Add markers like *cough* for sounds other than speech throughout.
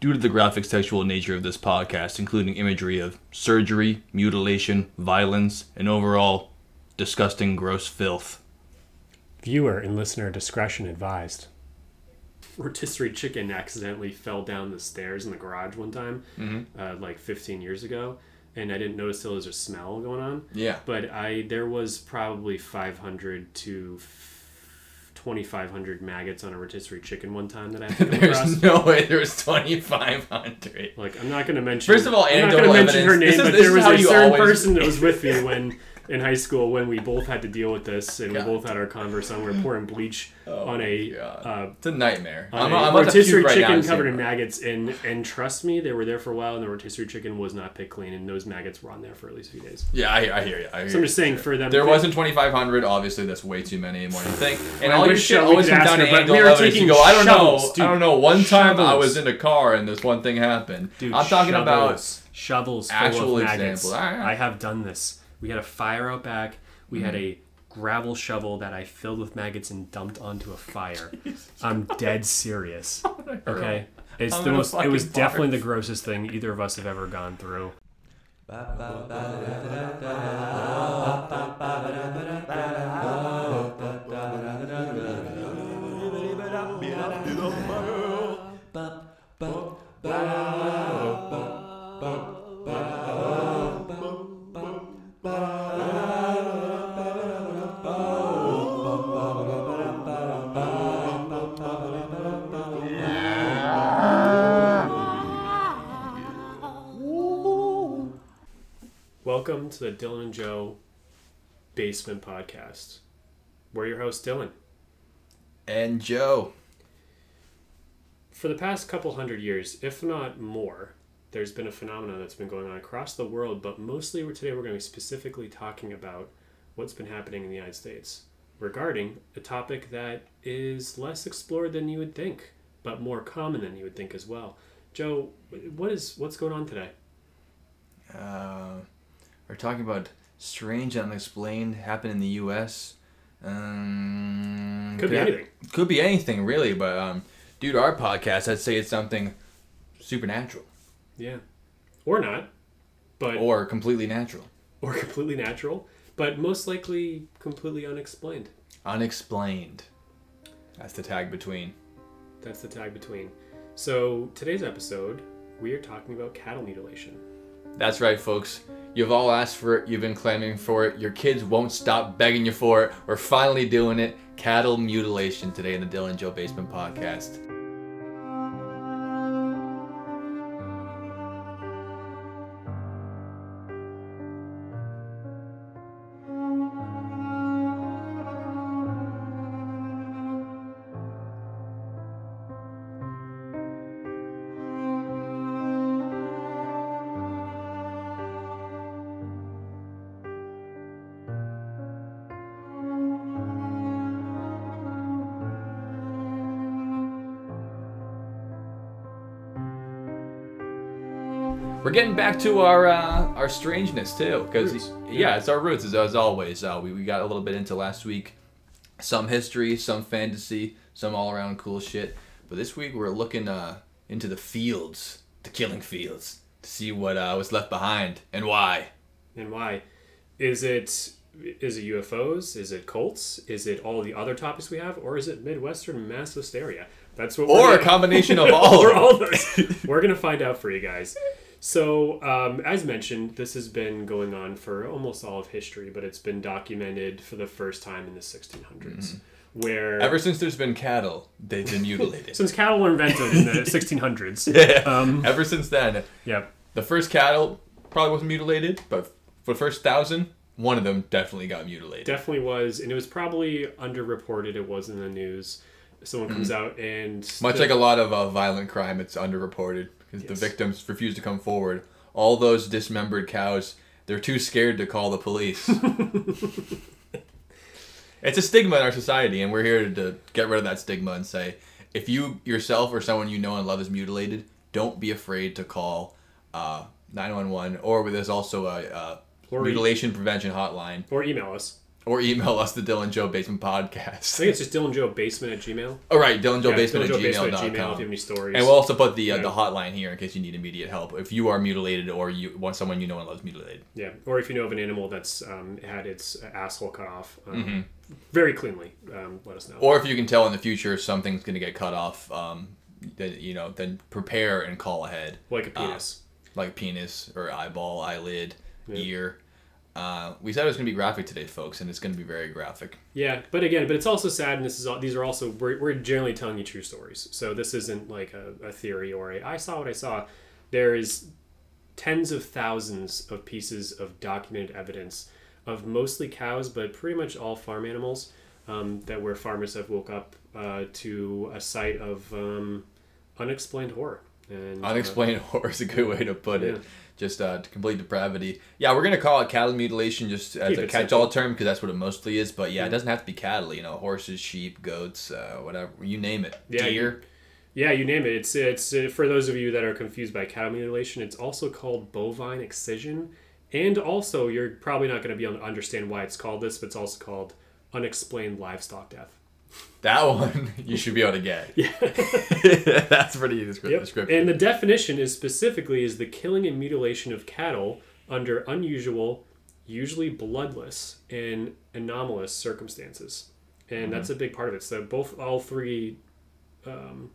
due to the graphic sexual nature of this podcast, including imagery of surgery, mutilation, violence, and overall disgusting, gross filth. Viewer and listener discretion advised. rotisserie chicken accidentally fell down the stairs in the garage one time, uh, like 15 years ago, and I didn't notice till there was a smell going on. Yeah. But I there was probably 500 to 2,500 maggots on a rotisserie chicken one time that I *laughs* had to come across. There's no way there's 2,500. Like I'm not gonna mention. First of all, I'm not gonna mention her name, This is- but this there is was how a you certain always- person that was with me when in high school when we both had to deal with this, and God. we both had our Converse on. We were *laughs* pouring bleach on a uh, It's a nightmare. on I'm, a I'm about to rotisserie puke right now chicken covered in maggots, and and trust me, they were there for a while, and the rotisserie chicken was not picked clean, and those maggots were on there for at least a few days. Yeah, I, I hear you. I hear So I'm just saying for them. There to- wasn't 2,500. Obviously, that's way too many more than you think. And I all your wish, shit always could comes ask down to her, but we anecdotal were. You taking go, I don't shovels, know. dude. I don't know. One time I was in a car and this one thing happened. Dude, I'm talking about shovels. shovels full actual of maggots. example. All right. I have done this. We had a fire out back. We had Mm-hmm. a gravel shovel that I filled with maggots and dumped onto a fire. *laughs* I'm dead serious. *laughs* Okay, it's I'm the most. It was fucking definitely the grossest thing either of us have ever gone through. Welcome to the Dylan and Joe Basement Podcast. We're your host, Dylan. and Joe. For the past couple hundred years, if not more, there's been a phenomenon that's been going on across the world, but mostly today we're going to be specifically talking about what's been happening in the United States regarding a topic that is less explored than you would think, but more common than you would think as well. Joe, what is what's going on today? Uh, we're talking about strange and unexplained happened in the U.S. Um, Could be hap- anything. Could be anything, really. But um, due to our podcast, I'd say it's something supernatural Yeah, or not, but or completely natural, or completely natural, but most likely completely unexplained. unexplained. That's the tag between. That's the tag between. So today's episode, we are talking about cattle mutilation. That's right, folks. You've all asked for it. You've been clamoring for it. Your kids won't stop begging you for it. We're finally doing it. Cattle mutilation today in the Dylan Joe Basement Podcast. We're getting back to our uh, our strangeness too, because Roots. yeah, it's our roots as, as always. Uh, we we got a little bit into last week, some history, some fantasy, some all around cool shit. But this week we're looking uh, into the fields, the killing fields, to see what uh, was left behind and why. And why? Is it is it UFOs? Is it cults? Is it all the other topics we have, or is it Midwestern mass hysteria? That's what. Or a combination of *laughs* all. or all those. We're gonna find out for you guys. So, um, as mentioned, this has been going on for almost all of history, but it's been documented for the first time in the 1600s, where Mm-hmm. Ever since there's been cattle, they've been mutilated. *laughs* since cattle were invented in the 1600s. *laughs* yeah. Um, Ever since then, yeah, the first cattle probably wasn't mutilated, but for the first thousand, one of them definitely got mutilated. definitely was, and it was probably underreported. It was in the news. Someone comes out and Mm-hmm. Much the- like a lot of uh, violent crime, it's underreported because the victims refuse to come forward. All those dismembered cows, they're too scared to call the police. *laughs* *laughs* it's a stigma in our society, and we're here to get rid of that stigma and say, if you yourself or someone you know and love is mutilated, don't be afraid to call uh, 911, or there's also a, uh Or- mutilation prevention hotline. or email us. Or email us the Dylan Joe Basement Podcast. I think it's just Dylan Joe Basement at Gmail. All right, Dylan Joe Yeah, Basement at Joe Basement at gmail.com. Gmail if you have any stories. And we'll also put the uh, Yeah. the hotline here in case you need immediate help. If you are mutilated or you want someone you know and loves mutilated. Yeah, or if you know of an animal that's um, had its asshole cut off um, Mm-hmm. very cleanly, um, let us know. Or if you can tell in the future something's going to get cut off, um, then you know, then prepare and call ahead, like a penis. like penis or eyeball, eyelid, Yeah. ear. Uh, we said it was going to be graphic today, folks, and it's going to be very graphic. yeah, but again, but it's also sad, and this is all, these are also we're, we're generally telling you true stories. So this isn't like a, a theory or a I saw what I saw. There is tens of thousands of pieces of documented evidence of mostly cows, but pretty much all farm animals um, that where farmers have woke up uh, to a sight of um, unexplained horror. And, uh, Unexplained *laughs* horror is a good way to put it. Just uh, complete depravity. Yeah, we're gonna call it cattle mutilation just as Keep a catch-all term because that's what it mostly is. But yeah, it doesn't have to be cattle. You know, horses, sheep, goats, uh, whatever you name it. Yeah, Deer. Yeah, you name it. It's it's uh, for those of you that are confused by cattle mutilation. It's also called bovine excision, and also you're probably not going to be able to understand why it's called this, but it's also called unexplained livestock death. That one *laughs* you should be able to get. Yeah. *laughs* that's pretty descri- Yep. descriptive. And the definition is specifically is the killing and mutilation of cattle under unusual, usually bloodless, and anomalous circumstances. And that's a big part of it. So both all three um,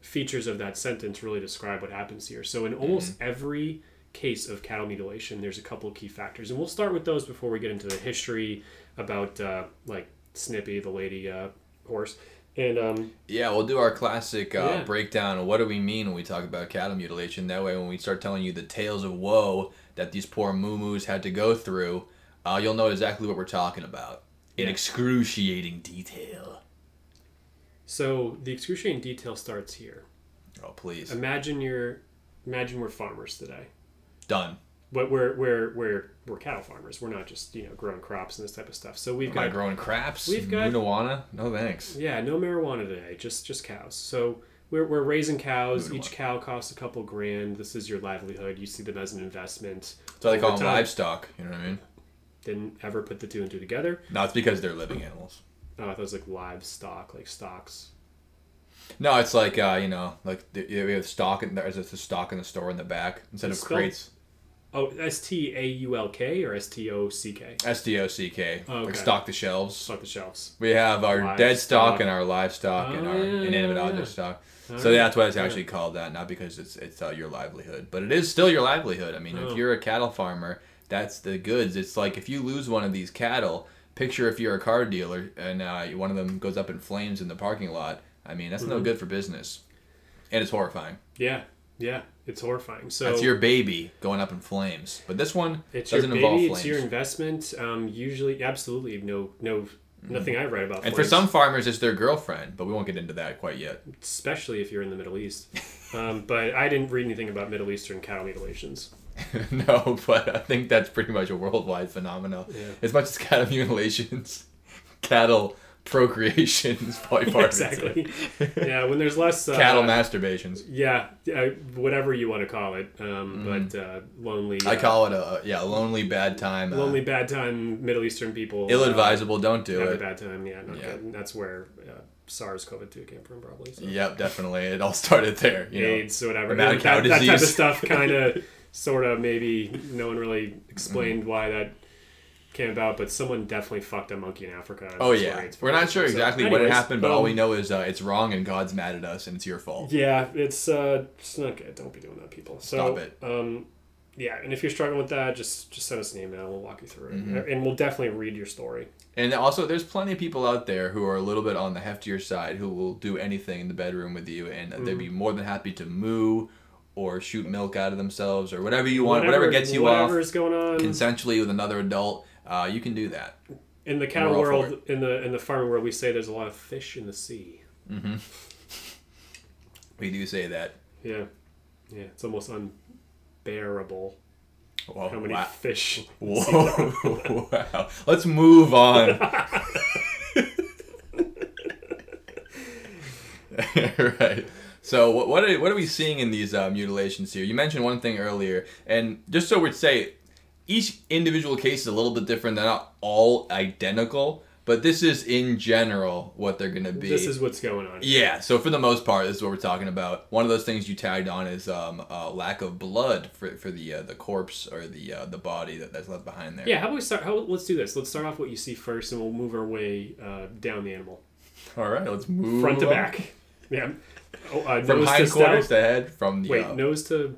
features of that sentence really describe what happens here. So in almost every case of cattle mutilation, there's a couple of key factors, and we'll start with those before we get into the history about uh, like Snippy, the lady uh, horse, and um, Yeah, we'll do our classic uh, Yeah. breakdown of what do we mean when we talk about cattle mutilation. That way, when we start telling you the tales of woe that these poor moo had to go through, uh, you'll know exactly what we're talking about in excruciating detail. so the excruciating detail starts here. Oh, please. Imagine you're, imagine we're farmers today. Done. But we're we're we're we're cattle farmers. We're not just you know growing crops and this type of stuff. So we've Am I got growing crops. we've got- Munawana? No thanks. yeah no marijuana today. Just just cows. So we're, we're raising cows. Each cow costs a couple grand. This is your livelihood. You see them as an investment. So they call them time. livestock. You know what I mean? Didn't ever put the two and two together. No, it's because they're living animals. Oh, I thought it was like livestock, like stocks. No, it's like uh, you know, like the, we have stock in there's a stock in the store in the back instead It's of spelled- crates. Oh, S T A U L K or S T O C K. S T O C K. Oh, Like stock the shelves. Stock the shelves. We have our dead stock and our livestock and Oh, our yeah, inanimate yeah, object yeah. stock. All so right. that's why it's actually called that, not because it's it's uh, your livelihood, but it is still your livelihood. I mean, Oh. if you're a cattle farmer, that's the goods. It's like if you lose one of these cattle, picture if you're a car dealer and uh, one of them goes up in flames in the parking lot. I mean, that's Mm-hmm. no good for business, and it's horrifying. Yeah, yeah. It's horrifying. So That's your baby going up in flames. But this one It's your doesn't baby. involve It's your investment. Um, usually, absolutely no, no, nothing I've read about. Mm-hmm. and for some farmers, it's their girlfriend, but we won't get into that quite yet. especially if you're in the Middle East. *laughs* um, but I didn't read anything about Middle Eastern cattle mutilations. *laughs* no, but I think that's pretty much a worldwide phenomenon. Yeah. As much as cattle mutilations, *laughs* cattle procreation is *laughs* probably part of it. exactly. yeah, when there's less uh, Cattle masturbations. Yeah, uh, whatever you want to call it. Um, But uh, lonely. Mm-hmm. I uh, call it a yeah lonely bad time. uh, lonely bad time. Middle Eastern people. ill uh, advisable. Don't do have a it. bad time. Yeah, not Yeah. good. That's where uh, SARS-CoV-2 came from, probably. So. Yep, definitely. It all *laughs* started there. You know. AIDS, whatever. mad cow that, that type of stuff kind of, *laughs* sort of, maybe no one really explained Mm-hmm. why that came about, but someone definitely fucked a monkey in Africa. Oh yeah, we're not sure exactly when it anyways, happened, but all um, we know is uh, it's wrong and God's mad at us and it's your fault. Yeah, it's uh, it's not good. Don't be doing that, people. So, Stop it. Um, yeah, and if you're struggling with that, just just send us an email. We'll walk you through it, Mm-hmm. and we'll definitely read your story. And also, there's plenty of people out there who are a little bit on the heftier side who will do anything in the bedroom with you, and they'd Mm-hmm. be more than happy to moo or shoot milk out of themselves or whatever you want, whatever, gets you off whatever's going on consensually with another adult. Uh, you can do that. in the cattle We're all for world, in the in the farming world, we say there's a lot of fish in the sea. We do say that. Yeah, yeah, it's almost unbearable Whoa, how many wow. fish. Whoa, *laughs* wow. Let's move on. *laughs* *laughs* right. So what what are, what are we seeing in these uh, mutilations here? You mentioned one thing earlier, and just so we'd say, each individual case is a little bit different. They're not all identical, but this is in general what they're gonna be. This is what's going on. Yeah, so for the most part, this is what we're talking about. One of those things you tagged on is um, uh, lack of blood for, for the uh, the corpse or the uh, the body that, that's left behind there. Yeah, how about we start? How, let's do this. Let's start off what you see first, and we'll move our way uh, down the animal, All right, let's move front to back. Yeah. Oh, uh, from nose to to head, from the Wait, uh, nose to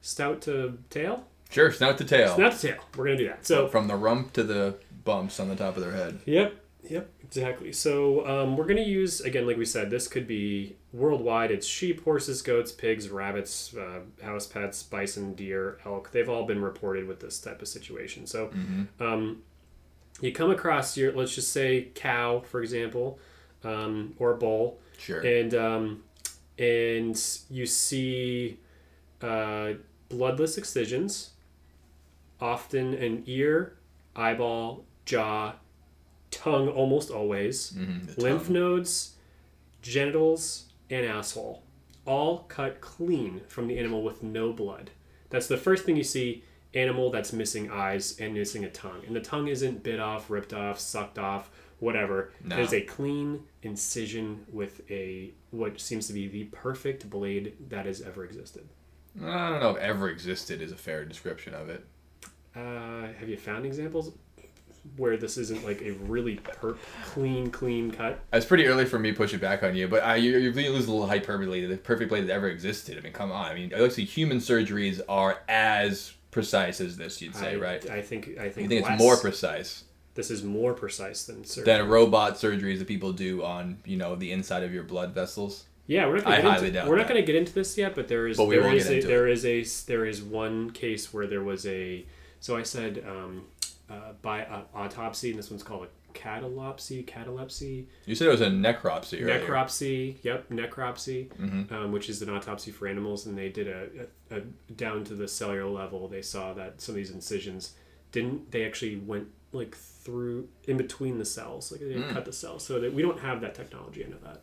stout to tail. Sure snout to tail, Not to tail. We're gonna do that. So from the rump to the bumps on the top of their head. Yep, yep, exactly. So um, we're going to use, again, like we said, this could be worldwide. It's sheep, horses, goats, pigs, rabbits, uh, house pets, bison, deer, elk. They've all been reported with this type of situation. So um, you come across your, let's just say, cow, for example, um, or bull, Sure. and um, and you see uh, bloodless excisions, often an ear, eyeball, jaw, tongue, almost always, Mhm, lymph tongue. nodes, genitals, and asshole, all cut clean from the animal with no blood. That's the first thing you see. Animal that's missing eyes and missing a tongue, and the tongue isn't bit off, ripped off, sucked off, whatever. No. It is a clean incision with a what seems to be the perfect blade that has ever existed. I don't know if ever existed is a fair description of it. Uh, have you found examples where this isn't like a really per- clean, clean cut? It's pretty early for me pushing back on you, but I, you, you lose a little hyperbole. The perfect blade that ever existed. I mean, come on. I mean, obviously, human surgeries are as precise as this. You'd say, I, right? I think I think, You think it's more precise This is more precise than surgery. than robot surgeries that people do on, you know, the inside of your blood vessels? Yeah, we're not. I Gonna get highly into, doubt We're not going to get into this yet, but there is But we there is get a, there is a there is one case where there was a so I said um, uh, by uh, autopsy, and this one's called a catalepsy, catalepsy, You said it was a necropsy, right? necropsy. Yep, necropsy, Mhm. um, which is an autopsy for animals, and they did a, a, a down to the cellular level. They saw that some of these incisions didn't. They actually went like through in between the cells, like they didn't Hmm. cut the cells. So that we don't have that technology. I know that.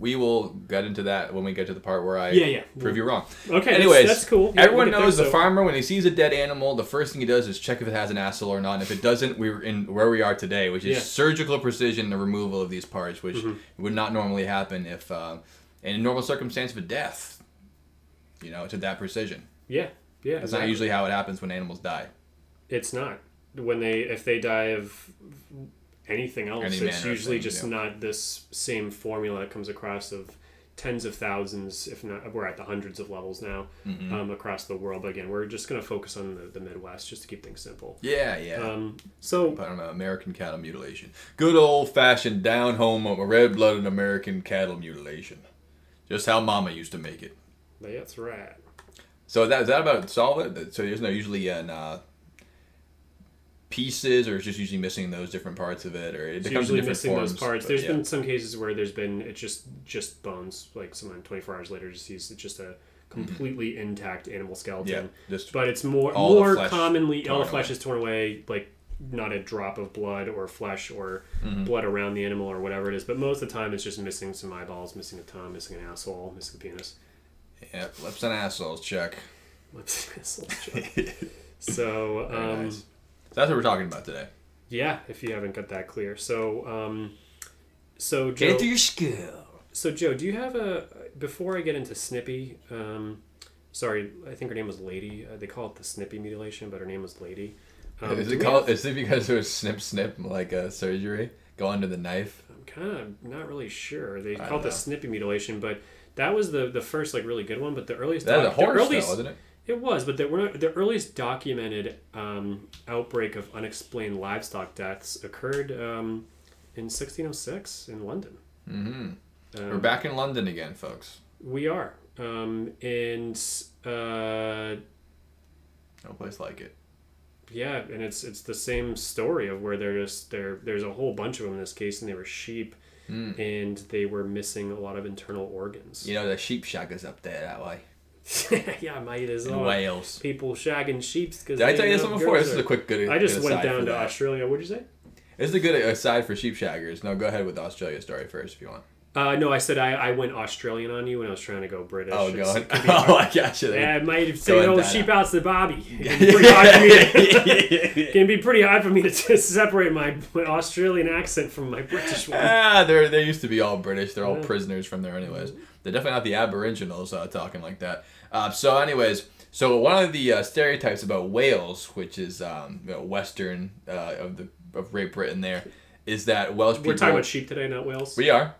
We will get into that when we get to the part where I Yeah, yeah. prove you wrong. Okay, Anyways, that's, that's cool. Yeah, Everyone get there, knows the so- farmer when he sees a dead animal, the first thing he does is check if it has an asshole or not. And if it doesn't, we're in where we are today, which is Yeah. Mm-hmm. surgical precision, the removal of these parts, which would not normally happen if, uh, in a normal circumstance of a death, you know, to that precision. Yeah, yeah. That's not usually how it happens when animals die. It's not when they if they die of anything else. Any it's usually thing, just yeah. not this same formula that comes across of tens of thousands, if not we're at the hundreds of levels now Mm-hmm. um, across the world. But again, we're just going to focus on the, the Midwest just to keep things simple. Yeah, yeah. Um, so I don't know, American cattle mutilation. Good old fashioned down home red blooded American cattle mutilation. Just how Mama used to make it. that's right. So that is that about solve it? So there's no usually in uh, pieces, or it's just usually missing those different parts of it, or it It's becomes usually different missing forms. those parts. There's yeah. been some cases where there's been it's just just bones. Like someone 24 hours later just sees it's just a completely intact animal skeleton. yeah, just but it's more more commonly all the flesh away. is torn away like not a drop of blood or flesh or Mm-hmm. blood around the animal or whatever it is but most of the time it's just missing some eyeballs missing a tongue missing an asshole missing a penis yeah, lips and assholes check. Lips, and assholes, check. *laughs* so um, nice. So that's what we're talking about today. yeah if you haven't got that clear so um, so Joe, Get to your skill. so Joe do you have a before I get into Snippy um, sorry I think her name was Lady uh, they call it the Snippy mutilation but her name was Lady um, is do it called? have- Is it because it was snip snip like a surgery? Go under the knife. I'm kind of not really sure. They I call it the snippy mutilation, but that was the the first like really good one. But the earliest That was a doc- the horse, though, earliest- wasn't it? It was, but the, we're the earliest documented um, outbreak of unexplained livestock deaths occurred um, in 1606 in London. Mm-hmm. Um, We're back in London again, folks. We are, um, and uh, No place like it. yeah, and it's it's the same story of where they're just there. There's a whole bunch of them in this case, and they were sheep, Mm. and they were missing a lot of internal organs. You know the sheep shaggers up there that way *laughs* yeah, mate, as well. Wales. people shagging sheep because Did I tell you this one before? This is a quick good. I just went down to. Australia. What'd you say? This is a good aside for sheep shaggers. No, go ahead with the Australia story first if you want. Uh, no, I said I, I went Australian on you when I was trying to go British. Oh, God. it could be Oh. I got you. Yeah. I might have said, "Oh, sheep out. out's the Bobby." *laughs* It can be pretty hard for me to, *laughs* *laughs* can be pretty hard for me to, to separate my, my Australian accent from my British one. Ah, they're they used to be all British. They're all Yeah. prisoners from there, anyways. They're definitely not the Aboriginals uh, talking like that. Uh, so, anyways, so one of the uh, stereotypes about Wales, which is um, you know, western uh, of the of Great Britain, there is that Welsh people. We're talking about sheep today, not whales. We are.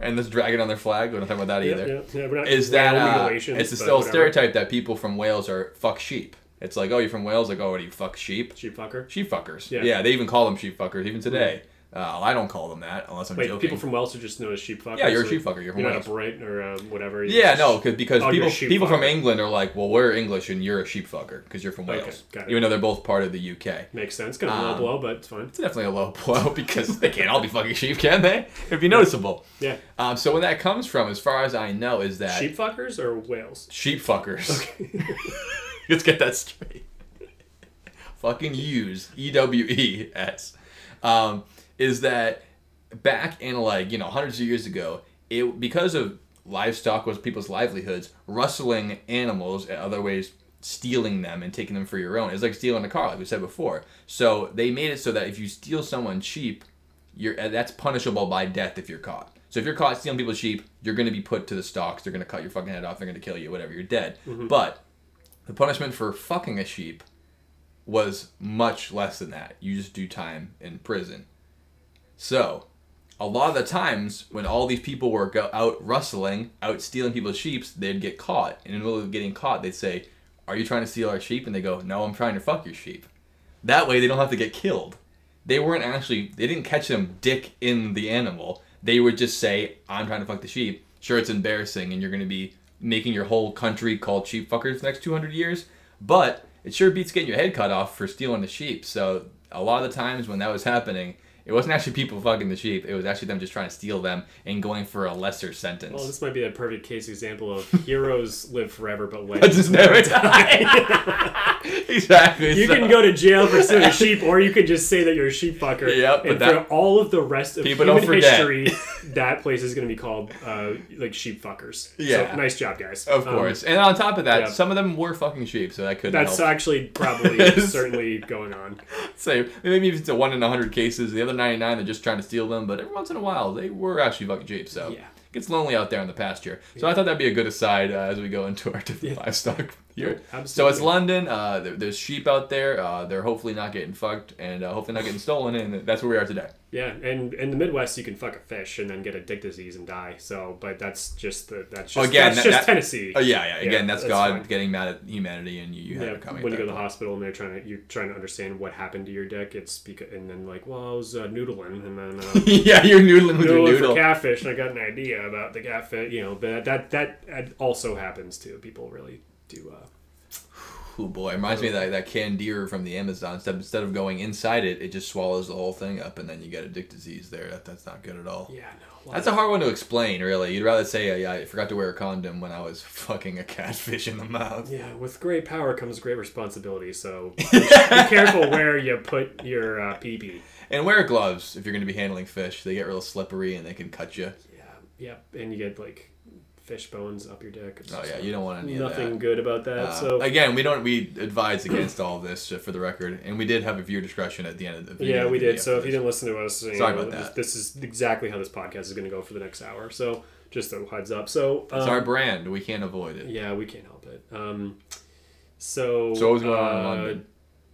And this dragon on their flag. We're not talking about that either. yeah, yeah, we're not Is that uh, it's a still whatever. stereotype that people from Wales are fuck sheep. It's like, oh, you're from Wales. Like, oh, what do you fuck sheep? Sheep fucker. Sheep fuckers. Yeah. Yeah. they even call them sheep fuckers even today. Uh, I don't call them that unless I'm Wait, joking. people from Wales are just known as sheep fuckers. Yeah, you're a sheep fucker. You're from You're Wales. not a Brit or uh, whatever. you're Yeah, just- no, cause, because Oh, people a people from. England are like, well, we're English and you're a sheep fucker because you're from Okay, Wales, got it. even though they're both part of the UK. Makes sense. Kind of a Um, low blow, but it's fine. It's definitely a low *laughs* blow because they can't all be fucking sheep, can they? It'd be noticeable. Yeah. Um, so where that comes from, as far as I know, is that Sheep fuckers or whales? sheep fuckers. *laughs* *laughs* Let's get that straight. Fucking use E W E S. Um, is that back in like you know hundreds of years ago, it because of livestock was people's livelihoods, rustling animals and other ways stealing them and taking them for your own. It's like stealing a car, like we said before. So they made it so that if you steal someone's sheep, you're that's punishable by death if you're caught. So if you're caught stealing people's sheep, you're going to be put to the stocks. They're going to cut your fucking head off. They're going to kill you. Whatever. You're dead. Mm-hmm. But the punishment for fucking a sheep was much less than that. You just do time in prison. So, a lot of the times when all these people were go- out rustling, out stealing people's sheep, they'd get caught. And in the middle of getting caught, they'd say, "Are you trying to steal our sheep?" And they go, "No, I'm trying to fuck your sheep." That way, they don't have to get killed. They weren't actually. They didn't catch them dick in the animal. They would just say, "I'm trying to fuck the sheep." Sure, it's embarrassing, and you're going to be making your whole country called sheep fuckers the next 200 years. But it sure beats getting your head cut off for stealing the sheep. So a lot of the times when that was happening, it wasn't actually people fucking the sheep. It was actually them just trying to steal them and going for a lesser sentence. Well, this might be a perfect case example of *laughs* heroes live forever, but legends just never die. *laughs* exactly. You so- can go to jail for stealing a *laughs* sheep, or you could just say that you're a sheep fucker. Yep, but and that- for all of the rest of human history, that place is going to be called uh, like sheep fuckers. Yeah. So, nice job, guys. Of Um, course. and on top of that, yeah. some of them were fucking sheep, so that could that's help. actually probably certainly going on. Say maybe if it's a one in a hundred cases, the other ninety nine they're just trying to steal them, but every once in a while they were actually fucking sheep. So Yeah. it gets lonely out there in the pasture. So I thought that'd be a good aside uh, as we go into our *laughs* different livestock here. So it's. London. Uh, there, there's sheep out there. Uh, they're hopefully not getting fucked and uh, hopefully not getting stolen, and that's where we are today. Yeah, and in the Midwest, you can fuck a fish and then get a dick disease and die. So, but that's just the that's just Again, that's that- just that- Tennessee. Oh yeah, yeah. Again, Yeah, that's, that's God fine. getting mad at humanity, and you, you have it coming. when you go to the hospital and they're trying to you're trying to understand what happened to your dick, it's because and then like, well, I was uh, noodling and then uh, *laughs* yeah, you're noodling with your noodling noodle. for catfish and I got an idea about the catfish. You know, but that that, that also happens to People really do. Uh, Oh boy, it reminds me of that, that candiru from the Amazon. Instead, instead of going inside it, it just swallows the whole thing up, and then you get a dick disease there. That, that's not good at all. yeah, no. That's a hard one to explain, really. You'd rather say, uh, yeah, I forgot to wear a condom when I was fucking a catfish in the mouth. yeah, with great power comes great responsibility. So *laughs* be careful where you put your uh, pee pee. And wear gloves if you're going to be handling fish. They get real slippery and they can cut you. Yeah, yeah, and you get like fish bones up your dick. It's Oh, yeah, you don't want any of nothing good about that. Uh, so again, we don't we advise against all this uh, for the record, and we did have a viewer discretion at the end of the video. Yeah, we did. So if you did didn't listen to us, Sorry know, about this, that. this is exactly how this podcast is going to go for the next hour. So just a heads up. So it's um, our brand, we can't avoid it. yeah, we can't help it. Um, so So what was going on in uh, London?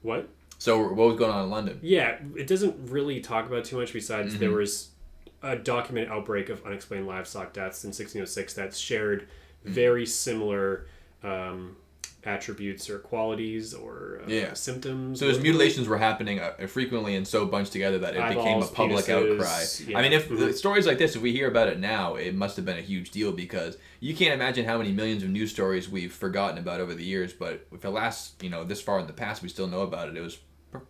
What? So what was going on in London? Yeah, it doesn't really talk about too much. Besides, Mm-hmm. there was a documented outbreak of unexplained livestock deaths in 1606 that shared Mm-hmm. very similar. Um, attributes or qualities or uh, Yeah. symptoms So those or- mutilations were happening uh, frequently and so bunched together that it became a public penises, outcry. yeah. I mean, if Mhm. the stories like this, if we hear about it now, it must have been a huge deal because you can't imagine how many millions of news stories we've forgotten about over the years. But if it lasts, you know, this far in the past, we still know about it. It was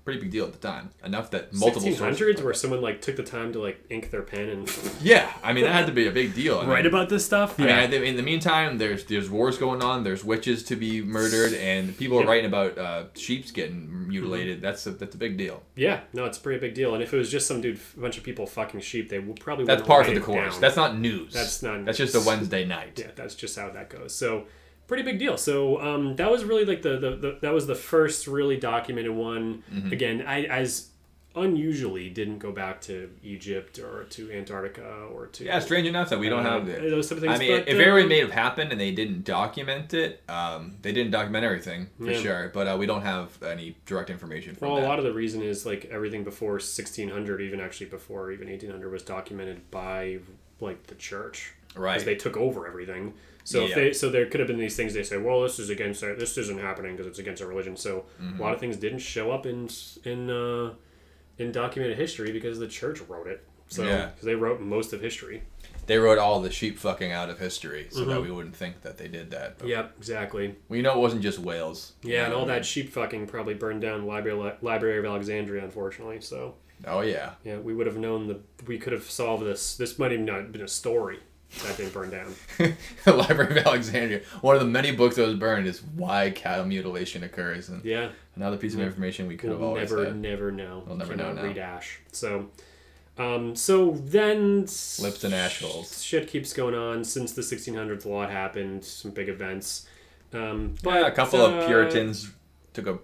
pretty big deal at the time. Enough that multiple Sixteen sources- hundreds, where someone like took the time to like ink their pen and *laughs* Yeah, I mean that had to be a big deal. I mean, write about this stuff. I mean, in the meantime, there's there's wars going on. There's witches to be murdered, and people are Yeah. writing about uh, sheep's getting mutilated. That's a that's a big deal. Yeah, no, it's a pretty big deal. And if it was just some dude, a bunch of people fucking sheep, they would probably That's wouldn't par write for the course. down. That's not news. That's not That's just a. Wednesday night. yeah, that's just how that goes. So pretty big deal. So um, that was really like the, the, the that was the first really documented one. Mm-hmm. Again, I as unusually didn't go back to Egypt or to Antarctica or to Yeah, strange enough that we don't uh, have it. those type of things. I mean, but, if really may have happened and they didn't document it, um, they didn't document everything for Yeah. sure. But uh, we don't have any direct information from Well, that. a lot of the reason is like everything before 1600, even actually before even 1800, was documented by like the church, Right. Because they took over everything. So if Yeah. they, so there could have been these things they say, well, this is against our, this isn't happening because it's against our religion. So Mm-hmm. a lot of things didn't show up in in uh, in documented history because the church wrote it. So Yeah. because they wrote most of history. they wrote all the sheep fucking out of history so Mm-hmm. that we wouldn't think that they did that. But Yep, exactly. We know it wasn't just whales. Yeah, and all that sheep fucking probably burned down Library Library of Alexandria, unfortunately. So. Oh yeah. Yeah, we would have known the we could have solved this. This might have not been a story that didn't burn down. *laughs* the Library of Alexandria. One of the many books that was burned is why cattle mutilation occurs, and Yeah, another piece of information we could we'll always never had. never know. We'll never Cannot know now. Read ash. So, um, so then Lips and ash holes. Shit keeps going on since the 1600s. A lot happened. Some big events. Um, but But a couple uh, of Puritans took a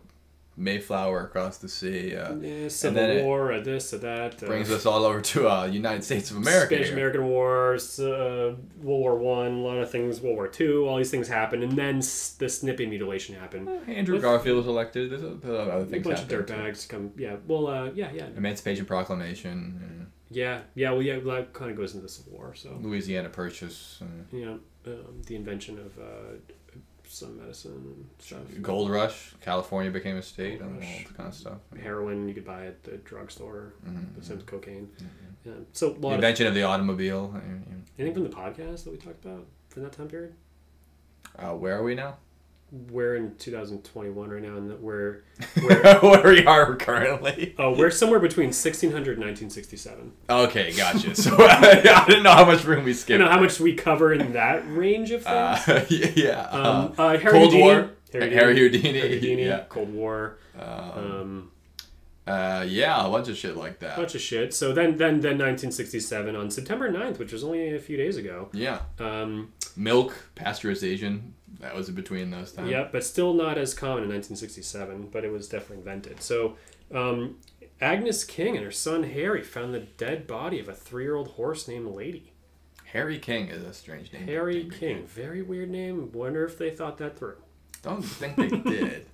Mayflower across the sea. Uh, Yeah, Civil War, uh, this, uh, that. Uh, brings us all over to uh, United States of America. Spanish. American Wars, uh, World War One, a lot of things, World War Two, all these things happened, and then s- the snipping mutilation happened. Andrew With- Garfield was elected. There's a, there's other A things bunch of dirtbags come, yeah. Well, uh, yeah, yeah, Emancipation Proclamation. yeah, yeah. Well, yeah, that kind of goes into the Civil War. So, uh, Louisiana Purchase. Uh, you know, um, the invention of uh, some medicine and stuff. Gold Rush. California became a state. Gold and all that kind of stuff. Heroin you could buy at the drugstore. Mhm, The same with cocaine. Mm-hmm. Yeah. So, a The lot of, invention of the automobile. anything from the podcast that we talked about for that time period? Uh, where are we now? We're in 2021 right now, and that we're *laughs* where we are currently. oh, we're somewhere between 1600 and 1967. Okay, gotcha. *laughs* So *laughs* I didn't know how much room we skipped. You know how much we cover in that range of things. Uh, yeah. um, uh, uh, Harry Cold Houdini, War. Harry, Harry Houdini, Houdini. Harry Houdini, Yeah. Cold War, Um, um, uh, yeah, a bunch of shit like that. A bunch of shit. So then, then, then 1967 on September 9th, which was only a few days ago. Yeah. Um, Milk, pasteurization. That was between those times. Yep, but still not as common in 1967, but it was definitely invented. So, um, Agnes King and her son Harry found the dead body of a three-year-old horse named Lady. Harry King is a strange name. Harry Name King, very weird name. Wonder if they thought that through. Don't think they *laughs* did.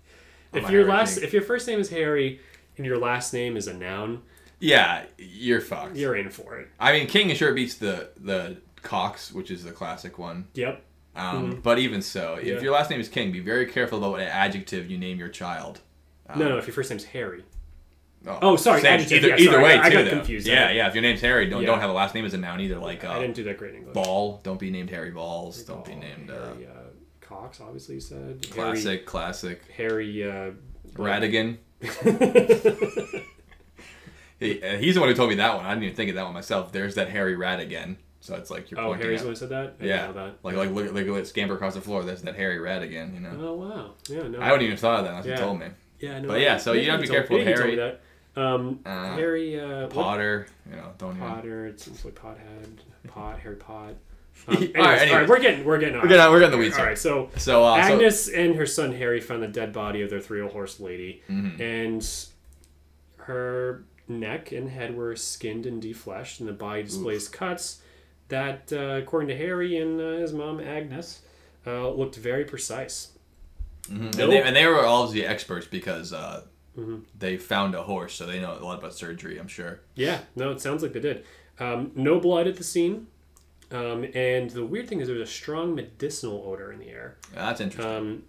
If your Harry last, King. if your first name is Harry and your last name is a noun, yeah, you're fucked. you're in for it. I mean, King sure beats the the Cox, which is the classic one. Yep. Um, But even so, Mm-hmm. Yeah. if your last name is King, be very careful about what adjective you name your child. Um, no, no. If your first name's Harry. Oh, sorry, same- adjective, Either, yeah, either sorry, way, I too. got though. confused. Yeah, yeah. If your name's Harry, don't Yeah. don't have a last name as a noun either. Like I uh, didn't do that great in English. Ball, don't be named Harry Balls. Don't be named uh, Harry uh, Cox. Obviously, you said classic, classic. Harry. Harry uh, Radigan. *laughs* He, uh, he's the one who told me that one. I didn't even think of that one myself. There's that Harry Radigan. So it's like you're oh, Harry's one who said that. I Yeah, that. like like look, look, scamper across the floor. That's that Harry Radigan. You know, Oh wow. Yeah. No. I wouldn't even thought of that unless Yeah. you told me. Yeah. No. But yeah, so you have to be told- careful with he told me Harry. that. Um, Uh, Harry uh, what- Potter, you know, don't even. Potter. It seems like Pothead. Pot. Harry Pot. All *laughs* Um, right, anyways, all right, anyways. we're getting we're getting We're getting we're getting the weeds. All right, so So uh, so- Agnes and her son Harry found the dead body of their three-year-old horse lady, Mhm. and her neck and head were skinned and defleshed, and the body displays cuts that, uh, according to Harry and uh, his mom Agnes, uh, looked very precise. Mhm. Nope. And, they, and they were all the experts because uh, Mhm. they found a horse, so they know a lot about surgery. I'm sure. Yeah, no, it sounds like they did. Um, no blood at the scene, um, and the weird thing is there was a strong medicinal odor in the air. Yeah, that's interesting. Um,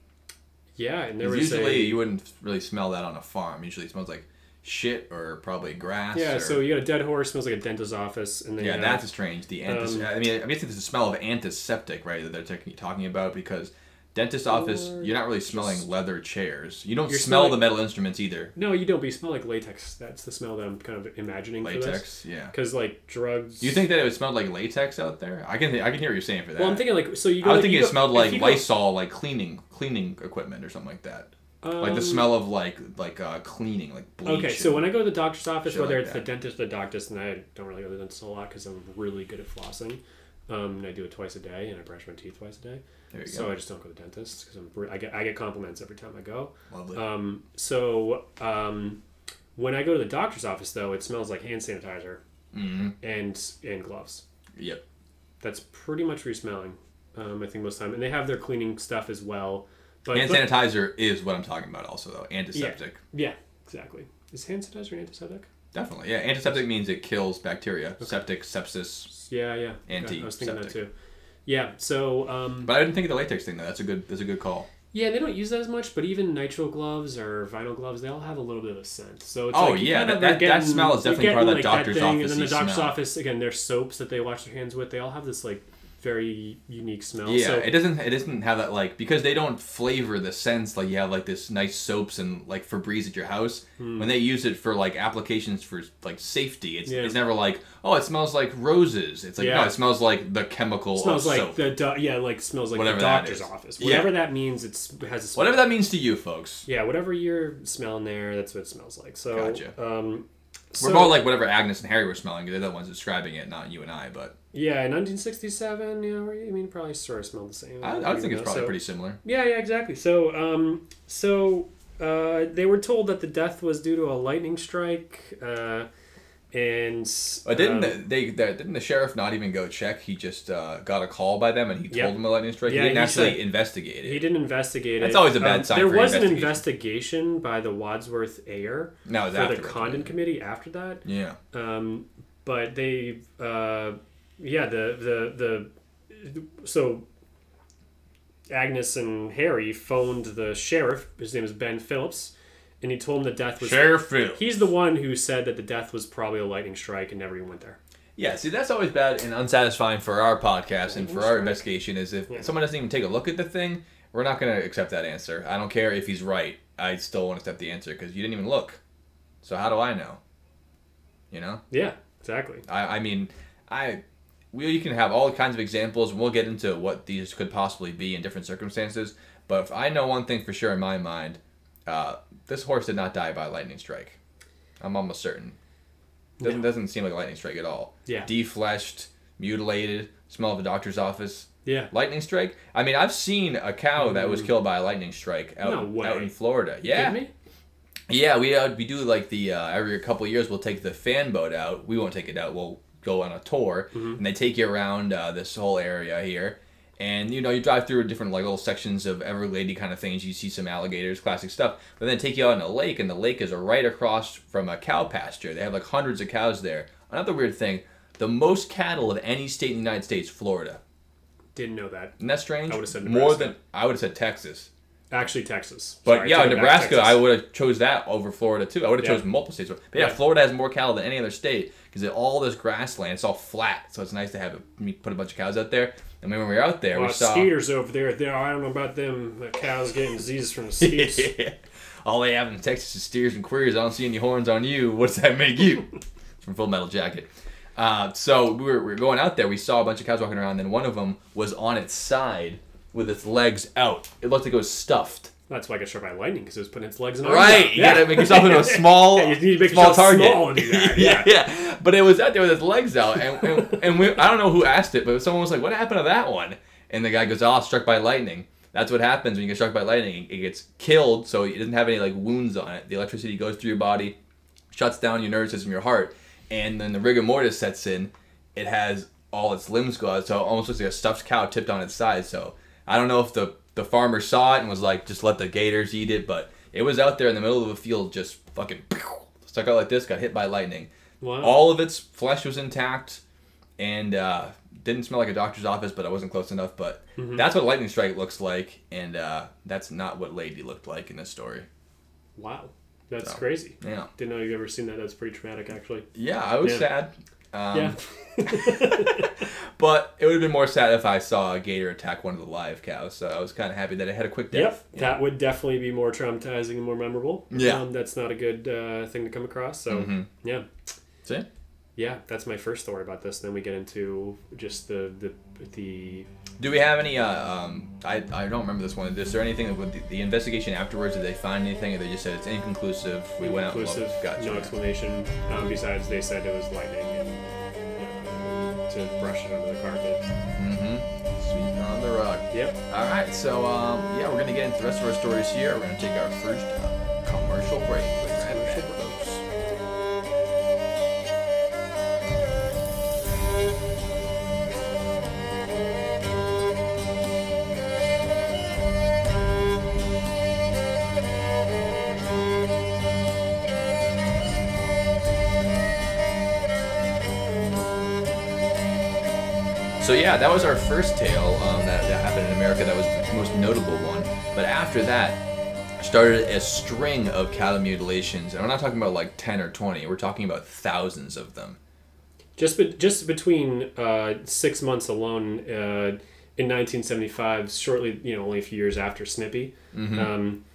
yeah, and there 'Cause was usually a, you wouldn't really smell that on a farm. Usually it smells like shit or probably grass. yeah. or- So you got a dead horse, smells like a dentist's office, and then yeah, that's have- strange. The antis- Um, I mean, I'm guessing it's the smell of antiseptic, right? That they're talking about because Dentist office, you're not really smelling just- leather chairs. You don't smell the metal instruments either. No, you don't. But you smell like latex. That's the smell that I'm kind of imagining for this. Latex, yeah. Because like drugs. Do you think that it would smell like latex out there? I can I can hear what you're saying for that. Well, I'm thinking like so you. Go, I was like, thinking it go- smelled like you go- Lysol, like cleaning cleaning equipment or something like that. Like Um, the smell of like like uh, cleaning, like bleach. Okay, so when I go to the doctor's office, whether like it's that. the dentist or the doctor's, and I don't really go to the dentist a lot because I'm really good at flossing. Um, and I do it twice a day, and I brush my teeth twice a day. there you So go. I just don't go to the dentist because I'm I get I get compliments every time I go. Lovely. Um, so um, when I go to the doctor's office, though, it smells like hand sanitizer hmm and and gloves. Yep. That's pretty much what you're smelling. Um, I think most of the time, and they have their cleaning stuff as well. But, Hand but- sanitizer is what I'm talking about. Also though, antiseptic. yeah, exactly. Is hand sanitizer antiseptic? Definitely, yeah. Antiseptic means it kills bacteria. Septic, sepsis. Yeah, yeah. Okay, I was thinking that too. Yeah. So, um, But I didn't think of the latex thing though. That's a good. That's a good call. yeah, they don't use that as much, but even nitrile gloves or vinyl gloves, they all have a little bit of a scent. So it's Oh, like yeah, that- of that- are that smell is definitely part of getting, that like, doctor's thing, And then the doctor's smell. office again, their soaps that they wash their hands with, they all have this like very unique smell. Yeah, So, it doesn't. It doesn't have that like because they don't flavor the scents like you have like this nice soaps and like Febreze at your house. When they use it for like applications for like safety, it's, Hmm. Yeah. it's never like oh it smells like roses. It's like no, it smells like the chemical. smells of like soap. the do- yeah, like smells like Whatever the doctor's office. Yeah. Whatever that means, it's it has a smell. Whatever that means to you folks. Yeah, whatever you're smelling there, that's what it smells like. So, Gotcha. um, We're more like whatever Agnes and Harry were smelling. They're the ones describing it, not you and I. But Yeah, in 1967, yeah, I mean, probably sort of smelled the same. I, I think it's probably so- pretty similar. Yeah, yeah, exactly. So, um, so uh, they were told that the death was due to a lightning strike, uh, and But didn't um, the, they, the, didn't the sheriff not even go check? He just uh, got a call by them and he told Yep. them a lightning strike. Yeah, he didn't he actually said- investigate he didn't investigate it. That's always a bad Um, sign There was an investigation. by the Wadsworth Ayer No, it for the Condon? Committee after that. Yeah. Um, but they, uh, yeah, the the the so Agnes and Harry phoned the sheriff. His name is Ben Phillips, and he told him the death was. Sheriff Phil. He's the one who said that the death was probably a lightning strike and never even went there. Yeah, see, that's always bad and unsatisfying for our podcast and for our investigation is if Yeah. someone doesn't even take a look at the thing, we're not going to accept that answer. I don't care if he's right. I still won't accept the answer because you didn't even look. So how do I know? You know? Yeah, exactly. I, I mean, I we you can have all kinds of examples and we'll get into what these could possibly be in different circumstances. But if I know one thing for sure in my mind, uh, this horse did not die by a lightning strike. I'm almost certain. Doesn't No. doesn't seem like a lightning strike at all. Yeah. Defleshed, mutilated, smell of a doctor's office. Yeah. Lightning strike? I mean, I've seen a cow that was killed by a lightning strike out, No out in Florida. Yeah. Yeah, we uh, we do like the uh, every couple of years we'll take the fan boat out. We won't take it out. We'll go on a tour, Mm-hmm. and they take you around uh, this whole area here. And you know you drive through different like little sections of Everglade kind of things. You see some alligators, classic stuff. But then take you out in a lake, and the lake is right across from a cow pasture. They have like hundreds of cows there. Another weird thing: the most cattle of any state in the United States, Florida. Didn't know that. Isn't that strange? I would've said more than I would have said Texas. Actually, Texas. But Sorry, yeah, take it back, Nebraska, I would have chose that over Florida too. I would have Yeah. chosen multiple states. But yeah, Yeah. Florida has more cattle than any other state because all this grassland. It's all flat, so it's nice to have it, me put a bunch of cows out there. And when we were out there, Well, we saw skeeters over there. There, I don't know about them the cows getting diseases from the *laughs* skeets. all they have in Texas is steers and queers. I don't see any horns on you. What does that make you? *laughs* From Full Metal Jacket. Uh, so we were, we were going out there. We saw a bunch of cows walking around. And one of them was on its side with its legs out. It looked like it was stuffed. That's why I got struck by lightning because it was putting its legs in. Right, you gotta make yourself into a *laughs* small, Yeah, you need to make small target. small and do that, *laughs* yeah, yeah. yeah. But it was out there with its legs out, and and, and we, I don't know who asked it, but someone was like, "What happened to that one?" And the guy goes, "Oh, struck by lightning." That's what happens when you get struck by lightning. It gets killed, so it doesn't have any like wounds on it. The electricity goes through your body, shuts down your nervous system, your heart, and then the rigor mortis sets in. It has all its limbs go out, so it almost looks like a stuffed cow tipped on its side. So I don't know if the the farmer saw it and was like, just let the gators eat it, but it was out there in the middle of a field, just fucking *laughs* stuck out like this, got hit by lightning. Wow. All of its flesh was intact, and uh, didn't smell like a doctor's office, but I wasn't close enough. But Mm-hmm. that's what a lightning strike looks like, and uh, that's not what Lady looked like in this story. Wow, that's So. crazy. Yeah, Didn't know you've ever seen that. That's pretty traumatic, actually. yeah, I was Yeah. sad. Um, yeah. *laughs* But it would have been more sad if I saw a gator attack one of the live cows. So I was kind of happy that it had a quick death. Yep, that would definitely be more traumatizing and more memorable. Yeah. um, that's not a good uh, thing to come across. So Mhm. yeah, See? yeah, that's my first story about this. Then we get into just the the the Do we have any? Uh, um, I, I don't remember this one. Is there anything with the, the investigation afterwards? Did they find anything, or they just said it's inconclusive? We went out. and inclusive, looked. Gotcha. no explanation. Um, besides, they said it was lightning and uh, to brush it under the carpet. Mm-hmm. Sweeping on the rug. Yep. All right, so um, yeah, we're gonna get into the rest of our stories here. We're gonna take our first uh, commercial break. So yeah, that was our first tale um, that, that happened in America. That was the most notable one. But after that, started a string of cattle mutilations, and we're not talking about like ten or twenty. We're talking about thousands of them. Just be- just between uh, six months alone uh, in 1975, shortly you know only a few years after Snippy. Mm-hmm. Um,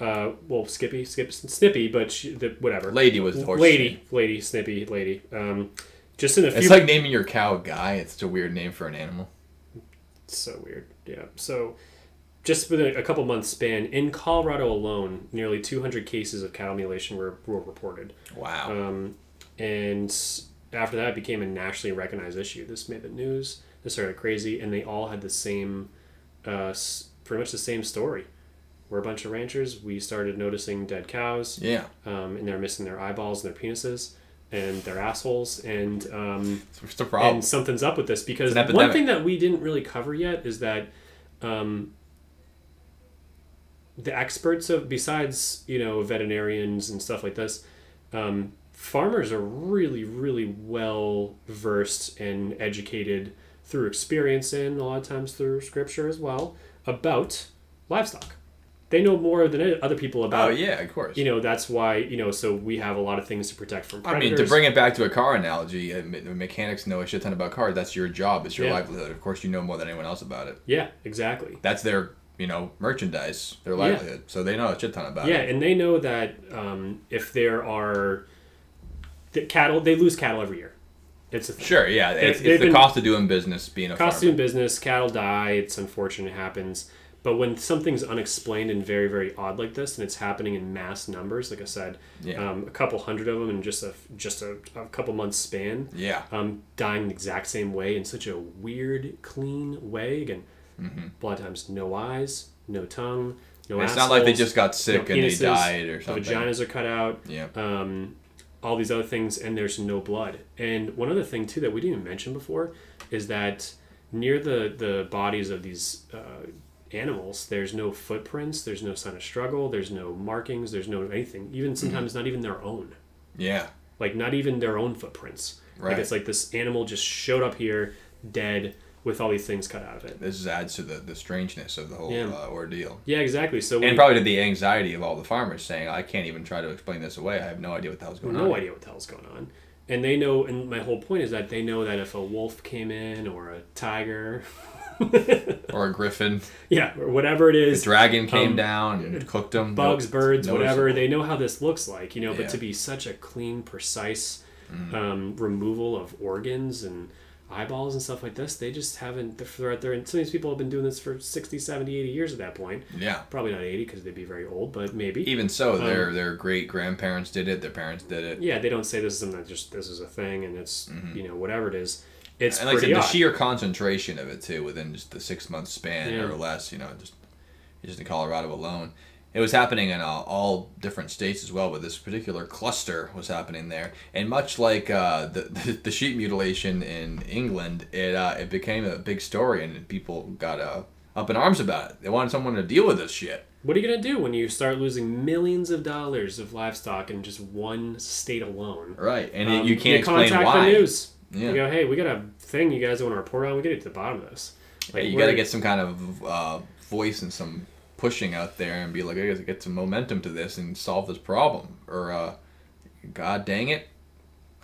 uh, well, Skippy, Skip, Snippy, but she, the, whatever. Lady was the horse. lady, lady, Snippy, lady. Um, just in a few. It's like naming your cow Guy. It's such a weird name for an animal. so weird. Yeah. So, just within a couple months span, in Colorado alone, nearly 200 cases of cattle mutilation were, were reported. Wow. Um, and after that, it became a nationally recognized issue. This made the news. This started crazy, and they all had the same, uh, pretty much the same story. We're a bunch of ranchers. We started noticing dead cows, yeah. um, and they're missing their eyeballs and their penises and their assholes, and um, the problem? and something's up with this because one thing that we didn't really cover yet is that um, the experts of besides you know veterinarians and stuff like this um, farmers are really really well versed and educated through experience and a lot of times through scripture as well about livestock they know more than other people about. oh yeah, of course. you know that's why you know so we have a lot of things to protect from I mean, to bring it back to a car analogy, uh, me- mechanics know a shit ton about cars. That's your job. It's your Yeah. livelihood. Of course, you know more than anyone else about it. yeah exactly That's their, you know, merchandise, their Yeah. livelihood. So they know a shit ton about Yeah, it. Yeah, and they know that um, if there are the cattle, they lose cattle every year. It's a thing. Sure, yeah. It's, it's the cost of doing business being a Cost of doing business, cattle die. It's unfortunate, it happens. But when something's unexplained and very, very odd like this, and it's happening in mass numbers, like I said, Yeah. um, a couple hundred of them in just a just a, a couple months span, Yeah. um, dying the exact same way in such a weird, clean way. Again, Mm-hmm. a lot of times no eyes, no tongue, no. it's not like they just got sick no and they died or the something. vaginas are cut out Yeah. um, all these other things, and there's no blood. And one other thing too that we didn't even mention before is that near the the bodies of these uh, animals, there's no footprints, there's no sign of struggle, there's no markings, there's no anything. Mm-hmm. Even sometimes not even their own, Yeah. like not even their own footprints. Right. Like it's like this animal just showed up here dead with all these things cut out of it. This adds to the, the strangeness of the whole Yeah. uh, ordeal. Yeah, exactly. So we And probably to the anxiety of all the farmers saying, I can't even try to explain this away. I have no idea what the hell's going on. no idea what the hell's going on. And they know, and my whole point is that they know that if a wolf came in or a tiger, *laughs* *laughs* Or a griffin. yeah, or whatever it is. The dragon came um, down and cooked them. bugs, birds, whatever, noticeable. they know how this looks like, you know. But Yeah. to be such a clean, precise Mm. um, removal of organs and eyeballs and stuff like this, they just haven't. They're out there, and some of these people have been doing this for 60, 70, 80 years at that point. Yeah. Probably not 80 because they'd be very old, but maybe. Even so, Um, their their great grandparents did it. Their parents did it. yeah, they don't say this is something that just this is a thing and it's you know whatever it is. It's and like I said, the sheer concentration of it too, within just the six month span Yeah. or less, you know, just just in Colorado alone, it was happening in all, all different states as well. But this particular cluster was happening there, and much like uh, the, *laughs* the the sheep mutilation in England, it uh, it became a big story, and people got uh, up in arms about it. They wanted someone to deal with this shit. What are you gonna do when you start losing millions of dollars of livestock in just one state alone? Right, and Um, you can't explain contact why. the news. Yeah. You go, hey, we got a thing you guys want to report on. We get to the bottom of this. Like you we're- got to get some kind of uh, voice and some pushing out there and be like, I got to get some momentum to this and solve this problem. Or, uh, God dang it,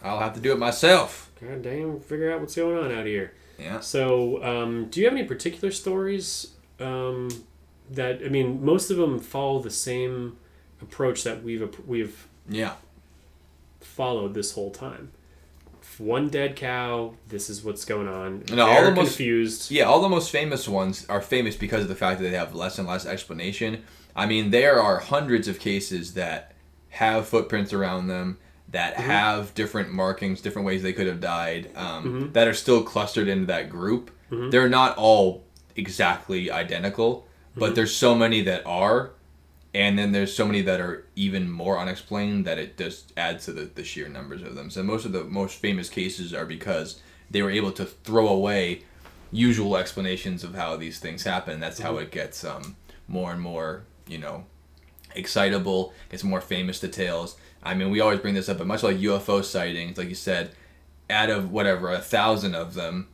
I'll have to do it myself. God damn, figure out what's going on out here. Yeah. So, um, do you have any particular stories um, that I mean, most of them follow the same approach that we've we've Yeah. followed this whole time. One dead cow. This is what's going on. No, all the most- confused. Yeah, all the most famous ones are famous because of the fact that they have less and less explanation. I mean, there are hundreds of cases that have footprints around them that Mm-hmm. have different markings, different ways they could have died, um, Mm-hmm. that are still clustered into that group. They're not all exactly identical, Mm-hmm. but there's so many that are, and then there's so many that are even more unexplained that it just adds to the, the sheer numbers of them. So most of the most famous cases are because they were able to throw away usual explanations of how these things happen. That's how it gets um, more and more, you know, excitable. Gets more famous details. I mean, we always bring this up, but much like UFO sightings, like you said, out of whatever a thousand of them,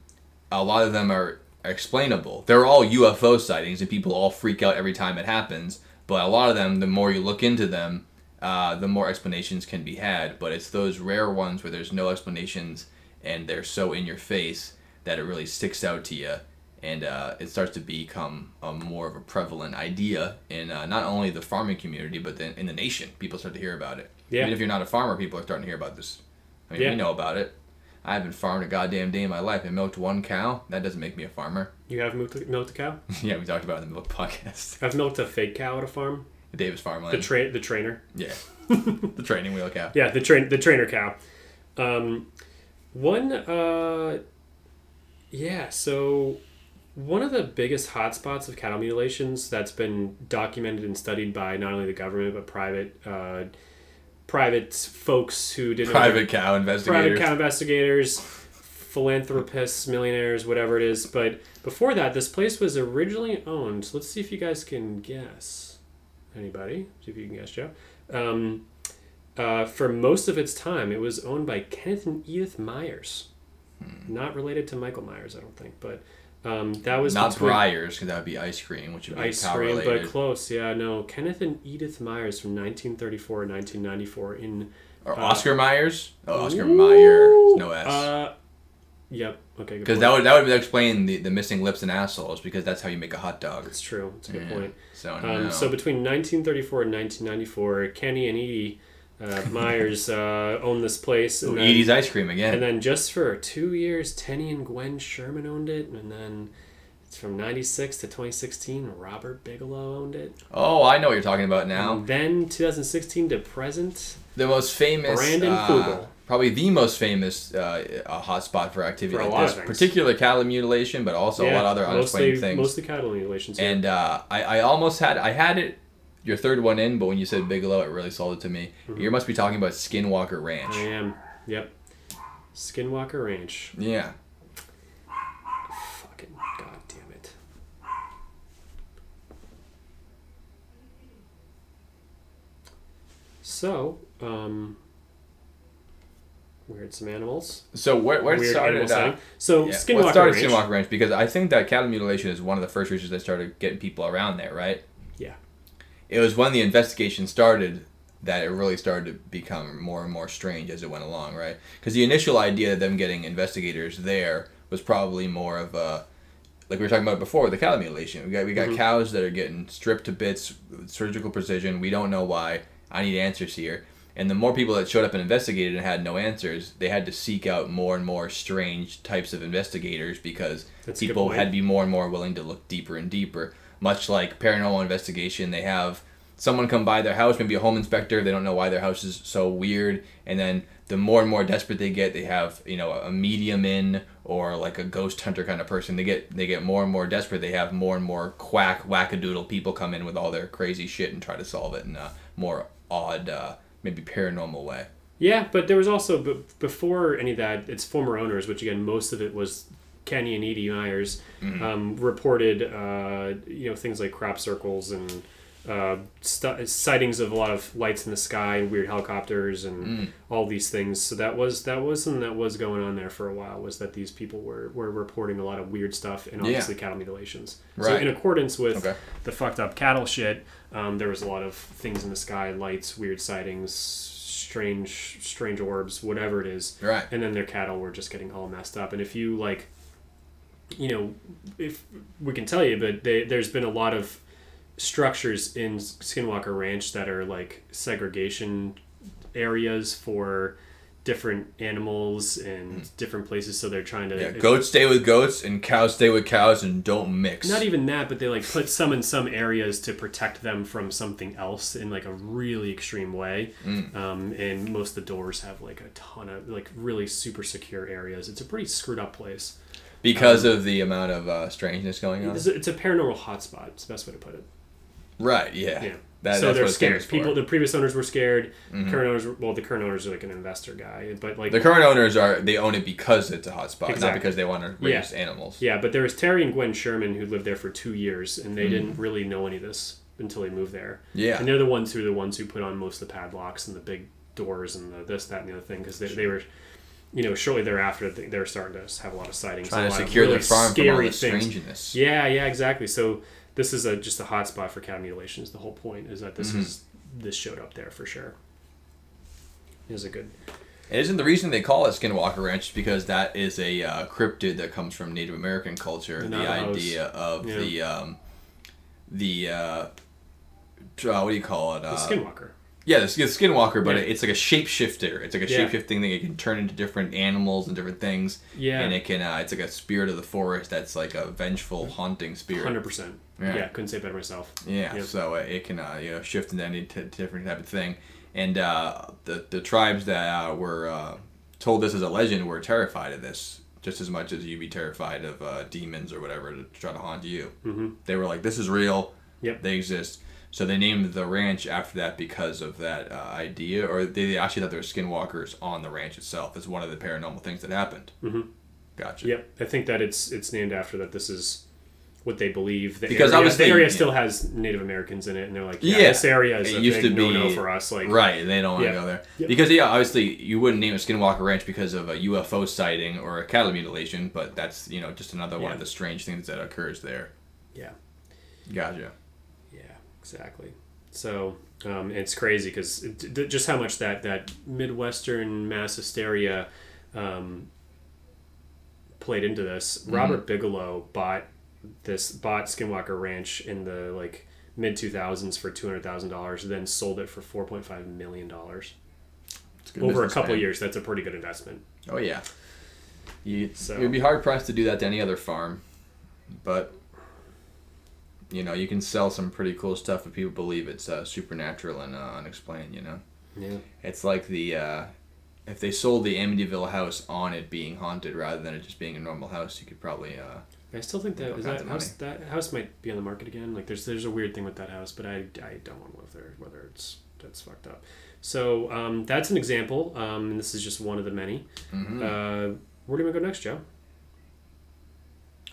a lot of them are explainable. They're all UFO sightings, and people all freak out every time it happens. But a lot of them, the more you look into them, uh, the more explanations can be had. But it's those rare ones where there's no explanations and they're so in your face that it really sticks out to you, and uh, it starts to become a more of a prevalent idea in uh, not only the farming community but then in the nation. People start to hear about it. Yeah. Even if you're not a farmer, people are starting to hear about this. I mean, Yeah. we know about it. I haven't farmed a goddamn day in my life. I milked one cow. That doesn't make me a farmer. You have milked a, milked a cow. *laughs* yeah, we talked about it in the milk podcast. I've milked a fake cow at a farm. The Davis The farmland. train, the trainer. yeah. *laughs* the training wheel cow. Yeah, the train, the trainer cow. Um, one, uh, yeah. So one of the biggest hotspots of cattle mutilations that's been documented and studied by not only the government but private, uh, private folks who did Private cow investigators. private cow investigators, philanthropists, millionaires, whatever it is. But before that, this place was originally owned. Let's see if you guys can guess. Anybody? See if you can guess, Joe. Um, uh, for most of its time, it was owned by Kenneth and Edith Myers. Hmm. Not related to Michael Myers, I don't think, but um, that was Not between- Breyers, because that would be ice cream, which would be ice cream, related. but close. Yeah, no. Kenneth and Edith Myers from 1934 and 1994 in or uh, Oscar Myers? Oh, Oscar Myers. No S. Uh, yep. Okay. Because that would that would explain the, the missing lips and assholes because that's how you make a hot dog. That's true. That's a good Yeah. point. So Um. So between 1934 and 1994, Kenny and Edie uh, *laughs* Myers uh, owned this place, and Ooh, then, Edy's ice cream again. and then just for two years, Tenny and Gwen Sherman owned it, and then from 96 to 2016, Robert Bigelow owned it. oh, I know what you're talking about now. And then 2016 to present, The most famous, Brandon uh, Fugal. Probably the most famous uh, uh, hotspot for activity For like this particular cattle mutilation, but also a lot of other unexplained mostly, things. Mostly cattle mutilations. yeah. And uh, I, I almost had I had it your third one in, but when you said Bigelow, it really sold it to me. You must be talking about Skinwalker Ranch. I am. Yep. Skinwalker Ranch. Yeah. Fucking goddamn it. So, um, we heard some animals. So where, where it Weird started? Uh, setting. So, yeah. Skinwalker What started Ranch. Skinwalker Ranch? Because I think that cattle mutilation is one of the first reasons that started getting people around there, right? Yeah. It was when the investigation started that it really started to become more and more strange as it went along, right? Because the initial idea of them getting investigators there was probably more of a like we were talking about before the cattle mutilation. We got we got Mm-hmm. cows that are getting stripped to bits, with surgical precision. We don't know why. I need answers here. And the more people that showed up and investigated and had no answers, they had to seek out more and more strange types of investigators because That's people had to be more and more willing to look deeper and deeper. Much like paranormal investigation, they have someone come by their house, maybe a home inspector. They don't know why their house is so weird, and then the more and more desperate they get, they have you know a medium in or like a ghost hunter kind of person. They get they get more and more desperate. They have more and more quack wackadoodle people come in with all their crazy shit and try to solve it in a more odd, uh, maybe paranormal way. Yeah, but there was also b- before any of that, its former owners, which again most of it was Kenny and Edie Myers, Mm-hmm. um, reported uh, you know things like crop circles and uh, st- sightings of a lot of lights in the sky and weird helicopters and Mm. all these things. So that was that was something that was going on there for a while. Was that these people were were reporting a lot of weird stuff and obviously cattle mutilations. So in accordance with Okay. the fucked up cattle shit, um, there was a lot of things in the sky, lights, weird sightings, strange strange orbs, whatever it is. Right. And then their cattle were just getting all messed up. And if you like, you know, if we can tell you, but they, there's been a lot of structures in Skinwalker Ranch that are like segregation areas for different animals and different places. So they're trying to Hmm. Yeah, goats stay with goats and cows stay with cows and don't mix. not even that, but they like put some in some areas to protect them from something else in like a really extreme way. Mm. Um, and most of the doors have like a ton of like really super secure areas. It's a pretty screwed up place. because of the amount of uh, strangeness going on. It's a, it's a paranormal hotspot. It's the best way to put it. Right. Yeah. Yeah. That, so they're scared. People, the previous owners were scared. Mm-hmm. Current owners, well, the current owners are like an investor guy, but like The current owners are they own it because it's a hotspot, not Exactly. because they want to raise Yeah. animals. Yeah, but there was Terry and Gwen Sherman who lived there for two years, and they mm-hmm. didn't really know any of this until they moved there. Yeah. and they're the ones who are the ones who put on most of the padlocks and the big doors and the this, that, and the other thing because they, they were, you know, shortly thereafter they they were starting to have a lot of sightings, Trying to secure really their farm from all scary the things. strangeness. Yeah, yeah, exactly. So this is a just a hot spot for cat mutilations. The whole point is that this Mm-hmm. is this showed up there for sure. It was a good. And isn't the reason they call it Skinwalker Ranch because that is a uh, cryptid that comes from Native American culture? The The, idea of Yeah. the um, the uh, uh, what do you call it? The Uh, skinwalker. Yeah, the, skinwalker, but Yeah. it's like a shapeshifter. It's like a Yeah. shapeshifting thing. It can turn into different animals and different things. Yeah. And it can. Uh, it's like a spirit of the forest. That's like a vengeful, haunting spirit. Hundred percent. Yeah. Couldn't say it better myself. Yeah. Yeah. So uh, it can uh, you know shift into any t- different type of thing. And uh, the the tribes that uh, were uh, told this as a legend were terrified of this just as much as you'd be terrified of uh, demons or whatever to try to haunt you. Mm-hmm. They were like, this is real. Yep. They exist. So they named the ranch after that because of that uh, idea, or they actually thought there were skinwalkers on the ranch itself. As one of the paranormal things that happened. Mm-hmm. Gotcha. Yep, I think that it's it's named after that. This is what they believe. The Because area, obviously- the area yeah. still has Native Americans in it, and they're like, yeah, Yeah. this area is It a used big to be- no-no for us. Like, Right, they don't want to go there Yep. because yeah, obviously you wouldn't name a Skinwalker Ranch because of a UFO sighting or a cattle mutilation, but that's you know just another one of the strange things that occurs there. yeah, Gotcha. Exactly. So um, it's crazy because just how much that that midwestern mass hysteria um, played into this. Mm-hmm. Robert Bigelow bought this bought Skinwalker Ranch in the like mid two thousands for two hundred thousand dollars, then sold it for four point five million dollars. Over a couple years. That's a pretty good investment. Oh yeah. You, So- You'd be hard pressed to do that to any other farm, but you know you can sell some pretty cool stuff if people believe it's uh, supernatural and uh, unexplained. You know, Yeah. it's like the uh, if they sold the Amityville house on it being haunted rather than it just being a normal house, you could probably uh, I still think that is that house that house might be on the market again. Like there's there's a weird thing with that house, but I, I don't want to live there. Whether it's that's fucked up. So um, that's an example, um, and this is just one of the many. Mm-hmm. Uh, where do we go next, Joe?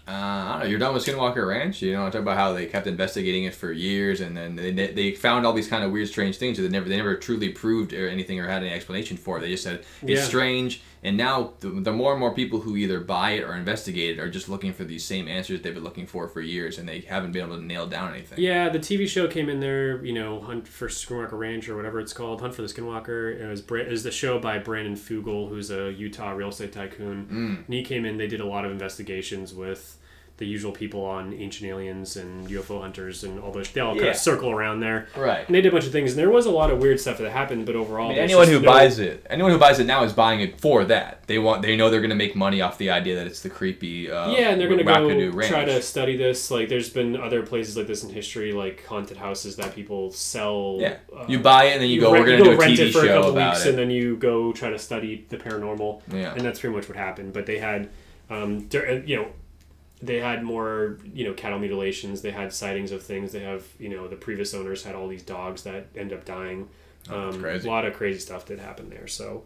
Uh, I don't know. You're done with Skinwalker Ranch. You know, I talk about how they kept investigating it for years, and then they, they found all these kind of weird, strange things that they never they never truly proved or anything or had any explanation for. it. They just said it's Yeah. strange, and now the, the more and more people who either buy it or investigate it are just looking for these same answers they've been looking for for years, and they haven't been able to nail down anything. Yeah, the TV show came in there. You know, Hunt for Skinwalker Ranch or whatever it's called, Hunt for the Skinwalker. It was it was the show by Brandon Fugal, who's a Utah real estate tycoon. Mm. And he came in. They did a lot of investigations with the usual people on ancient aliens and UFO hunters and all those. They all kind of circle around there. Right. And they did a bunch of things, and there was a lot of weird stuff that happened. But overall, I mean, anyone who no- buys it, anyone who buys it now is buying it for that. They want, they know they're going to make money off the idea that it's the creepy. Uh, yeah, and they're gonna go ranch. try to study this. Like, there's been other places like this in history, like haunted houses that people sell. Yeah, uh, you buy it and then you, go. rent- We're going to do a rent TV it for a couple about weeks, it. and then you go try to study the paranormal. Yeah. and that's pretty much what happened. But they had, um, uh, you know, they had more, you know, cattle mutilations. They had sightings of things. They have, you know, the previous owners had all these dogs that end up dying. Oh, Um, crazy. A lot of crazy stuff did happen there. So,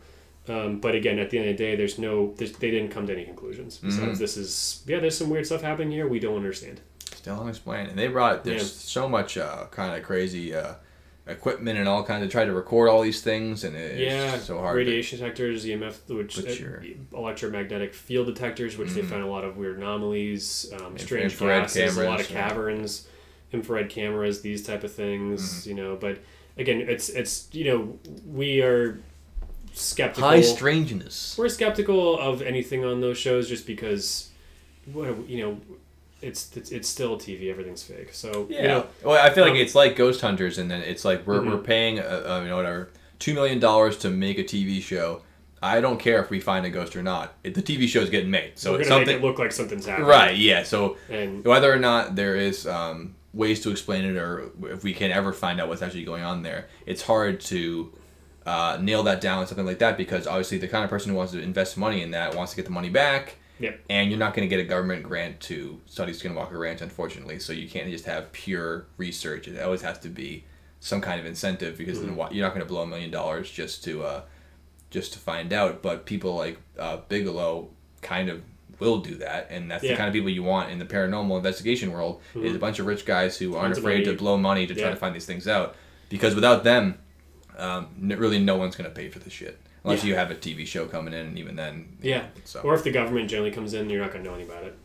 um, but again, at the end of the day, there's no, there's, they didn't come to any conclusions. Mm-hmm. Besides, this is, yeah, there's some weird stuff happening here. We don't understand. Still unexplained. And they brought there's Yeah. so much uh, kind of crazy uh, equipment and all kinds of try to record all these things, and it's yeah, so hard. radiation detectors, EMF, which uh, you're- electromagnetic field detectors, which they found a lot of weird anomalies, um, strange gases, a lot of cameras, yeah. caverns, infrared cameras, these type of things. You know, but again, it's it's you know we are skeptical. High strangeness. we're skeptical of anything on those shows just because, what you know, it's it's, it's still TV. Everything's fake. So Yeah. you know, well, I feel like um, it's like Ghost Hunters, and then it's like we're, we're Mhm. paying, uh, uh, you know, whatever, two million dollars to make a TV show. I don't care if we find a ghost or not. It, the TV show is getting made, so we're it's gonna something. make it look like something's happening. right? Yeah. So And whether or not there is um, ways to explain it, or if we can ever find out what's actually going on there, it's hard to uh, nail that down with something like that because obviously the kind of person who wants to invest money in that wants to get the money back. Yep. And you're not going to get a government grant to study Skinwalker Ranch, unfortunately. So you can't just have pure research. It always has to be some kind of incentive because then you're not going to blow a million dollars just to uh, just to find out. But people like uh, Bigelow kind of will do that, and that's the kind of people you want in the paranormal investigation world. Is a bunch of rich guys who aren't Tons afraid to blow money to try to find these things out. Because without them, um, n- really no one's going to pay for the shit unless Yeah. you have a TV show coming in, and even then, Yeah. So Or if the government generally comes in, you're not going to know anything about it.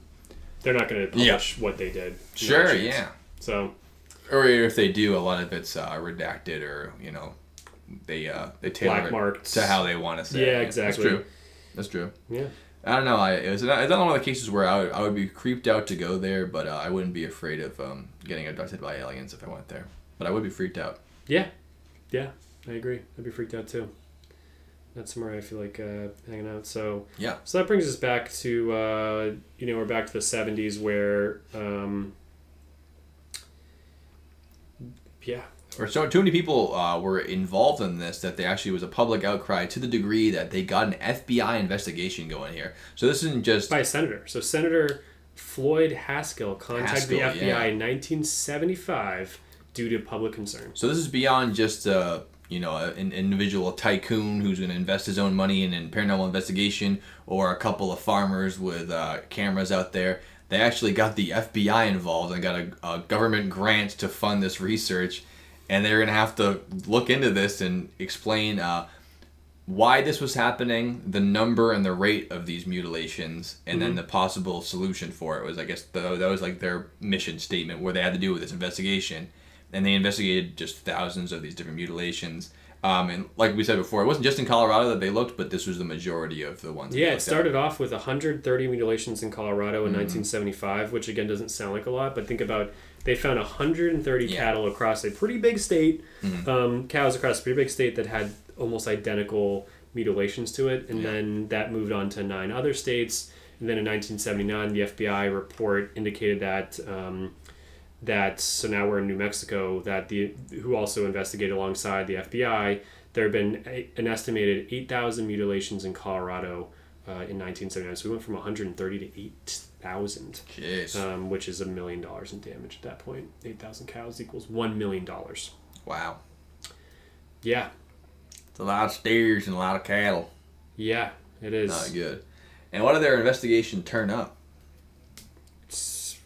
They're not going to publish what they did. Sure, yeah. So Or if they do, a lot of it's uh, redacted, or you know, they uh, they tailor Black it to how they want to say. Yeah, it. exactly. That's true. That's true. yeah, I don't know. I it was not, it's not one of the cases where I would, I would be creeped out to go there, but uh, I wouldn't be afraid of um, getting abducted by aliens if I went there. But I would be freaked out. yeah, yeah. I agree. I'd be freaked out too. That's somewhere I feel like uh, hanging out. So Yeah. So that brings us back to uh, you know we're back to the '70s where um, yeah Or so too many people uh, were involved in this that they actually was a public outcry to the degree that they got an FBI investigation going here. So this isn't just by a senator. So Senator Floyd Haskell contacted the FBI yeah. in 1975 due to public concern. So this is beyond just uh, you know an individual tycoon who's going to invest his own money in, in paranormal investigation, or a couple of farmers with uh, cameras out there. They actually got the FBI involved and got a, a government grant to fund this research, and they're going to have to look into this and explain uh, why this was happening, the number and the rate of these mutilations, and then the possible solution for it was, I guess, the, that was like their mission statement where they had to do with this investigation. And they investigated just thousands of these different mutilations. Um, and like we said before, it wasn't just in Colorado that they looked, but this was the majority of the ones. Yeah, it looked at. started off with 130 mutilations in Colorado Mm-hmm. in 1975, which again doesn't sound like a lot, but think about they found 130 Yeah. cattle across a pretty big state, Mhm. um, cows across a pretty big state that had almost identical mutilations to it, and Yeah. then that moved on to nine other states. And then in 1979, the FBI report indicated that um, that so now we're in New Mexico that the who also investigated alongside the FBI. There have been a, an estimated 8,000 mutilations in Colorado uh, in 1979. So we went from 130 to 8,000, um, which is a million dollars in damage at that point. 8,000 cows equals one million dollars. wow. Yeah, It's a lot of steers and a lot of cattle. yeah, it is. Not good. And what did their investigation turn up? It's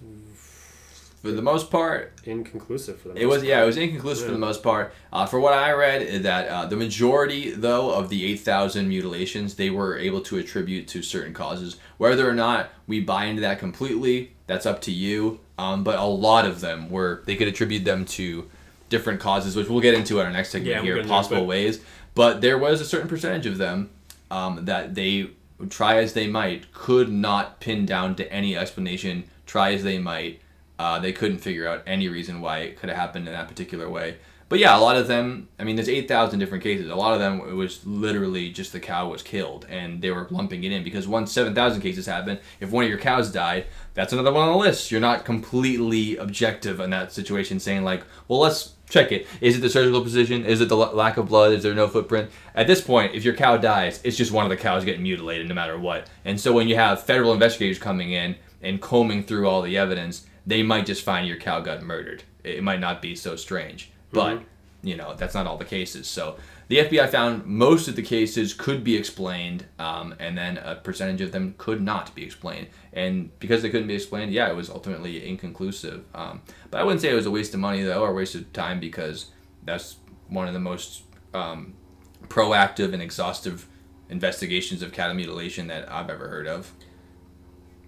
For the most part, inconclusive for them. It was yeah, it was inconclusive for the most part. Uh, for what I read, is that uh, the majority though of the eight thousand mutilations they were able to attribute to certain causes. Whether or not we buy into that completely, that's up to you. Um, but a lot of them were they could attribute them to different causes, which we'll get into in our next segment Yeah, here, possible but- ways. But there was a certain percentage of them um, that they try as they might could not pin down to any explanation. Try as they might, uh, they couldn't figure out any reason why it could have happened in that particular way. But yeah, a lot of them. I mean, there's eight thousand different cases. A lot of them it was literally just the cow was killed, and they were lumping it in because once seven thousand cases happen, if one of your cows died, that's another one on the list. You're not completely objective in that situation, saying like, well, let's check it. Is it the surgical position? Is it the l- lack of blood? Is there no footprint? At this point, if your cow dies, it's just one of the cows getting mutilated, no matter what. And so when you have federal investigators coming in and combing through all the evidence, they might just find your cow got murdered. It might not be so strange, but you know that's not all the cases. So the FBI found most of the cases could be explained, um, and then a percentage of them could not be explained. And because they couldn't be explained, yeah, it was ultimately inconclusive. Um, but I wouldn't say it was a waste of money though, or a waste of time, because that's one of the most um, proactive and exhaustive investigations of cattle mutilation that I've ever heard of.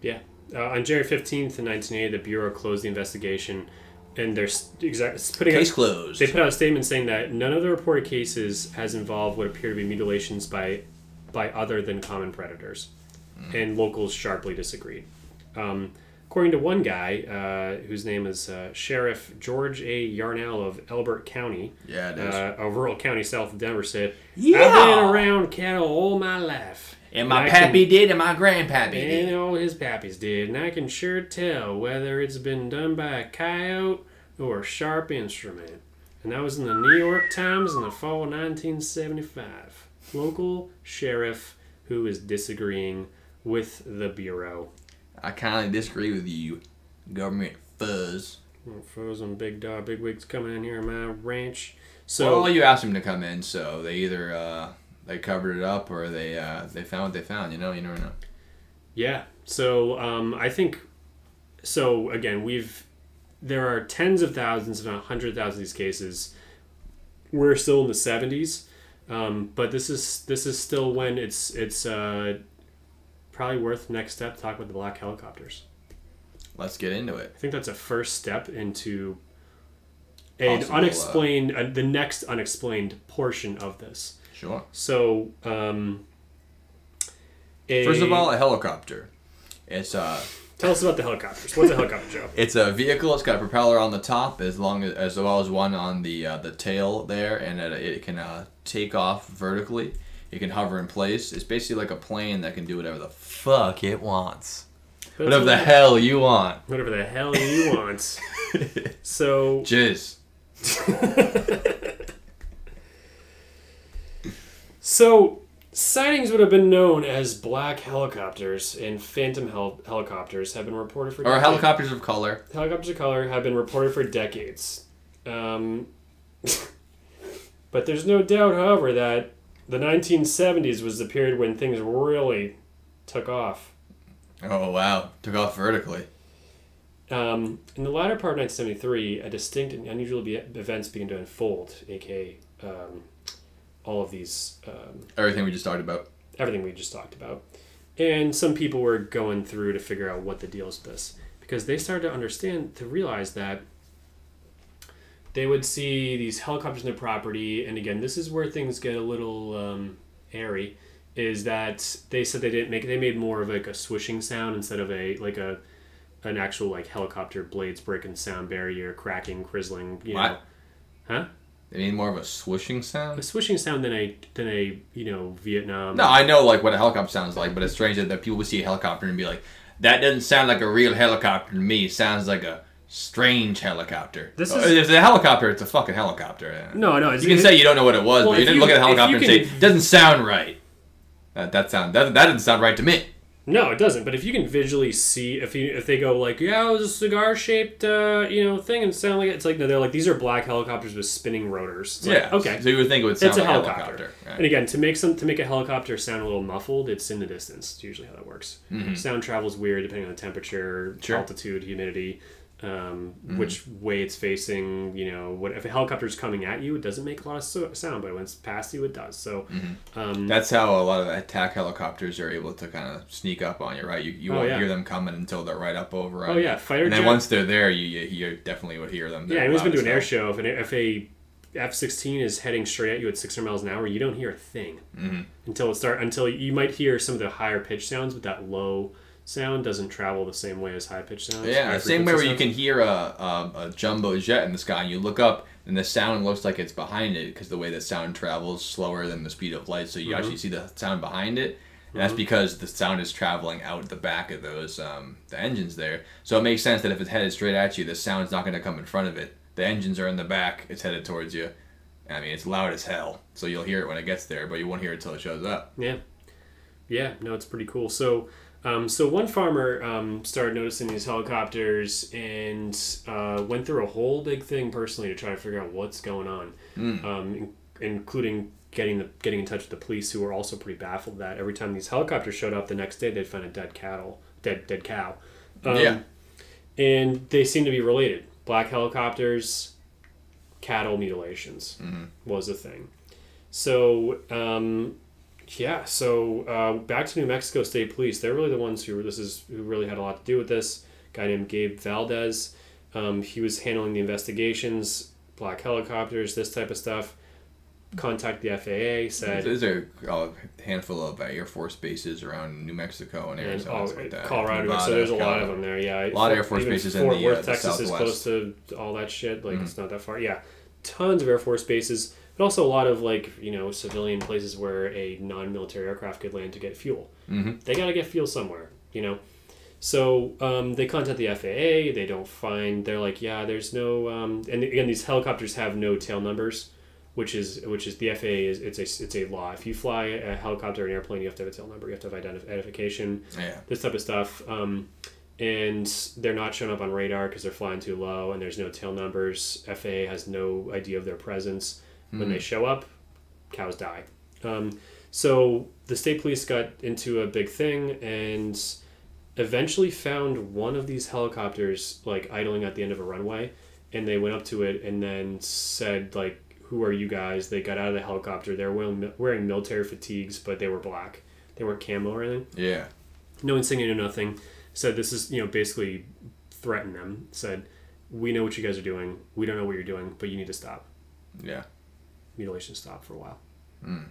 Yeah. Uh, on January 15th, in 1980, the Bureau closed the investigation and they're exact putting Case out, closed. they put out a statement saying that none of the reported cases has involved what appear to be mutilations by by other than common predators, and locals sharply disagreed. Um, according to one guy, uh, whose name is uh, Sheriff George A. Yarnell of Elbert County, Yeah, uh, a rural county south of Denver, said, Yeah. "I've been around cattle all my life, and my I can- pappy did, and my grandpappy did. and did. all his pappies did, and I can sure tell whether it's been done by a coyote or a sharp instrument." And that was in the New York Times in the fall of 1975. Local sheriff who is disagreeing with the bureau. I kind of disagree with you, government fuzz. Frozen big dog, big wigs coming in here on my ranch. So well, you asked them to come in, so they either uh, they covered it up or they uh, they found what they found. You know, you never know. Yeah. So um, I think so. Again, we've there are tens of thousands, if not hundred thousands, of these cases. We're still in the seventies, um, but this is this is still when it's it's uh, probably worth next step to talk about the black helicopters. Let's get into it. I think that's a first step into an Possible, uh, unexplained, uh, the next unexplained portion of this. Sure. So, um, a- First of all, a helicopter. It's uh tell us about the helicopters. What's a helicopter, Joe? *laughs* It's a vehicle. It's got a propeller on the top, as long as, as well as one on the uh, the tail there, and it, it can uh, take off vertically. It can hover in place. It's basically like a plane that can do whatever the fuck it wants, But whatever the hell you want. whatever the hell you want. *laughs* so Jizz. *laughs* so sightings would have been known as black helicopters and phantom hel- helicopters have been reported for Or decades. helicopters of color. helicopters of color have been reported for decades. Um, *laughs* but there's no doubt, however, that the 1970s was the period when things really took off. Oh wow, took off vertically. Um, in the latter part of 1973, a distinct and unusual be- events began to unfold, aka um, all of these, um, Everything we just talked about. everything we just talked about. And some people were going through to figure out what the deal is with this because they started to understand, to realize that they would see these helicopters in their property. And again, this is where things get a little um, airy. Is that they said they didn't make they made more of like a swishing sound instead of a like a an actual like helicopter blades breaking sound barrier cracking crizzling you know What? huh They need more of a swishing sound. a swishing sound than a than a you know Vietnam No, I know like what a helicopter sounds like, but it's strange that people would see a helicopter and be like, "That doesn't sound like a real helicopter to me. It sounds like a strange helicopter." This Oh, is- if it's a helicopter, it's a fucking helicopter. no no You can say you don't know what it was, Well, but you didn't you- look at the helicopter and say, can- "Doesn't sound right." That that sound that, that didn't sound right to me. No, it doesn't. But if you can visually see, if you if they go like, yeah, it was a cigar shaped, uh, you know, thing, and sound like it, it's like no, they're like these are black helicopters with spinning rotors. It's like, yeah. okay. So you would think it would sound It's a like helicopter. a helicopter. Right. And again, to make some to make a helicopter sound a little muffled, it's in the distance. It's usually how that works. Sound travels weird depending on the temperature, Mm-hmm. Sure. Mm-hmm. altitude, humidity, um, which way it's facing. You know, what if a helicopter's coming at you, it doesn't make a lot of so- sound, but when it's past you, it does. So, Mm-hmm. um, That's how a lot of attack helicopters are able to kind of sneak up on you, right? You, you Oh, won't yeah. hear them coming until they're right up over. Oh, you. yeah, fighter And then once they're there, you, you you definitely would hear them. Yeah, anyone's been to an air show. If an if a F sixteen is heading straight at you at six hundred miles an hour, you don't hear a thing Mm-hmm. until it start until you might hear some of the higher pitch sounds, but that low sound doesn't travel the same way as high pitch sounds. Yeah, the same way where you can hear a, a, a jumbo jet in the sky and you look up and the sound looks like it's behind it because the way the sound travels slower than the speed of light, so you Mm-hmm. actually see the sound behind it. And that's because the sound is traveling out the back of those um, the engines there. So it makes sense that if it's headed straight at you, the sound's not going to come in front of it. The engines are in the back; it's headed towards you. I mean, it's loud as hell, so you'll hear it when it gets there, but you won't hear it until it shows up. Yeah, yeah, no, it's pretty cool. So, um, so one farmer um, started noticing these helicopters and uh, went through a whole big thing personally to try to figure out what's going on, um, in- including getting the getting in touch with the police, who were also pretty baffled that every time these helicopters showed up, the next day they'd find a dead cattle, dead dead cow. Um, Yeah. and they seemed to be related. Black helicopters, cattle mutilations was a thing. So, um, yeah. So uh, back to New Mexico State Police. They're really the ones who this is who really had a lot to do with this. guy named Gabe Valdez. Um, he was handling the investigations, black helicopters, this type of stuff. Contact the FAA, said, There's a, a handful of uh, Air Force bases around New Mexico and Arizona, and oh, like that. Colorado. Nevada, so there's a lot of them there. Yeah, A lot of Air Force bases in Fort the, Worth, uh, the Texas, is close to all that shit. Like Mhm. it's not that far. Yeah, tons of Air Force bases, but also a lot of like you know civilian places where a non-military aircraft could land to get fuel. Mhm. They got to get fuel somewhere, you know. So um, they contact the FAA. They don't find. They're like, yeah, there's no. Um, and again, these helicopters have no tail numbers, which is which is the FAA is it's a it's a law. If you fly a helicopter or an airplane, you have to have a tail number. You have to have identif- identification Yeah. this type of stuff. Um, and they're not showing up on radar because they're flying too low and there's no tail numbers. FAA has no idea of their presence. When they show up, cows die. Um, so the state police got into a big thing and eventually found one of these helicopters like idling at the end of a runway and they went up to it and then said like who are you guys they got out of the helicopter they were wearing, wearing military fatigues but they were black they weren't camo or anything Yeah. no insignia, no nothing. Said this is you know basically threatened them. Said we know what you guys are doing. We don't know what you're doing, but you need to stop. Yeah. Mutilation stop for a while. Mm.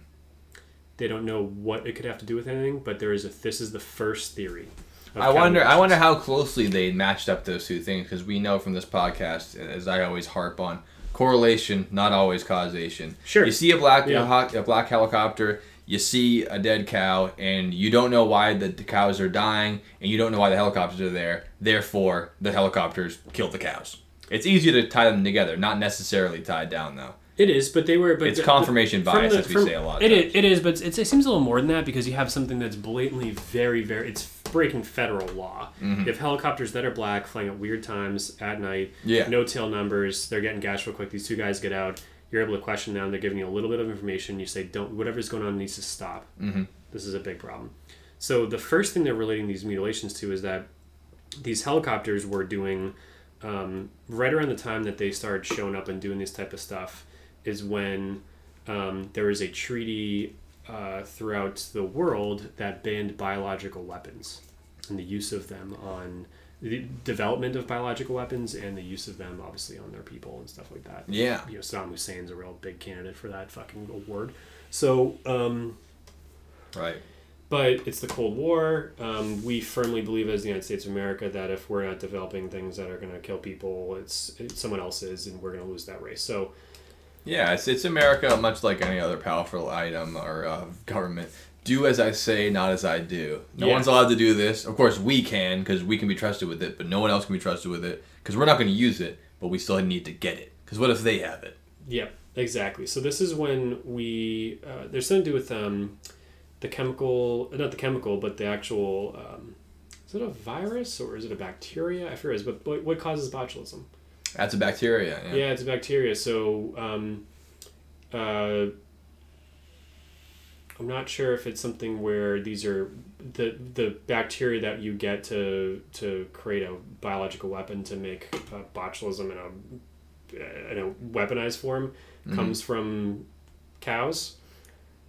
They don't know what it could have to do with anything, but there is a this is the first theory. I wonder. I wonder how closely they matched up those two things because we know from this podcast, as I always harp on, correlation, not always causation. Sure. You see a black Yeah. a, a black helicopter, you see a dead cow, and you don't know why the, the cows are dying, and you don't know why the helicopters are there. Therefore, the helicopters killed the cows. It's easier to tie them together, not necessarily tied down though. It is, but they were. But It's the- confirmation from bias, the- as we from- say a lot. It is, it is, but it's, it seems a little more than that because you have something that's blatantly very, very. It's breaking federal law. Mm-hmm. You have helicopters that are black flying at weird times at night. Yeah. No tail numbers. They're getting gashed real quick. These two guys get out. You're able to question them. They're giving you a little bit of information. You say, "Don't. Whatever's going on needs to stop. Mhm. This is a big problem." So the first thing they're relating these mutilations to is that these helicopters were doing um, right around the time that they started showing up and doing this type of stuff is when um, there was a treaty uh, throughout the world that banned biological weapons and the use of them on the development of biological weapons and the use of them obviously on their people and stuff like that Yeah. you know saddam hussein's a real big candidate for that fucking award so um, Right. but it's the Cold War. Um, we firmly believe, as the United States of America, that if we're not developing things that are going to kill people, it's, it's someone else's, and we're going to lose that race. So, Yeah, it's, it's America, much like any other powerful item or uh, government. Do as I say, not as I do. No Yeah. one's allowed to do this. Of course, we can because we can be trusted with it, but no one else can be trusted with it because we're not going to use it, but we still need to get it. Because what if they have it? yeah, exactly. So this is when we uh, there's something to do with um, the chemical, not the chemical, but the actual. Um, is it a virus or is it a bacteria? I forget. But what, what causes botulism? That's a bacteria. Yeah. Yeah, it's a bacteria. So, um, uh, I'm not sure if it's something where these are the the bacteria that you get to to create a biological weapon to make uh, botulism in a in a weaponized form comes from cows.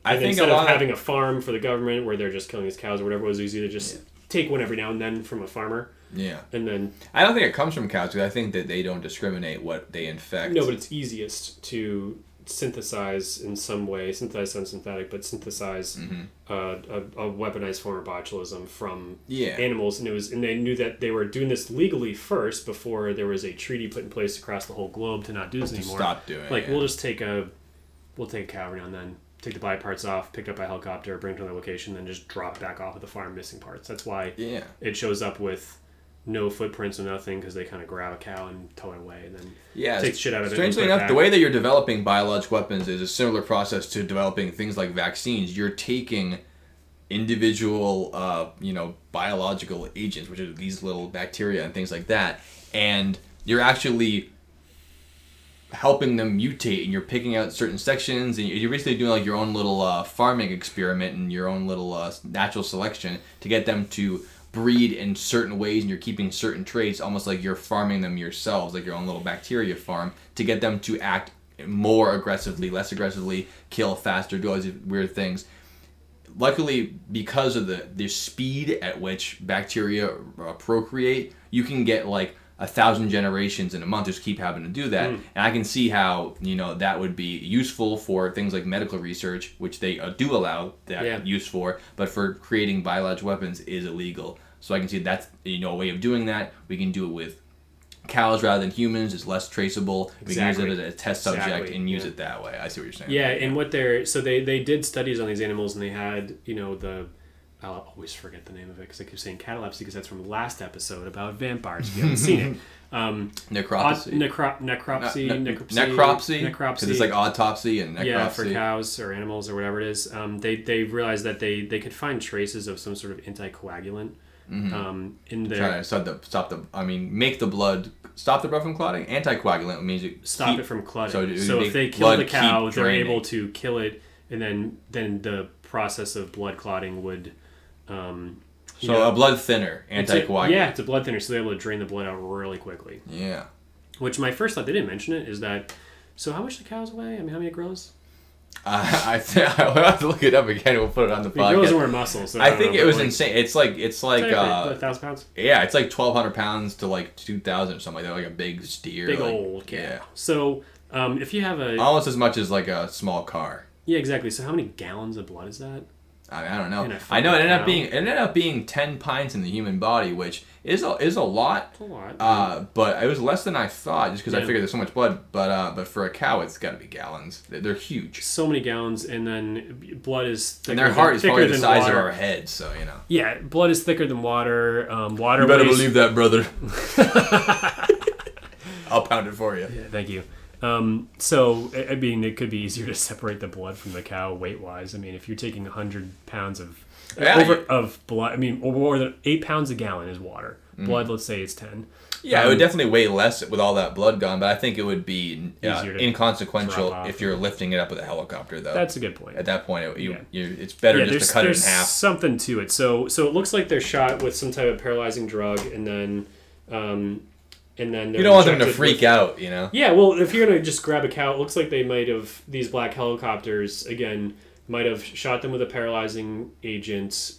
I And think instead of of having a farm for the government where they're just killing these cows or whatever it was, was either just take one every now and then from a farmer yeah. and then I don't think it comes from cows because I think that they don't discriminate what they infect. No, but it's easiest to synthesize in some way, synthesize sounds synthetic, but synthesize Mhm. uh, a, a weaponized form of botulism from yeah. animals, and it was, and they knew that they were doing this legally first before there was a treaty put in place across the whole globe to not do this to anymore. stop doing. Like it. we'll just take a, we'll take a cow every now and then, take the body parts off, picked up by helicopter, bring it to another location, then just drop back off at the farm missing parts. That's why yeah. it shows up with no footprints or nothing because they kind of grab a cow and tow it away and then Yeah, take shit out of it Strangely it enough, the way that you're developing biological weapons is a similar process to developing things like vaccines. You're taking individual, uh, you know, biological agents, which are these little bacteria and things like that, and you're actually helping them mutate and you're picking out certain sections and you're basically doing like your own little uh, farming experiment and your own little uh, natural selection to get them to breed in certain ways and you're keeping certain traits almost like you're farming them yourselves like your own little bacteria farm to get them to act more aggressively less aggressively kill faster do all these weird things. Luckily because of the the speed at which bacteria procreate you can get like a thousand generations in a month just keep having to do that. And i can see how you know that would be useful for things like medical research which they uh, do allow that Yeah. use for but for creating biological weapons is illegal. So i can see that's you know a way of doing that. We can do it with cows rather than humans. It's less traceable. We can use it as a test subject Exactly, and use yeah. it that way. I see what you're saying. Yeah, and what they're so they they did studies on these animals and they had you know the I'll always forget the name of it because I keep saying catalepsy because that's from last episode about vampires. If you haven't seen it, *laughs* um, Aut- necropsy necro- necropsy, Ne- ne- necropsy, necropsy necropsy. it's like autopsy and necropsy yeah, for cows or animals or whatever it is. Um, they they realized that they they could find traces of some sort of anticoagulant um, in their trying to stop the, stop the I mean make the blood stop the blood from clotting anticoagulant means you stop keep- it from clotting. so So, it if they kill the cow, they're draining. able to kill it, and then then the process of blood clotting would. Um, so know, a blood thinner anticoagulant yeah, it's a blood thinner, so they're able to drain the blood out really quickly. yeah Which my first thought, they didn't mention it, is that. So how much do cows weigh? I mean, how many gorillas? uh, *laughs* I think I'll have to look it up again we'll put it on the I mean, podcast wear muscles. So I don't think know, it was like, insane it's like it's like uh a thousand pounds. yeah it's like 1200 pounds to like 2000 or something like that like a big steer Big like, old cow. yeah So um, if you have a almost as much as like a small car yeah, exactly. So how many gallons of blood is that? I, mean, I don't know. I know it ended up being it ended up being ten pints in the human body, which is a, is a lot. That's a lot. Uh, but it was less than I thought, just because I figured there's so much blood. But uh, but for a cow, it's got to be gallons. They're, huge, so many gallons, and then blood is thicker and their than, heart is thicker probably the size water. of our heads. So you know. Yeah, blood is thicker than water. Um, water. You better believe that, brother. *laughs* I'll pound it for you. Yeah, thank you. Um, so I mean, it could be easier *laughs* to separate the blood from the cow weight wise. I mean, if you're taking hundred pounds of Yeah, over you- of blood, I mean, or more than eight pounds a gallon is water. Mm-hmm. Blood, let's say, is ten. Yeah, it Um, would definitely weigh less with all that blood gone, but I think it would be uh, inconsequential if you're lifting it up with a helicopter, though. That's a good point. At that point, it, you, Yeah. you, it's better yeah, just to cut it in half. something to it. So so it looks like they're shot with some type of paralyzing drug, and then um, and then You don't want them to freak with- out, you know. Yeah, well, if you're gonna just grab a cow, it looks like they might have these black helicopters again might have shot them with a paralyzing agent,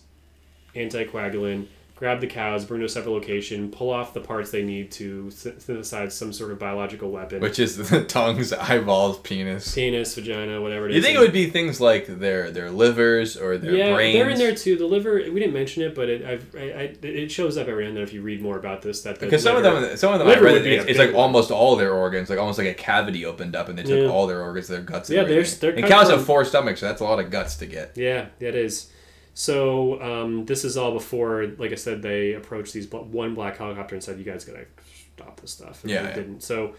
anticoagulant, grab the cows, bring to a separate location, pull off the parts they need to synthesize some sort of biological weapon, Which is the *laughs* tongues, eyeballs, penis. penis, vagina, whatever it is. You think it would be things like their their livers or their yeah, brains? they're in there too. The liver, we didn't mention it, but it I've, I, I, it shows up every now and then if you read more about this. That Because some of them, some of them, I read would that be a it's, it's like almost all their organs, like almost like a cavity opened up, and they took Yeah. all their organs, their guts. And Yeah, they're- they're and cows from- have four stomachs, so that's a lot of guts to get. Yeah, that is. So um, this is all before, like I said, they approached these one black helicopter and said, "You guys gotta stop this stuff." And Yeah, they yeah. didn't. So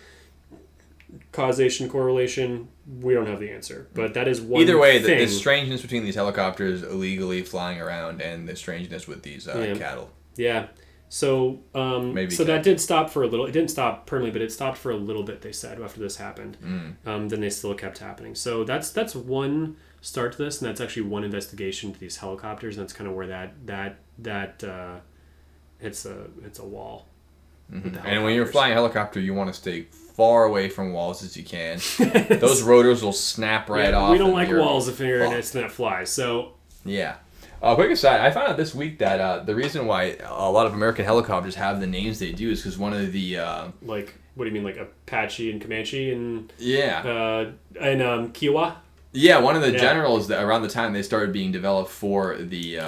causation correlation, we don't have the answer, but that is one. Either way, the, the strangeness between these helicopters illegally flying around and the strangeness with these uh, Yeah. cattle. Yeah. So um, Maybe so that did stop for a little. It didn't stop permanently, but it stopped for a little bit. They said after this happened. Mm. Um, then they still kept happening. So that's that's one start to this, and that's actually one investigation to these helicopters, and that's kind of where that that that uh, it's a it's a wall. Mm-hmm. And when you're flying a helicopter, you want to stay far away from walls as you can. *laughs* Those rotors will snap right Yeah, off. We don't like walls if you're in fucked. it, that flies. So Yeah. Uh, quick aside, I found out this week that uh, the reason why a lot of American helicopters have the names they do is because one of the uh, like, what do you mean, like Apache and Comanche and yeah uh, and um, Kiowa? Yeah one of the Yeah. generals that around the time they started being developed for the uh?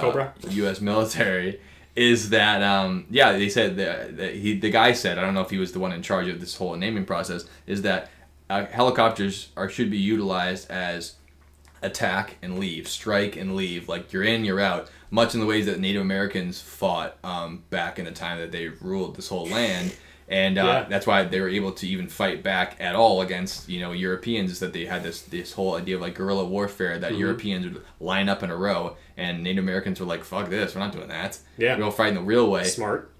U.S. military is that um, yeah they said that, that he the guy said I don't know if he was the one in charge of this whole naming process is that uh, helicopters are should be utilized as attack and leave, strike and leave. Like you're in, you're out. Much in the ways that Native Americans fought um, back in the time that they ruled this whole land, and uh, Yeah. that's why they were able to even fight back at all against you know Europeans. Is that they had this this whole idea of like guerrilla warfare that Mm-hmm. Europeans would line up in a row, and Native Americans were like, "Fuck this, we're not doing that. Yeah. we're gonna fight in the real way." Smart.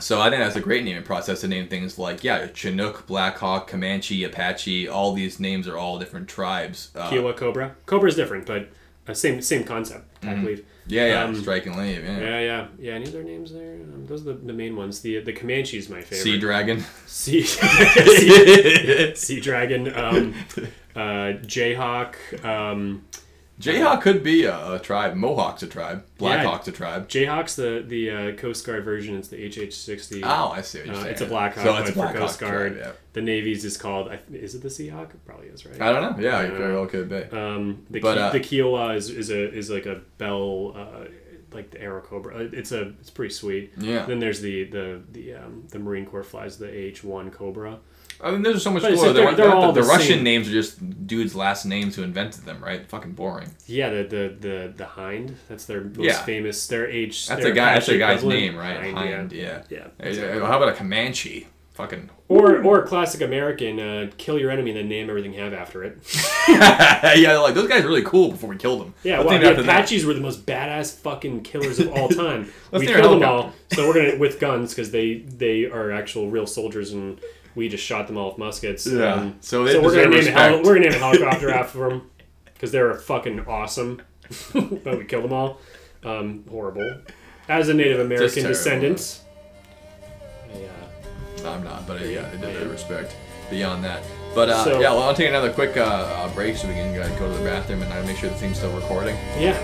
So I think that's a great naming process to name things like yeah, Chinook, Blackhawk, Comanche, Apache. All these names are all different tribes. Uh, Kiowa Cobra. Cobra is different, but uh, same same concept. Attack leave. Yeah, yeah, Um, strike and leave. Yeah. Yeah, yeah, yeah. Any other names there? Um, those are the, the main ones. The the Comanche is my favorite. Sea dragon. Sea, *laughs* *laughs* sea, sea dragon. Um, uh, Jayhawk. Um, Jayhawk could be a, a tribe. Mohawk's a tribe. Yeah. Blackhawk's a tribe. Jayhawk's the the uh, Coast Guard version. It's the HH60. Oh, I see what you're Uh, it's a Blackhawk, So it's a for Blackhawk Coast Guard. tribe, The Navy's is called. Is it the Seahawk? It probably is, right? yeah. I don't know. Yeah, it very well could be. Um, the But, Ki- uh, the Kiowa is, is a is like a bell, uh, like the Airacobra. Uh, It's a it's pretty sweet. Yeah. Then there's the the the um, the Marine Corps flies the AH one Cobra. I mean, there's so much But it's cooler. like The, they're- they're all the the Russian same. names are just dudes' last names who invented them, right? Fucking boring. Yeah, the the the the Hind. That's their most Yeah. famous. Their H. That's their a guy. That's a guy's name, right? Hind. Yeah. Yeah. Hey, How about a Comanche? Fucking. Or or classic American. Uh, kill your enemy and then name everything you have after it. *laughs* yeah, like those guys are really cool before we killed them. Yeah, Let's well, the that. Apaches were the most badass fucking killers of all time. *laughs* We killed them all, so we're gonna with guns because they they are actual real soldiers, and we just shot them all with muskets. Yeah, Um, so so we're gonna name a hel- we're gonna name a *laughs* helicopter after them because they're fucking awesome. *laughs* but we killed them all. Um, horrible. As a Native American descendant, I, uh, I'm not, but uh, yeah, they deserve respect beyond that. But uh, So- yeah, well, I'll take another quick uh, uh, break so we can uh, go to the bathroom and make sure the thing's still recording. yeah.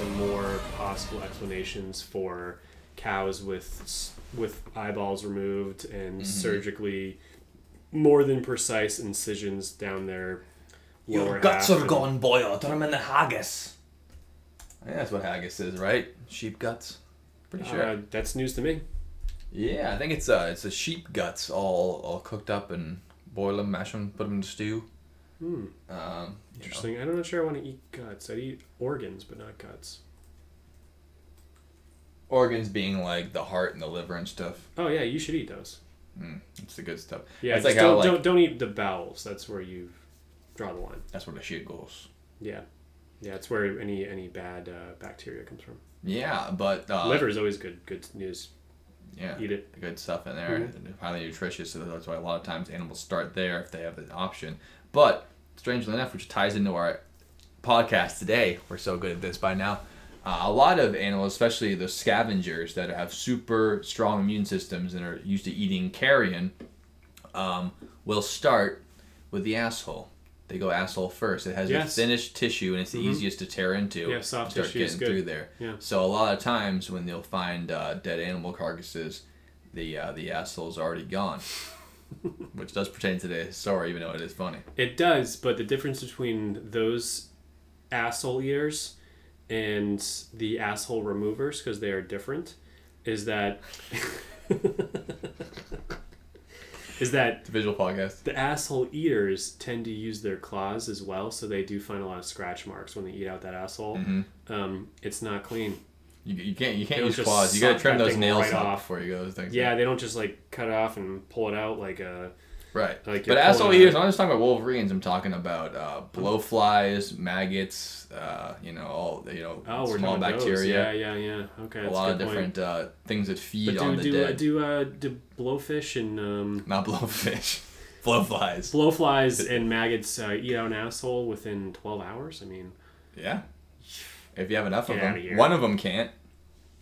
Let's get on to more possible explanations for cows with with eyeballs removed and surgically more than precise incisions down their lower half. and- boy. Throw them in the haggis. I think that's what haggis is, right? Sheep guts. Pretty sure. Uh, that's news to me. yeah, I think it's uh, it's the sheep guts all all cooked up and boil them, mash them, put them in a stew. Hmm. Um, you know. Interesting. I'm not sure I want to eat guts. I eat organs, but not guts. Organs being like the heart and the liver and stuff. Oh yeah, you should eat those. Mm, it's the good stuff. Yeah, just like don't, like don't don't eat the bowels. That's where you draw the line. that's where the shit goes. Yeah, yeah, it's where any any bad uh, bacteria comes from. Yeah, but uh, Liver is always good. Good news. Yeah, Eat it. good stuff in there. Mhm. Highly nutritious, so that's why a lot of times animals start there if they have the option. But strangely enough, which ties into our podcast today, we're so good at this by now. Uh, a lot of animals, especially the scavengers that have super strong immune systems and are used to eating carrion, um, will start with the asshole. They go asshole first. It has Yes. the thinnest tissue and it's the Mhm. easiest to tear into. Yeah, soft start tissue is getting good. through there. Yeah. So a lot of times when they'll find uh, dead animal carcasses, the uh, the asshole's already gone, *laughs* which does pertain to today's story, even though it is funny. It does, but the difference between those asshole eaters and the asshole removers, because they are different, is that *laughs* is that the visual podcast. the asshole eaters tend to use their claws as well, so they do find a lot of scratch marks when they eat out that asshole. hmm Um, it's not clean. You, you can't you can't use claws. You gotta trim those nails right off. before you go. Those things. Yeah, they don't just like cut it off and pull it out like a. Right. Like but asshole eaters, a- I'm not just talking about wolverines. I'm talking about uh, blowflies, maggots. Uh, you know, all you know, Oh, small about those. bacteria. Yeah, yeah, yeah. Okay, A lot a of different uh, things that feed But on do the do uh, dead. do uh, do blowfish and um, Not blowfish, *laughs* blowflies. blowflies and maggots uh, eat out an asshole within twelve hours? I mean, Yeah. If you have enough of them, here. one of them can't.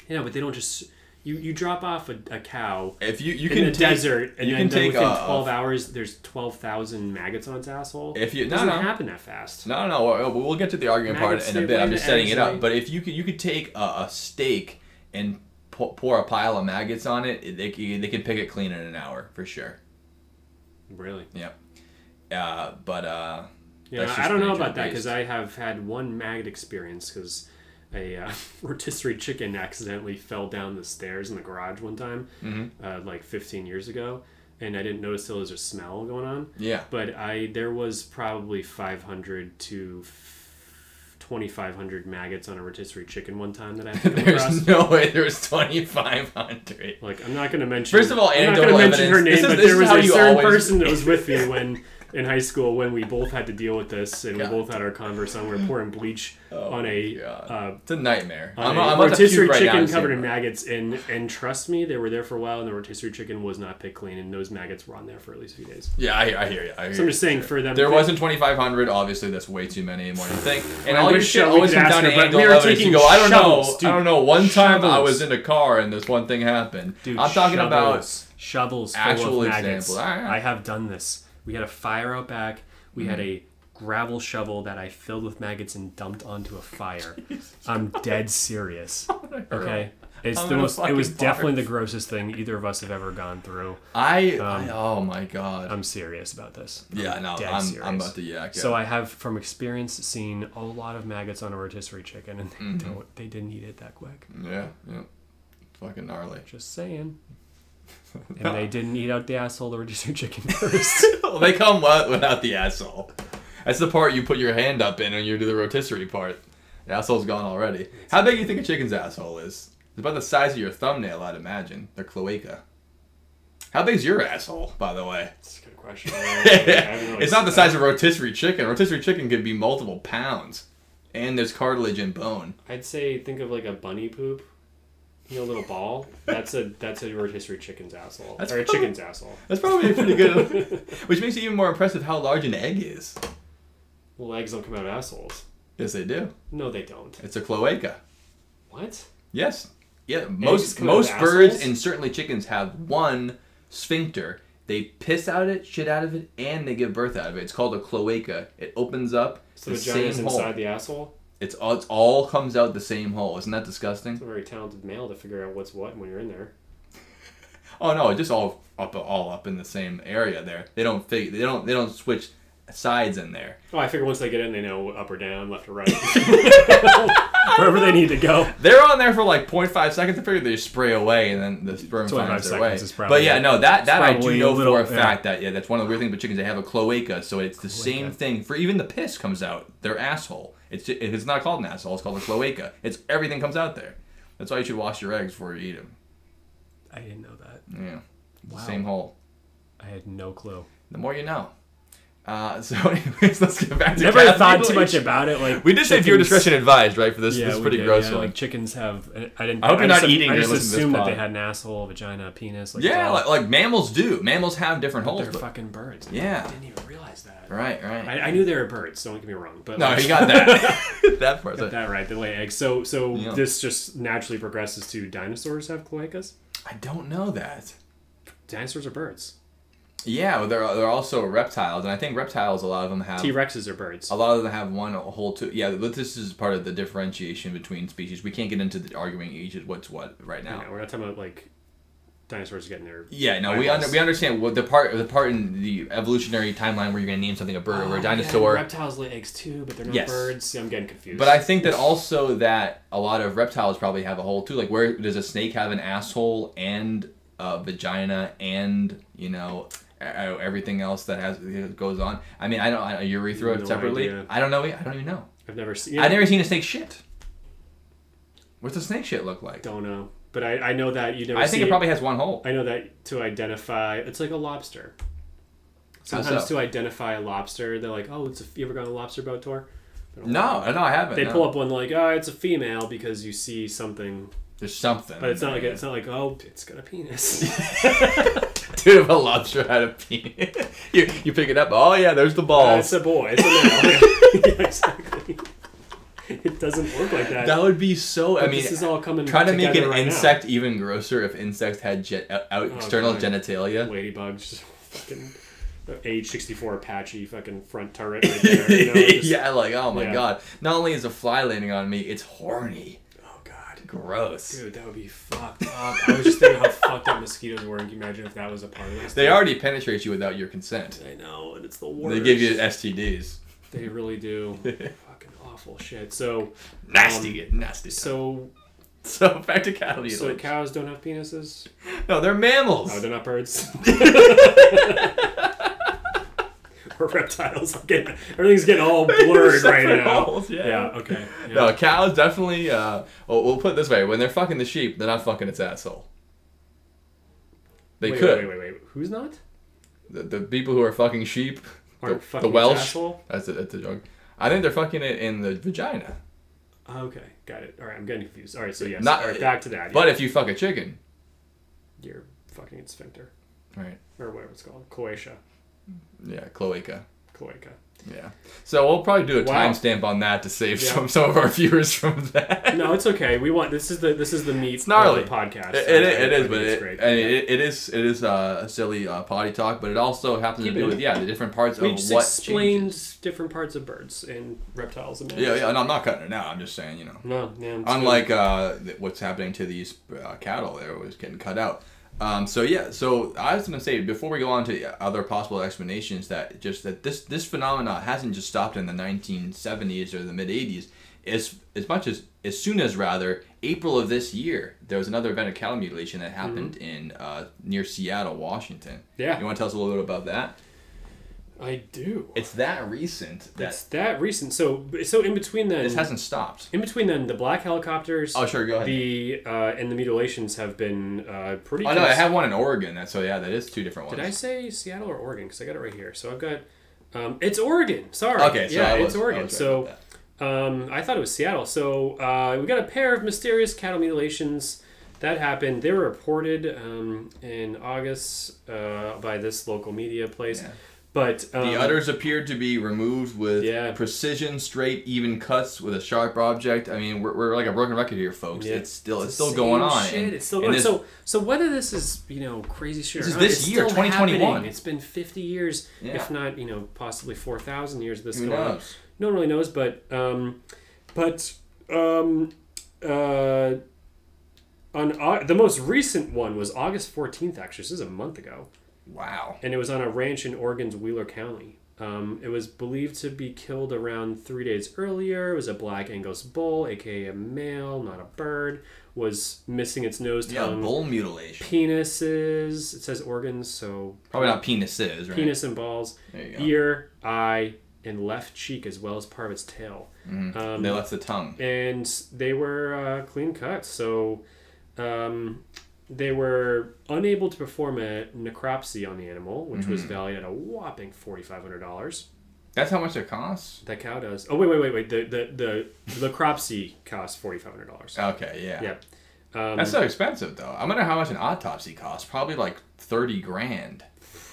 yeah, but they don't just you you drop off a, a cow If you you in can the take, desert and you then, can then take within twelve hours there's twelve thousand maggots on its asshole. If you it no doesn't no happen that fast. no no we'll, we'll get to the argument part in a bit. I'm just setting it up. But if you could you could take a, a steak and pour, pour a pile of maggots on it, they they can pick it clean in an hour for sure. Really? Yep. Uh, but uh, Yeah, That's I don't know about that because I have had one maggot experience because a uh, *laughs* rotisserie chicken accidentally fell down the stairs in the garage one time, Mhm. uh, like 15 years ago, and I didn't notice there was a smell going on. yeah, But I there was probably 500 to 2,500 maggots on a rotisserie chicken one time that I had to *laughs* come across. there's no way there was 2,500. Like I'm not going to mention. First of all, I'm not anecdotal going to mention her evidence- name, this is- but this there was a certain always- person that was with me when in high school when we both had to deal with this, and God. we both had our Converse on. We were pouring bleach Oh on a uh, It's a nightmare. on I'm, a I'm about rotisserie right chicken covered in maggots, and and trust me, they were there for a while, and the rotisserie chicken was not picked clean, and those maggots were on there for at least a few days. Yeah, I, I hear you. I hear So I'm just saying for them. There wasn't 2,500. Obviously, that's way too many more than you think. And all your wish, shit always comes down to her, angle we evidence. You go, I don't shovels, know. dude. I don't know. One time I was in a car and this one thing happened. Dude, I'm talking about shovels. shovels full actual of maggots. example. All right. I have done this. We had a fire out back. We had Mm-hmm. a gravel shovel that I filled with maggots and dumped onto a fire. *laughs* I'm dead serious. *laughs* Okay. It's I'm the most. It was fucking definitely the grossest thing either of us have ever gone through. I, Um, I oh my god. I'm serious about this. yeah, I'm no, dead I'm, serious. I'm about to yak. So I have, from experience, seen a lot of maggots on a rotisserie chicken, and they Mm-hmm. don't. They didn't eat it that quick. yeah, yeah, fucking gnarly. Just saying. *laughs* And they didn't eat out the asshole of the rotisserie chicken *laughs* first. *laughs* well, they come wet without the asshole. That's the part you put your hand up in when you do the rotisserie part. The asshole's gone already. How big do you think a chicken's asshole is? It's about the size of your thumbnail, I'd imagine. Their cloaca. How big's your asshole, by the way? That's a good question. Really it's not the seen size of rotisserie chicken. Rotisserie chicken could be multiple pounds. And there's cartilage and bone. I'd say think of like a bunny poop. You know, a little ball. That's a that's a rotisserie chicken's asshole. That's or a chicken's asshole. That's probably pretty good. *laughs* Which makes it even more impressive how large an egg is. Well, eggs don't come out of assholes. Yes, they do. No, they don't. It's a cloaca. What? Yes. Yeah, most come out of most birds and certainly chickens have one sphincter. They piss out it, shit out of it, and they give birth out of it. It's called a cloaca. It opens up So the the vagina's same inside hole. the asshole. It's all it's all comes out the same hole. Isn't that disgusting? It's a very talented male to figure out what's what when you're in there. *laughs* Oh no, it just all up all up in the same area there. They don't fig- they don't they don't switch sides in there. Oh, I figure once they get in, they know up or down, left or right, *laughs* wherever they need to go. They're on there for like 0.5 seconds. I figure they spray away and then the sperm 25 finds their way. seconds is probably- But yeah, no, that that I do know a little- for a yeah. fact that yeah, that's one of the weird things about chickens. They have a cloaca, so it's the same thing for even the piss comes out their asshole. It's ju- it's not called an asshole. It's called a cloaca. It's everything comes out there. That's why you should wash your eggs before you eat them. I didn't know that. Yeah, Wow. same hole. I had no clue. The more you know. Uh, *laughs* so, anyways, let's get back to Never Kathy thought too much about it. Like We did say viewer discretion advised, right? For this, Yeah, this pretty did, gross yeah, one. Like chickens have. I didn't. I hope you're not just, eating I just assumed that they had an asshole, vagina, penis. Like, yeah, like, like mammals do. Mammals have different holes. they're But, fucking birds. Yeah. I didn't even realize that. right, right. I, I knew they were birds. Don't get me wrong. But no, like, you got that. *laughs* *laughs* that part. got that right. They lay eggs. So so Yeah. this just naturally progresses to dinosaurs have cloacas. I don't know that. Dinosaurs are birds. Yeah, well, they're they're also reptiles, and I think reptiles. A lot of them have. T Rexes are birds. A lot of them have one whole two. Yeah, but this is part of the differentiation between species. We can't get into the arguing is what's what right now. know, we're not talking about like dinosaurs getting their. Yeah, no, we under, we understand what the part the part in the evolutionary timeline where you're gonna name something a bird or Oh, a yeah, dinosaur. reptiles lay eggs too, but they're not Yes. birds. See, I'm getting confused. But I think that also that a lot of reptiles probably have a hole too. Like where does a snake have an asshole and a vagina and you know Uh, everything else that has goes on? I mean, I don't urethra No separately. idea. I don't know. I don't even know. I've never seen. I've never seen a snake shit. What's a snake shit look like? Don't know, but I, I know that you never. I think see it probably has one hole. I know that to identify, it's like a lobster. Sometimes so? to identify a lobster, they're like, "Oh, it's a." You ever gone on a lobster boat tour? No, no, I haven't. They no. pull up one like, "Oh, it's a female," because you see something, There's something. but it's not like it's not like, "Oh, it's got a penis." *laughs* *laughs* Dude, if a lobster had a penis, you you pick it up. Oh yeah, there's the Uh, balls. it's a boy. It's a male. yeah, *laughs* exactly. It doesn't work like that. That would be so. I mean, this is all coming. try to make an right now. insect even grosser if insects had jet, out, out Oh, external genitalia. ladybugs, fucking age sixty four Apache fucking front turret right there. You know, just- yeah, like oh my Yeah. god. Not only is a fly landing on me, it's horny. Gross. Dude, that would be fucked up. I was just thinking how *laughs* fucked up mosquitoes were. And can you imagine if that was a part of this? They already penetrate you without your consent. I know, and it's the worst. They give you STDs. They really do. *laughs* fucking awful shit. So, Nasty, Um, nasty. so, so *laughs* practicality. so like- cows don't have penises. no, they're mammals. Oh, they're not birds. Or *laughs* reptiles. I'm getting, everything's getting all *laughs* blurred right now. holes, yeah. Yeah. Okay. Yeah. No, cows definitely. Uh, well, we'll put it this way: when they're fucking the sheep, they're not fucking its asshole. They wait, could. Wait, wait, wait, wait. Who's not? The, the people who are fucking sheep, aren't The- fucking the Welsh? asshole? That's a, that's a joke. I think they're fucking it in the vagina. Okay, got it. All right, I'm getting confused. All right, so yes, Not- all right, back to that. But if you fuck a chicken, you're fucking its sphincter right? or whatever it's called, cloaca, Yeah, cloaca. cloaca. Yeah. So we'll probably do a Wow. timestamp on that to save Yeah. some some of our *laughs* viewers from that. No, it's okay. We want this is the this is the meat it's gnarly. of the podcast. It, so it, it I is, think but it's it, great. I mean, it, it is it is uh, a silly uh, potty talk, but it also happens Keep to do with yeah the different parts we of just what explained changes. different parts of birds and reptiles and Yeah, mammals. yeah, and I'm not cutting it out. I'm just saying, you know. No, yeah. Unlike uh, what's happening to these uh, cattle, they're always getting cut out. Um, so yeah, so I was gonna say before we go on to other possible explanations that just that this this phenomena hasn't just stopped in the 1970s or the mid 80s. As as much as as soon as rather April of this year, there was another event of cattle mutilation that happened in uh, near Seattle, Washington. Mm-hmm. Yeah. You want to tell us a little bit about that? I do. It's that recent that It's that recent. So so in between then, this hasn't stopped. in between then, the black helicopters. Oh sure, go ahead. The uh, and the mutilations have been uh, pretty. oh no, I have one in Oregon. That so yeah, that is two different ones. Did I say Seattle or Oregon? Because I got it right here. So I've got. Um, it's Oregon. Sorry. Okay, so yeah, was- it's Oregon. so um, I thought it was Seattle. So uh, we got a pair of mysterious cattle mutilations that happened. They were reported um, in August uh, by this local media place. Yeah. But um, The udders appeared to be removed with Yeah. precision, straight, even cuts with a sharp object. I mean, we're, we're like a broken record here, folks. Yeah. It's still it's, the still going on. Shit. and- it's still going. this- so so whether this is you know crazy shit This or not, this it's year, still 2021. happening. It's been fifty years, Yeah. if not you know possibly four thousand years. of This who going on. No one really knows, but um, but um, uh, on Au- the most recent one was August fourteenth. Actually, this is a month ago, Wow. and it was on a ranch in Oregon's Wheeler County. Um, it was believed to be killed around three days earlier. It was a black Angus bull, aka a male, not a bird. Was missing its nose, tongue, Yeah, bull mutilation. penises. It says organs, so Probably not penises, right? penis and balls, There you go. ear, eye, and left cheek, as well as part of its tail. Mhm. Um, they left the tongue. and they were uh, clean cut. So um, they were unable to perform a necropsy on the animal, which was Mm-hmm. valued at a whopping forty five hundred dollars. That's how much it costs. That cow does. Oh wait, wait, wait, wait. The the the necropsy costs forty five hundred dollars. Okay, yeah. Yeah. Um, That's so expensive though. I wonder how much an autopsy costs. Probably like thirty grand,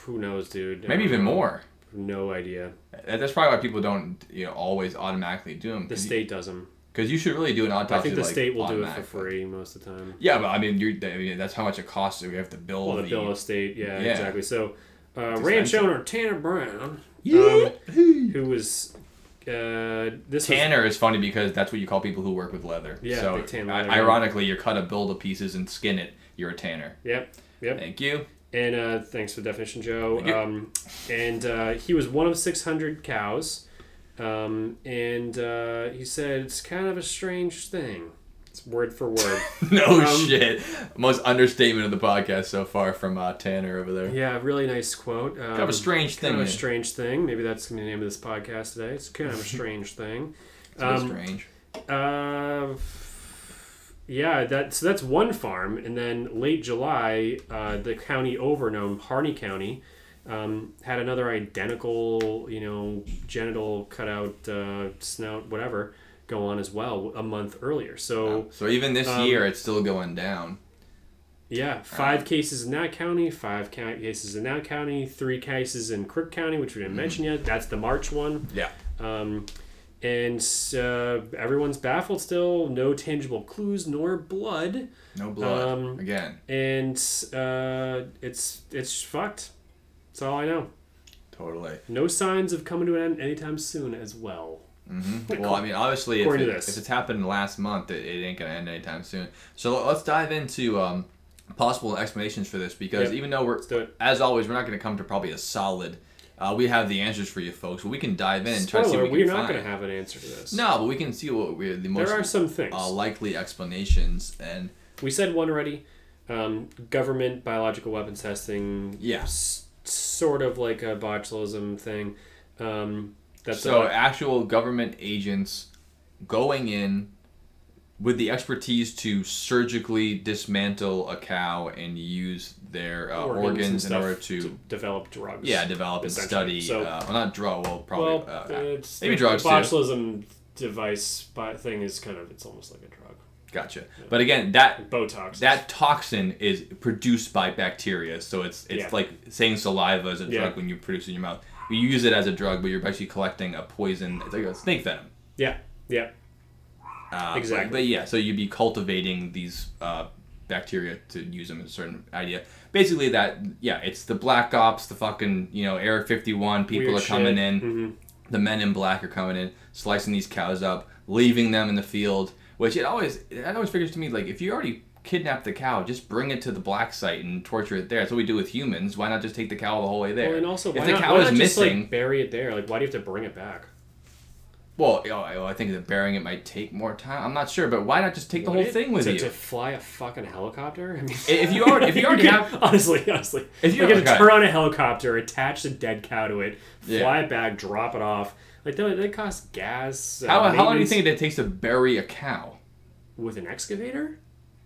who knows, dude? Maybe even know. more. No idea. That's probably why people don't, you know, always automatically do them. The state does them. Because you should really do an autopsy. I think the like, state will do it for free most of the time. Yeah, but I mean, you're, I mean, that's how much it costs. We have to bill Well, the, the bill of state, yeah, Yeah. exactly. So, uh, ranch owner Tanner Brown, Yeah. um, who was uh, this was Tanner is funny because that's what you call people who work with leather. Yeah, So, tan leather. ironically, you cut a bill to pieces and skin it. You're a tanner. Yep, yep. Thank you. And uh, thanks for the definition, Joe. Um, and uh, he was one of 600 cows. Um, and uh, he said it's kind of a strange thing. It's word for word. *laughs* no Um, shit. Most understatement of the podcast so far from uh, Tanner over there. yeah, really nice quote. Um, Kind of a strange Kind thing. of a strange thing. Maybe that's going to be the name of this podcast today. It's kind of a *laughs* strange thing. Um, strange. Uh, yeah, that so that's one farm, and then late July, uh, the county over, known Harney County, um, had another identical, you know, genital cutout, uh, snout, whatever, go on as well a month earlier. So So even this um, year, it's still going down. yeah, five cases in that county, five ca- cases in that county, three cases in Crook County, which we didn't mention yet. That's the March one. Yeah. Um, and uh, everyone's baffled still. No tangible clues nor blood. No blood. Um, Again. And uh, it's it's fucked. That's all I know. Totally. No signs of coming to an end anytime soon as well. hmm *laughs* Well, I mean, obviously, if, it, if it's happened last month, it, it ain't gonna end anytime soon. So let's dive into um, possible explanations for this because Yep. even though we're, Let's do it. as always, we're not gonna come to probably a solid. Uh, we have the answers for you folks, but we can dive in and try to see what we we're not going to have an answer to this. No, but we can see what we're the most There are some things. uh, likely explanations, and We said one already. Um, government biological weapons testing. Yeah. Sort of like a botulism thing. Um, that's so a- actual government agents going in, with the expertise to surgically dismantle a cow and use their uh, Organs organs, in order to, develop drugs. yeah develop and study. So- uh, well, not drug. Well, well, probably uh, it's maybe the drugs too. botulism device thing is kind of it's almost like a drug. Gotcha. But again, that Botox. that toxin is produced by bacteria, so it's it's Yeah. like saying saliva is a drug Yeah. when you produce it in your mouth. You use it as a drug, but you're basically collecting a poison. It's like a snake venom. yeah, yeah. Uh, Exactly. But, yeah, so you'd be cultivating these uh, bacteria to use them in a certain idea. Basically, that yeah, it's the black ops, the fucking you know Area 51. People Weird are coming shit. in. Mhm. The men in black are coming in, slicing these cows up, leaving them in the field. Which it always that always figures to me like if you already kidnapped the cow, just bring it to the black site and torture it there. That's what we do with humans. Why not just take the cow the whole way there? Well, and also, if why the not, cow why is not just, missing, like, bury it there? Like, why do you have to bring it back? well, you know, I think that burying it might take more time. I'm not sure, but why not just take the whole it? thing with to, you? to fly a fucking helicopter. *laughs* I mean, If you already- if you already *laughs* have- honestly, honestly, If you- you to turn on a helicopter, attach the dead cow to it, Yeah. fly it back, drop it off. Like that, that costs gas. uh, How, how long do you think it takes to bury a cow? with an excavator?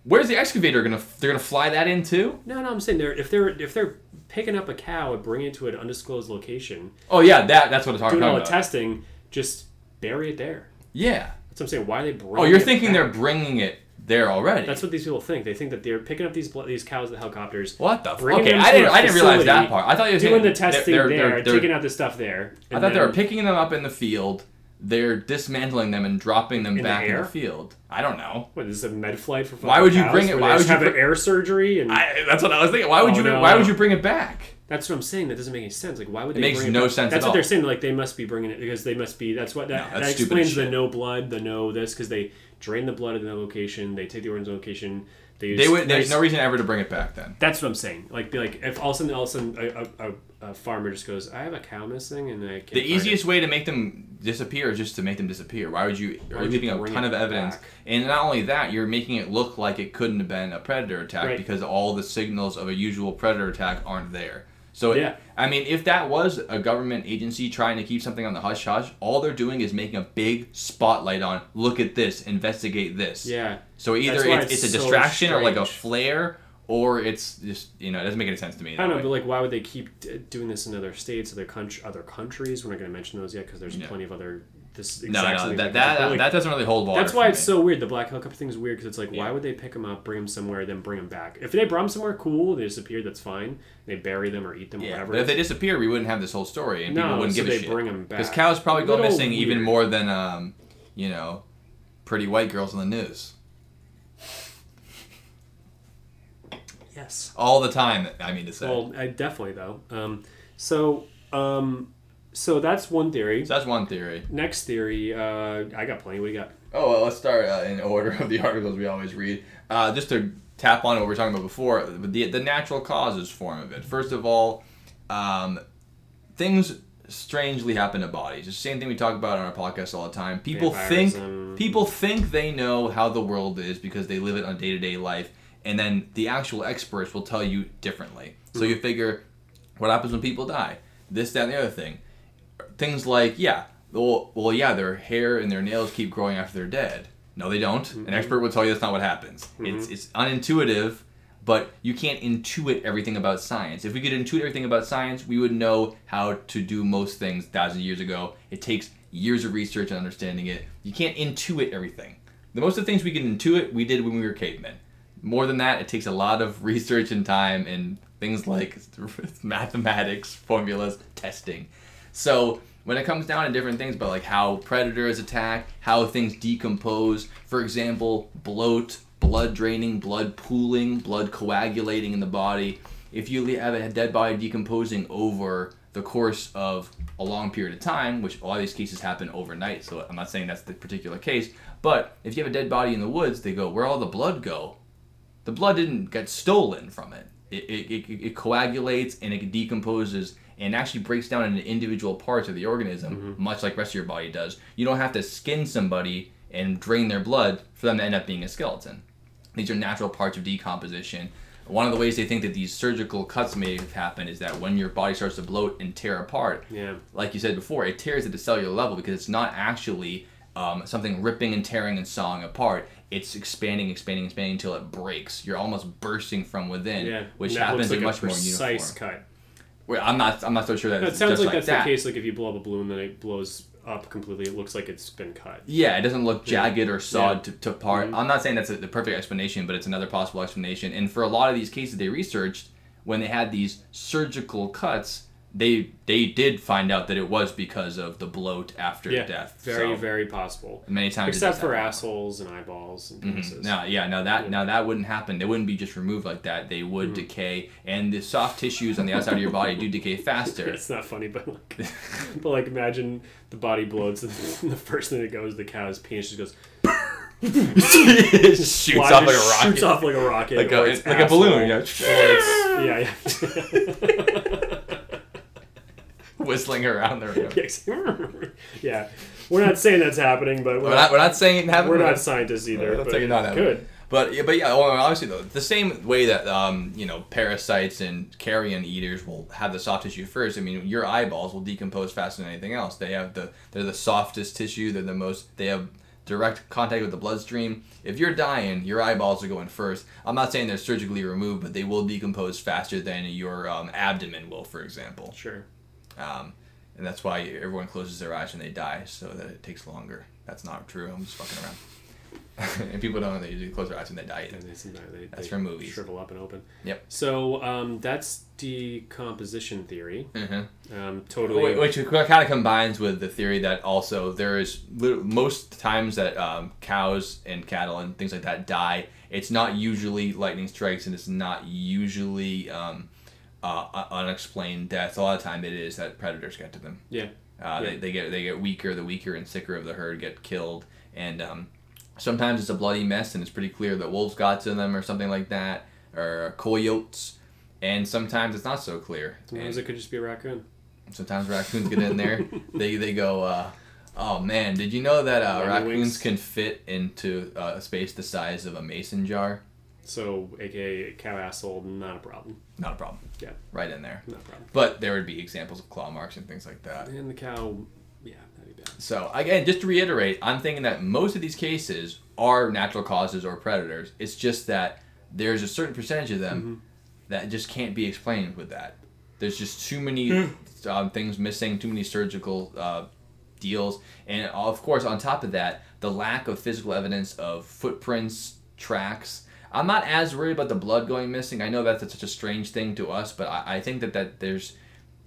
Where's the excavator gonna? They're gonna fly that in too? No, no, I'm saying they're if they're if they're picking up a cow and bringing it to an undisclosed location, Oh yeah, that that's what I'm talking doing all the testing, just bury it there. yeah. That's what I'm saying. Why are they bringing Oh, you're thinking they're bringing it there already? That's what these people think. They think that they're picking up these these cows with helicopters, what the? F- okay, I didn't. I didn't realize that part. I thought you were doing the testing they're, there, they're, they're, taking out the stuff there. I thought they were picking them up in the field. They're dismantling them and dropping them In the back in the field. I don't know. What is this a med flight for? Why would you cows bring it- why would you have bring- an air surgery? And I, that's what I was thinking. Why would Oh, you? no, why would you bring it back? that's what I'm saying. That doesn't make any sense. Like, why would they? makes bring no back? sense That's at what they're saying. Like, they must be bringing it because they must be. That's what that, No, that explains the no blood, the no this, because they drain the blood in the location. They take the organs in the location. They. They would. There's no reason ever to bring it back then. That's what I'm saying. Like, be like, if all of a sudden, all of a sudden, a, a, a, farmer just goes, "I have a cow missing," and I can't The easiest it." way to make them disappear is just to make them disappear. Why would you? Why You're you leaving a ton of evidence, back? and not only that, you're making it look like it couldn't have been a predator attack Right. because all the signals of a usual predator attack aren't there. So Yeah. I mean, if that was a government agency trying to keep something on the hush hush, all they're doing is making a big spotlight on. Look at this. Investigate this. Yeah, So either it's, it's it's a so distraction or like a strange. flare, or it's just you know it doesn't make any sense to me. I don't know, way. but like, why would they keep d- doing this in other states, other country, other countries? We're not going to mention those yet because there's Yeah. plenty of other. This no, exact no, that that, like, that doesn't really hold water. That's why me. it's so weird. The black helicopter thing is weird because it's like, why would they pick them up, bring them somewhere, then bring them back? If they brought them somewhere cool, they disappeared. That's fine. They bury them or eat them, Yeah, whatever. but if they disappear, we wouldn't have this whole story, and No, people wouldn't so give a shit. bring 'em back. Because cows probably go missing even more than, um, you know, pretty white girls on the news yes. all the time. I mean to say. Well, I, definitely though. Um, so, um, so that's one theory. so that's one theory. Next theory, uh, I got plenty. What do you got? Oh well, let's start uh, in order of the *laughs* articles we always read. Uh, just to tap on what we were talking about before, the the natural causes form of it. First of all, um, things strangely happen to bodies. It's the same thing we talk about on our podcast all the time. People think people think they know how the world is because they live it on day to day life, and then the actual experts will tell you differently. So you figure, what happens when people die? This, that, and the other thing. Things like, yeah, well, well, yeah, their hair and their nails keep growing after they're dead. No, they don't. An mm-hmm. expert will tell you that's not what happens. Mm-hmm. It's it's unintuitive, but you can't intuit everything about science. If we could intuit everything about science, we would know how to do most things thousands of years ago. It takes years of research and understanding it. You can't intuit everything. The most of the things we can intuit, we did when we were cavemen. More than that, it takes a lot of *laughs* research and time and things like *laughs* mathematics, formulas, testing. So when it comes down to different things but like how predators attack, how things decompose, for example, bloat, blood draining, blood pooling, blood coagulating in the body, if you have a dead body decomposing over the course of a long period of time, which a lot of these cases happen overnight, so I'm not saying that's the particular case, but if you have a dead body in the woods, they go, where all the blood go? The blood didn't get stolen from it. It, it, it, it coagulates and it decomposes and actually breaks down into individual parts of the organism, much like the rest of your body does. You don't have to skin somebody and drain their blood for them to end up being a skeleton. These are natural parts of decomposition. One of the ways they think that these surgical cuts may have happened is that when your body starts to bloat and tear apart, Yeah. like you said before, it tears at the cellular level because it's not actually um, something ripping and tearing and sawing apart. It's expanding, expanding, expanding until it breaks. You're almost bursting from within, Yeah, which happens like much more precise uniform. cut. Well, I'm not. I'm not so sure that No, it sounds like, like that's that. the case. Like if you blow up a balloon, then it blows up completely. It looks like it's been cut. Yeah, it doesn't look jagged or sawed Yeah. to, to part. Mhm. I'm not saying that's a, the perfect explanation, but it's another possible explanation. And for a lot of these cases they researched, when they had these surgical cuts, they they did find out that it was because of the bloat after Yeah, death. very So, very possible. many times. Except for happen. assholes and eyeballs and Mhm. No, yeah, no that Yeah. now that wouldn't happen. They wouldn't be just removed like that. They would Mhm. decay, and the soft tissues on the outside of your body do decay faster. *laughs* It's not funny, but like, *laughs* but like imagine the body bloats and *laughs* the first thing that goes, the cow's penis just goes it shoots fly- off like a rocket, Shoots off like a rocket, like a, like a balloon. You know? asshole, or it's- yeah, yeah. *laughs* whistling around the room. Yes. *laughs* yeah, we're not saying that's happening, but we're, We're not, we're not saying it happened. we're not scientists either. That's but like not happening. good. But yeah, but yeah, well, obviously though, the same way that um, you know parasites and carrion eaters will have the soft tissue first. I mean, your eyeballs will decompose faster than anything else. They have the they're the softest tissue. They're the most. They have direct contact with the bloodstream. If you're dying, your eyeballs are going first. I'm not saying they're surgically removed, but they will decompose faster than your um, abdomen will, for example. Sure. Um, and that's why everyone closes their eyes when they die, so that it takes longer. That's not true. I'm just fucking around. *laughs* and people don't know they usually close their eyes when they die. either. And they, they, That's they from movies. Shrivel up and open. Yep. So um, that's decomposition theory. Mm-hmm. Um, totally. Which kind of combines with the theory that also there is most times that um, cows and cattle and things like that die. It's not usually lightning strikes, and it's not usually um, uh, unexplained deaths. A lot of time it is that predators get to them. Yeah. Uh, Yeah. they, they get they get weaker. The weaker and sicker of the herd get killed, and um, sometimes it's a bloody mess, and it's pretty clear that wolves got to them or something like that, or coyotes. And sometimes it's not so clear. Sometimes And it could just be a raccoon. sometimes raccoons get in there. *laughs* they they go. Uh, oh man, did you know that uh, raccoons winks. can fit into uh, a space the size of a mason jar? So, aka cow asshole, not a problem. Not a problem. Yeah. Right in there. Not a problem. But there would be examples of claw marks and things like that. And the cow, yeah, that'd be bad. So again, just to reiterate, I'm thinking that most of these cases are natural causes or predators. It's just that there's a certain percentage of them that just can't be explained with that. There's just too many um, things missing, too many surgical uh, deals, and of course, on top of that, the lack of physical evidence of footprints, tracks. I'm not as worried about the blood going missing. I know that's such a strange thing to us, but I, I think that, that there's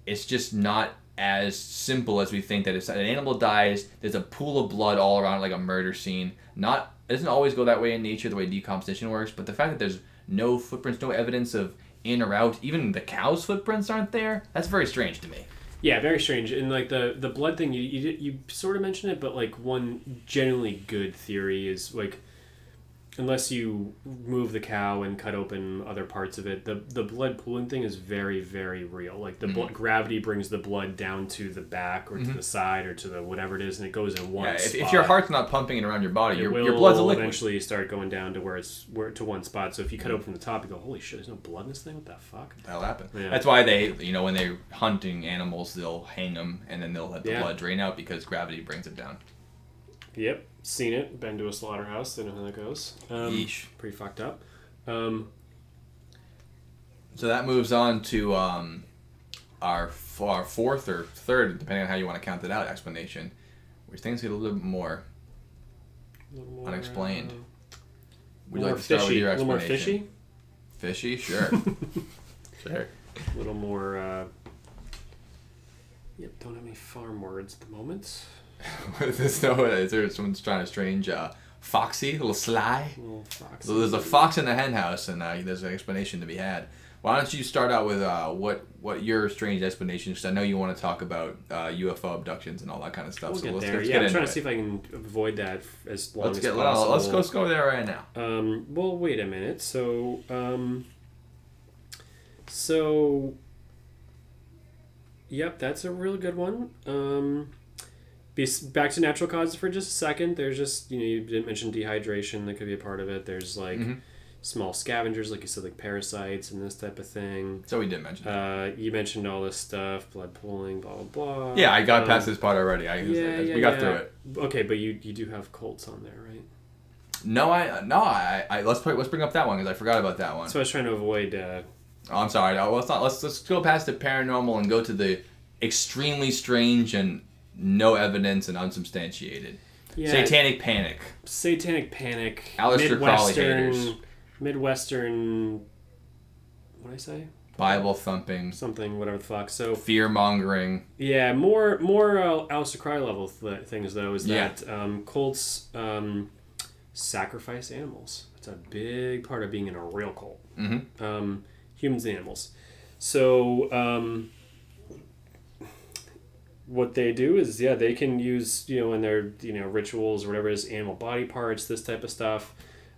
it's just not as simple as we think that if an animal dies there's a pool of blood all around like a murder scene not it doesn't always go that way in nature the way decomposition works but the fact that there's no footprints no evidence of in or out even the cow's footprints aren't there that's very strange to me Yeah, very strange. And like the the blood thing, you you, you sort of mentioned it, but like one genuinely good theory is like, unless you move the cow and cut open other parts of it, the the blood pooling thing is very very real. Like the Mm-hmm. blood gravity brings the blood down to the back or to the side or to the whatever it is, and it goes in one yeah, if, spot. if your heart's not pumping it around your body your, will your blood's Mm-hmm. eventually start going down to where it's where to one spot. So if you cut open from the top, you go, "Holy shit! There's no blood in this thing. What the fuck?" that'll happen Yeah. that's why they you know when they're hunting animals they'll hang them and then they'll let the Yeah. blood drain out because gravity brings it down Yep, seen it. Been to a slaughterhouse. They know how that goes. Um, Yeesh. Pretty fucked up. Um, So that moves on to um, our, f- our fourth or third, depending on how you want to count it out, explanation, which things get a little bit more. little more, Unexplained. uh, Would you like to start fishy. with your A little more explanation? fishy. Fishy, sure. *laughs* sure. A little more. Uh, yep. Don't have any farm words at the moment. *laughs* There's no, is there someone's trying to strange uh, foxy, a little sly? A little fox. So there's a fox in the hen house, and uh, there's an explanation to be had. Why don't you start out with uh, what what your strange explanation? Because I know you want to talk about uh, UFO abductions and all that kind of stuff. We'll so get let's, there. let's yeah, get I'm trying it. to see if I can avoid that as long let's as get possible. let's go let's go there right now. Um, well, wait a minute. So, um, so, yep, that's a real good one. Um, be, back to natural causes for just a second. There's just you know you didn't mention dehydration that could be a part of it. There's like Mhm. small scavengers, like you said, like parasites and this type of thing. So we did mention. that. Uh, you mentioned all this stuff, blood pooling, blah blah blah. yeah, I got Um, past this part already. I, Yeah, we yeah, got yeah. through it. Okay, but you you do have Colts on there, right? No, I no, I, I let's put, let's bring up that one because I forgot about that one. So I was trying to avoid. Uh, Oh, I'm sorry. Oh, let's not. Let's let's go past the paranormal and go to the extremely strange and no evidence and unsubstantiated. yeah, Satanic panic. Satanic Panic, Aleister Crowley haters. Midwestern, Midwestern. What did I say? Bible thumping. Something, whatever the fuck. So Fear mongering. yeah, more more uh, Aleister Crowley level th- things though is Yeah. that um, cults um, sacrifice animals. It's a big part of being in a real cult. Mm-hmm. um, humans and animals. So um, what they do is yeah they can use you know in their you know rituals or whatever it is animal body parts this type of stuff.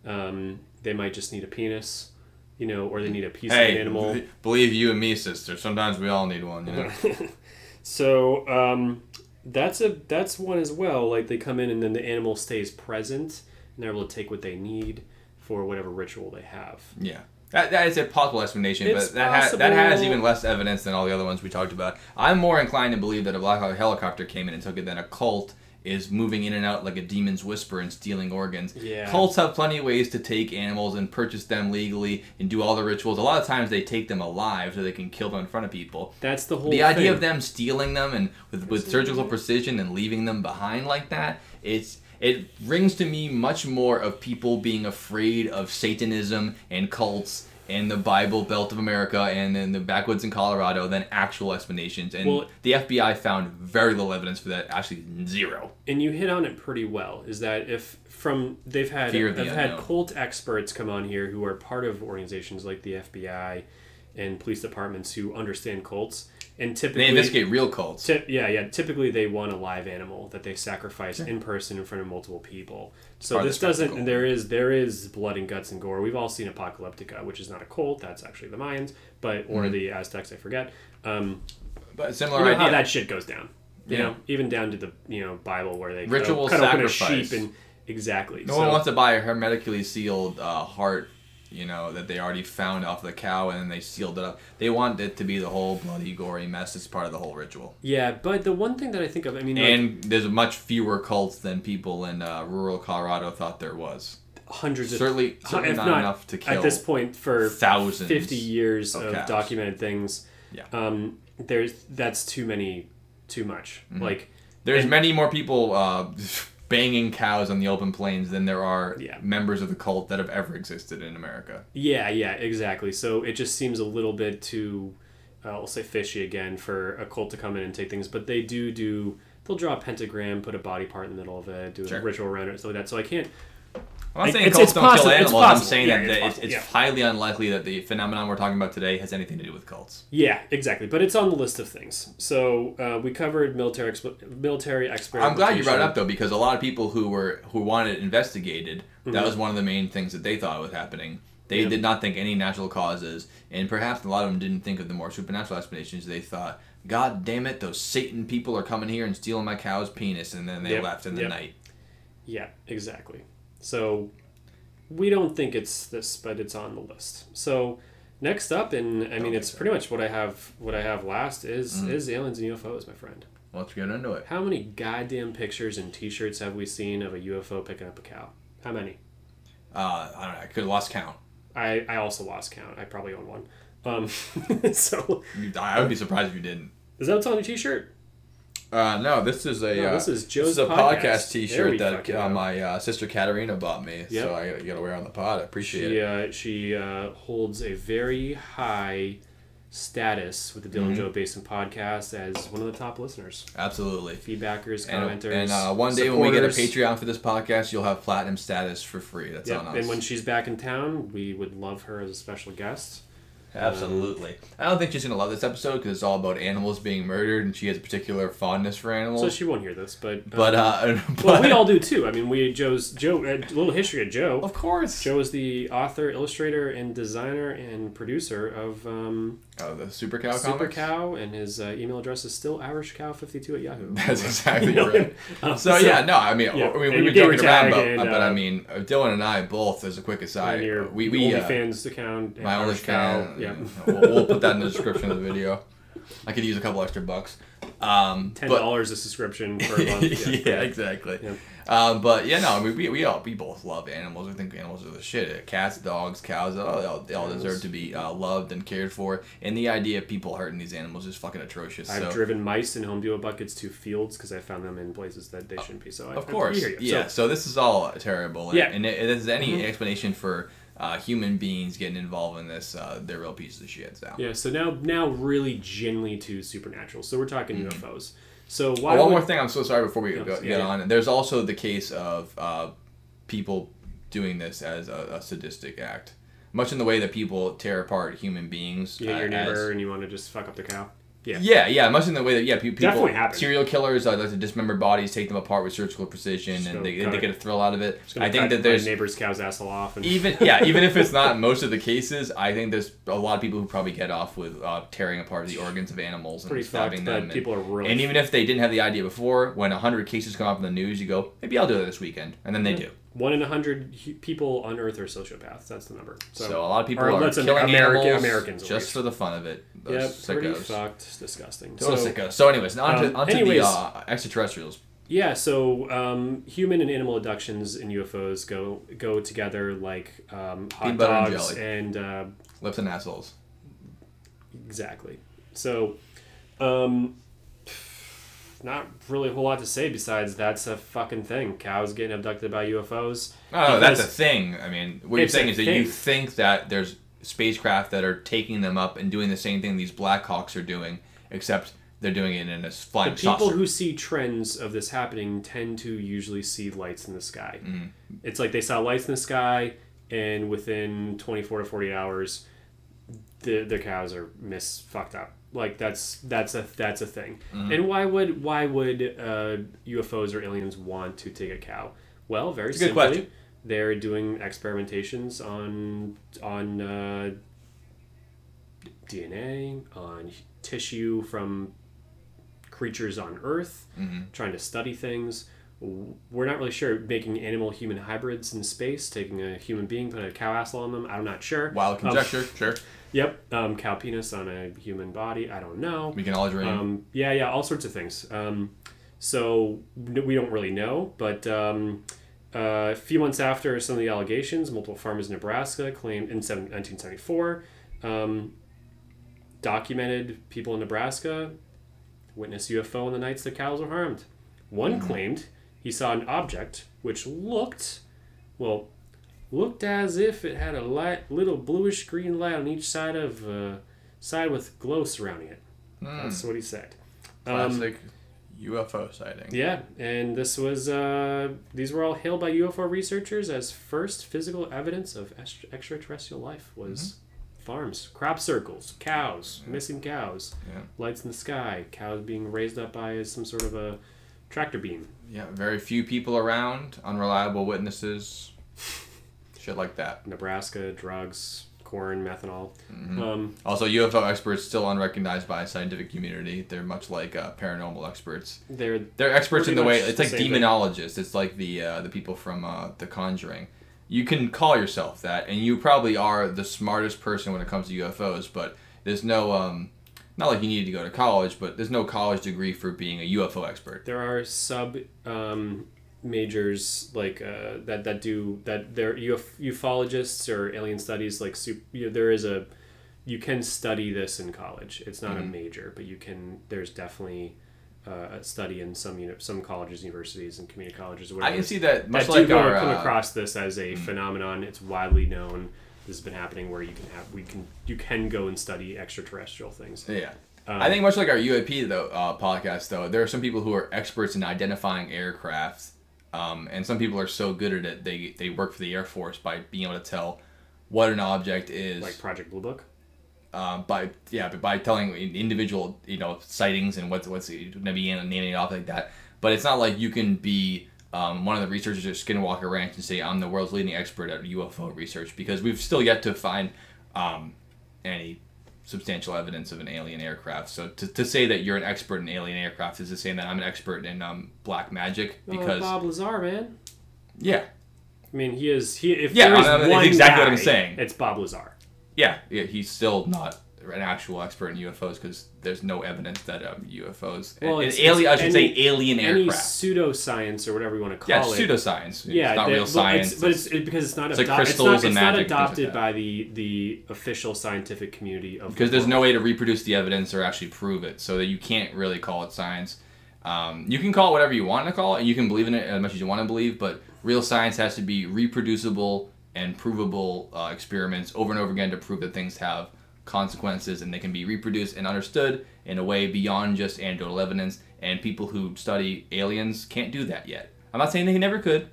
Um, they might just need a penis, you know, or they need a piece of an animal. b- believe you and me, sister. Sometimes we all need one. You know. *laughs* so um, that's a that's one as well. Like they come in and then the animal stays present and they're able to take what they need for whatever ritual they have. Yeah. That, that is a possible explanation, It's but that, ha- that has even less evidence than all the other ones we talked about. I'm more inclined to believe that a Black Hawk helicopter came in and took it than a cult is moving in and out like a demon's whisper and stealing organs. Yeah. Cults have plenty of ways to take animals and purchase them legally and do all the rituals. A lot of times they take them alive so they can kill them in front of people. That's the whole. the idea thing. of them stealing them and with, with surgical precision and leaving them behind like that it's it rings to me much more of people being afraid of satanism and cults and the bible belt of america and then the backwoods in colorado than actual explanations. And Well- the fbi found very little evidence for that actually zero. And you hit on it pretty well is that if from they've had the they've had cult experts come on here who are part of organizations like the FBI and police departments who understand cults and typically they investigate real cults Ty- yeah, yeah. Typically, they want a live animal that they sacrifice in person in front of multiple people. So Part this doesn't. spectacle. There is there is blood and guts and gore. We've all seen Apocalyptica, which is not a cult. That's actually the Mayans, but or Mhm. the Aztecs. I forget. Um, but similar you know how idea that shit goes down. You Yeah. know, even down to the you know Bible where they Ritual cut, o- cut open a sacrifice. sheep and exactly. no so, one wants to buy a hermetically sealed uh, heart you know that they already found off the cow and then they sealed it up they want it to be the whole bloody gory mess it's part of the whole ritual yeah, but the one thing that I think of, I mean, like, and there's much fewer cults than people in uh, rural Colorado thought there was. hundreds of Certainly, certainly if not, not enough to kill at this point for thousands. 50 years of of, documented things Yeah. um there's that's too many too much Mm-hmm. like There's and- many more people uh, *laughs* banging cows on the open plains than there are Yeah. members of the cult that have ever existed in America. yeah yeah exactly so it just seems a little bit too uh, i'll say fishy again for a cult to come in and take things but they do do they'll draw a pentagram put a body part in the middle of it do Sure. a ritual around it stuff like that so i can't I'm not saying it's- cults it's don't possible- kill it's animals. I'm possible. saying Yeah, that it's it's, it's yeah. highly unlikely that the phenomenon we're talking about today has anything to do with cults. yeah exactly but it's on the list of things so uh, we covered military exp- military expert I'm glad you brought it up though because a lot of people who were who wanted it investigated that Mhm. was one of the main things that they thought was happening. They Yeah. did not think any natural causes, and perhaps a lot of them didn't think of the more supernatural explanations. They thought, "God damn it, those Satan people are coming here and stealing my cow's penis," and then they Yep, left in the yep. night. Yeah, exactly. So we don't think it's this, but it's on the list. So next up, and I mean, it's so. pretty much what I have. What I have last is Mhm. is aliens and UFOs, my friend. Let's get into it. How many goddamn pictures and T-shirts have we seen of a UFO picking up a cow? How many? Uh, I don't know. I could have lost count. I I also lost count. I probably own one. Um, *laughs* so I would be surprised if you didn't. is that what's on your T-shirt? Uh, no, this is a No, uh, this is Joe's this is a podcast. podcast T-shirt that uh, my uh, sister Katarina bought me, Yep. so I gotta, gotta wear on the pod. I appreciate She it. uh, she uh, holds a very high status with the Dylan Mhm. Joe Basin podcast as one of the top listeners, Absolutely. feedbackers, And, commenters. and uh, one day when we get a. Patreon for this podcast, you'll have platinum status for free. That's Yep. on us. And when she's back in town, we would love her as a special guest. Absolutely. I don't think she's gonna love this episode because it's all about animals being murdered, and she has a particular fondness for animals. So she won't hear this, but but um, uh, but, *laughs* well, we all do too. I mean, we Joe's Joe. A little history of Joe. of course. Joe is the author, illustrator, and designer and producer of um, Oh, the Super Cow Super comics? Cow, and his uh, email address is still irishcow52 at Yahoo. *laughs* That's exactly *laughs* right. Um, So, yeah, no, I mean, yeah, I mean, we were joking around, but, and, but I uh, mean, uh, Dylan and I both, as a quick aside, your we we uh, OnlyFans account. my Irish Cow. Yeah. We'll, we'll put that in the description of the video. I could use a couple extra bucks. Um, Ten dollars a subscription per *laughs* month. yeah, exactly. Yeah. Um, but yeah, no, I mean, we, we all we both love animals. We think animals are the shit. Cats, dogs, cows, they all, they all, they all deserve to be uh, loved and cared for. And the idea of people hurting these animals is fucking atrocious. I've so driven mice in Home Depot buckets to fields because I found them in places that they shouldn't be. So of I course, you. yeah. So, So, this is all terrible. And, Yeah. and if there's any Mhm. explanation for uh, human beings getting involved in this, uh, they're real pieces of shit. So. yeah. So now, now, really, genuinely to supernatural. So we're talking UFOs. So Oh, why? one would- more thing. I'm so sorry before we Yeah, go, yeah, get yeah. on. There's also the case of uh, people doing this as a, a sadistic act, much in the way that people tear apart human beings. You get your uh, neighbor as- and you want to just fuck up the cow. Yeah. yeah, yeah, much in the way that yeah, people Definitely serial killers uh, like to dismember bodies, take them apart with surgical precision, and they, they get a thrill out of it. I think that there's neighbor's cow's asshole off. And even yeah, even if it's not *laughs* most of the cases, I think there's a lot of people who probably get off with uh, tearing apart the organs of animals and pretty stabbing fucked. them. And- people are really. and even if they didn't have the idea before, when a hundred cases come up in the news, you go, maybe I'll do it this weekend, and then they do. One in a hundred people on Earth are sociopaths. That's the number. So, So, a lot of people are let's killing American- animals Americans just least. for the fun of it. yeah, Those pretty sickos. fucked. Disgusting. Those So, sickos. So, anyways, now onto, um, onto anyways- the uh, extraterrestrials. Yeah, so um, human and animal abductions in UFOs go go together like um, hot and dogs jelly. and uh, Lips and assholes. exactly. So, um, not really a whole lot to say besides that's a fucking thing. Cows getting abducted by UFOs. No, that's a thing. I mean, what you're saying is that you think that there's spacecraft that are taking them up and doing the same thing these Black Hawks are doing, except they're doing it in a The people saucer. who see trends of this happening tend to usually see lights in the sky. Mm-hmm. It's like they saw lights in the sky, and within 24 to 48 hours, the their cows are miss fucked up. Like that's that's a that's a thing. Mm-hmm. And why would why would uh, UFOs or aliens want to take a cow? Well, very simply, question. they're doing experimentations on on uh, DNA, on tissue from creatures on Earth, Mm-hmm. trying to study things. We're not really sure. Making animal human hybrids in space, taking a human being, putting a cow asshole on them. I'm not sure. Wild Um, conjecture, sure. Yep. Um, cow penis on a human body. I don't know. We can all dream. Um, yeah, yeah, all sorts of things. Um, so we don't really know, but um, uh, a few months after some of the allegations, multiple farmers in Nebraska claimed in seven- 1974 um, documented people in Nebraska witnessed UFO on the nights the cows were harmed. One claimed he saw an object which looked, well, looked as if it had a light, little bluish green light on each side of uh, side with glow surrounding it. That's what he said. Um, Classic UFO sighting. yeah, and this was uh, these were all hailed by UFO researchers as first physical evidence of est- extraterrestrial life was farms, crop circles, cows, missing cows, Yeah. lights in the sky, cows being raised up by some sort of a tractor beam. Yeah, very few people around, unreliable witnesses, *laughs* shit like that. Nebraska, drugs, corn, methanol. Mm-hmm. Um, Also, UFO experts still unrecognized by scientific community. They're much like uh, paranormal experts. they're They're experts in the way it's the like same thing. demonologists. It's like the uh, the people from uh, The Conjuring. You can call yourself that, and you probably are the smartest person when it comes to UFOs. But there's no um, not like you needed to go to college, but there's no college degree for being a UFO expert. there are sub um, majors like uh, that that do that they're uf- ufologists or alien studies like sup- you know, there is a you can study this in college. It's not a major but you can there's definitely uh, a study in some uni- some colleges universities and community colleges or I whatever can see that much that like do our come uh, across this as a phenomenon. It's widely known. This has been happening where you can have we can you can go and study extraterrestrial things. Yeah. Um, I think much like our UAP though uh, podcast though, there are some people who are experts in identifying aircraft, um, and some people are so good at it they they work for the Air Force by being able to tell what an object is like project blue book um, by yeah but by telling individual you know sightings and what's what's gonna naming it off like that. But it's not like you can be um, one of the researchers at Skinwalker Ranch and say I'm the world's leading expert at UFO research because we've still yet to find um, any substantial evidence of an alien aircraft. So to, to say that you're an expert in alien aircraft is the same that I'm an expert in um, black magic because oh, Bob Lazar, man. yeah, I mean, he is. He if Yeah, there is I know, that's one exactly what I'm saying. It's Bob Lazar. yeah, yeah, he's still not an actual expert in UFOs because there's no evidence that um, UFOs, Well, and it's- alien, I it's should say any- alien Any aircraft. pseudoscience or whatever you want to call Yeah, it. pseudoscience. Yeah, it's not the- real science. It's, but it's it, because it's not It's like adop- crystals it's not, it's not things like adopted by the the official scientific community of the because there's no way to reproduce the evidence or actually prove it, so that you can't really call it science. Um, you can call it whatever you want to call it, and you can believe in it as much as you want to believe, but real science has to be reproducible and provable uh, experiments over and over again to prove that things have consequences and they can be reproduced and understood in a way beyond just anecdotal evidence. And people who study aliens can't do that yet. I'm not saying they never could,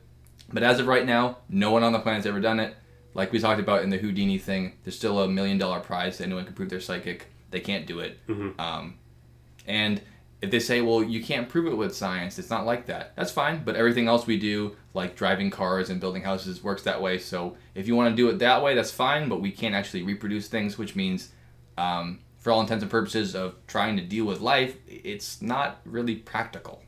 but as of right now, no one on the planet's ever done it. Like we talked about in the Houdini thing, there's still a million dollar prize to anyone can prove they're psychic. They can't do it. Um, and if they say, well, you can't prove it with science, it's not like that. That's fine. But everything else we do, like driving cars and building houses, works that way. So if you want to do it that way, that's fine. But we can't actually reproduce things, which means, um, for all intents and purposes of trying to deal with life, it's not really practical.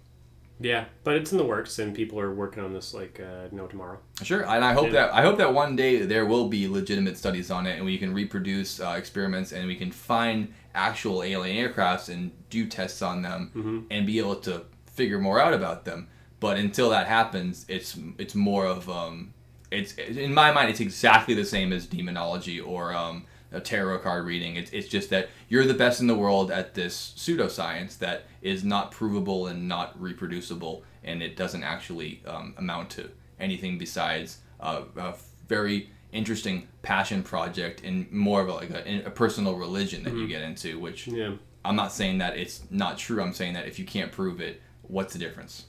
Yeah, but it's in the works, and people are working on this like uh, no tomorrow. Sure, and I hope that I hope that one day there will be legitimate studies on it, and we can reproduce uh, experiments, and we can find actual alien aircrafts and do tests on them, and be able to figure more out about them. But until that happens, it's it's more of um, it's in my mind, it's exactly the same as demonology or um, a tarot card reading. It's it's just that you're the best in the world at this pseudoscience that is not provable and not reproducible, and it doesn't actually um, amount to anything besides a, a very interesting passion project and more of a, like a, a personal religion that you get into. Which Yeah. I'm not saying that it's not true. I'm saying that if you can't prove it, what's the difference?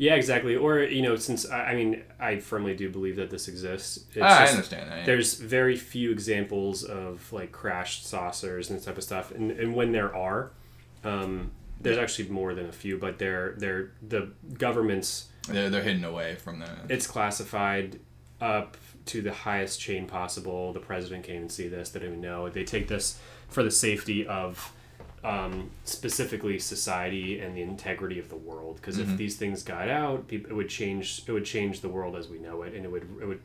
Yeah, exactly. Or you know, since I, I mean, I firmly do believe that this exists. It's Ah, I understand that. yeah. There's very few examples of like crashed saucers and this type of stuff, and, and when there are, um, there's actually more than a few, but they're they're the governments. They're, they're hidden away from the. It's classified up to the highest chain possible. The president can't even see this. They don't even know. They take this for the safety of um, specifically society and the integrity of the world. Because if these things got out, people, it would change. It would change the world as we know it, and it would it would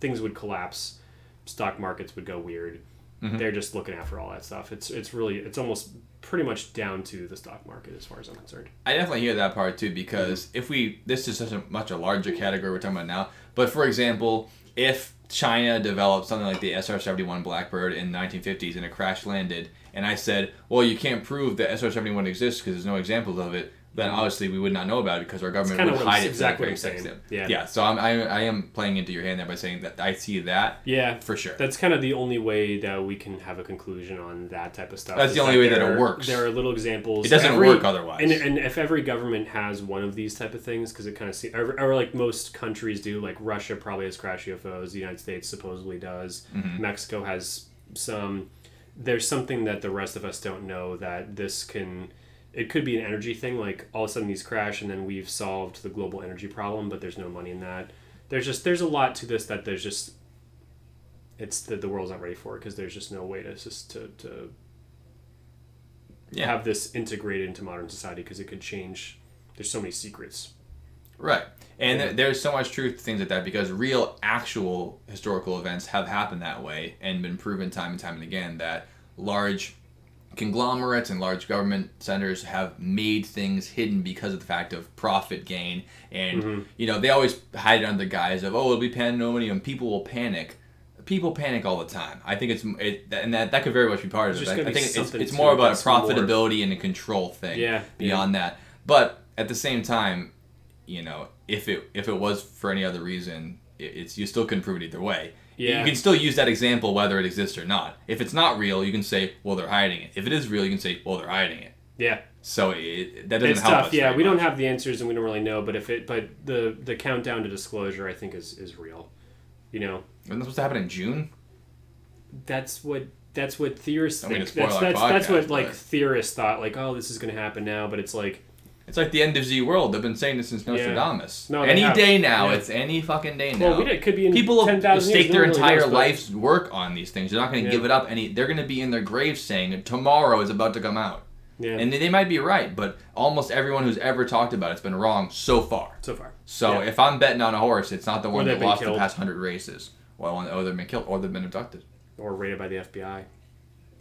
things would collapse. Stock markets would go weird. They're just looking after all that stuff. It's it's really it's almost pretty much down to the stock market as far as I'm concerned. I definitely hear that part too because Mm-hmm. if we this is such a much a larger category we're talking about now. But for example, if China developed something like the SR-71 Blackbird in the 1950s and it crash landed, and I said, well, you can't prove that SR-71 exists because there's no examples of it, then obviously we would not know about it because our government would hide it. exactly that what I'm saying. Yeah. Yeah. So I'm, I, I am playing into your hand there by saying that I see that Yeah, for sure. That's kind of the only way that we can have a conclusion on that type of stuff. That's the only way that it works. There are little examples. It doesn't Every- work otherwise. And, and if every government has one of these type of things, because it kind of see, or, or like most countries do, like Russia probably has crash UFOs. The United States supposedly does. Mm-hmm. Mexico has some. There's something that the rest of us don't know that this can. It could be an energy thing, like all of a sudden these crash, and then we've solved the global energy problem, but there's no money in that. There's just there's a lot to this that there's just it's that the world's not ready for because there's just no way to just to, to Yeah. have this integrated into modern society because it could change. There's so many secrets. Right. And there there's so much truth to things like that because real, actual historical events have happened that way and been proven time and time and again that large conglomerates and large government centers have made things hidden because of the fact of profit gain. And, you know, they always hide it under the guise of, oh, it'll be pandemonium, people will panic. People panic all the time. I think it's, it, and that, that could very much be part of it. I, gotta I be think it's, it's more about a that's more- profitability and a control thing Yeah, beyond that. But at the same time, you know, if it if it was for any other reason, it, it's you still couldn't prove it either way. Yeah. You can still use that example whether it exists or not. If it's not real, you can say, well, they're hiding it. If it is real, you can say, well, they're hiding it. Yeah, So it, that doesn't it's help tough. us. Yeah, we don't have the answers and we don't really know. But if it, but the the countdown to disclosure, I think is is real. You know, Isn't that supposed to happen in June? that's what that's what theorists I'm gonna think. spoil That's our that's, that's what like but- theorists thought. Like, oh, this is going to happen now, but it's like It's like the end of Z World. They've been saying this since Yeah. Nostradamus. No, they any have. day now. Yeah. It's any fucking day now. Well, we did, it could be in People ten have thousand years. staked their no really entire knows, but- life's work on these things. They're not going to Yeah. give it up any. They're going to be in their graves saying tomorrow is about to come out, Yeah. and they might be right. But almost everyone who's ever talked about it's been wrong so far. so far. So Yeah. if I'm betting on a horse, it's not the one that lost the past hundred races. Well, or oh, they've been killed, or they've been abducted. or raided by the FBI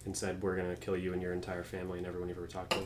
and said we're gonna kill you and your entire family and everyone you've ever talked to.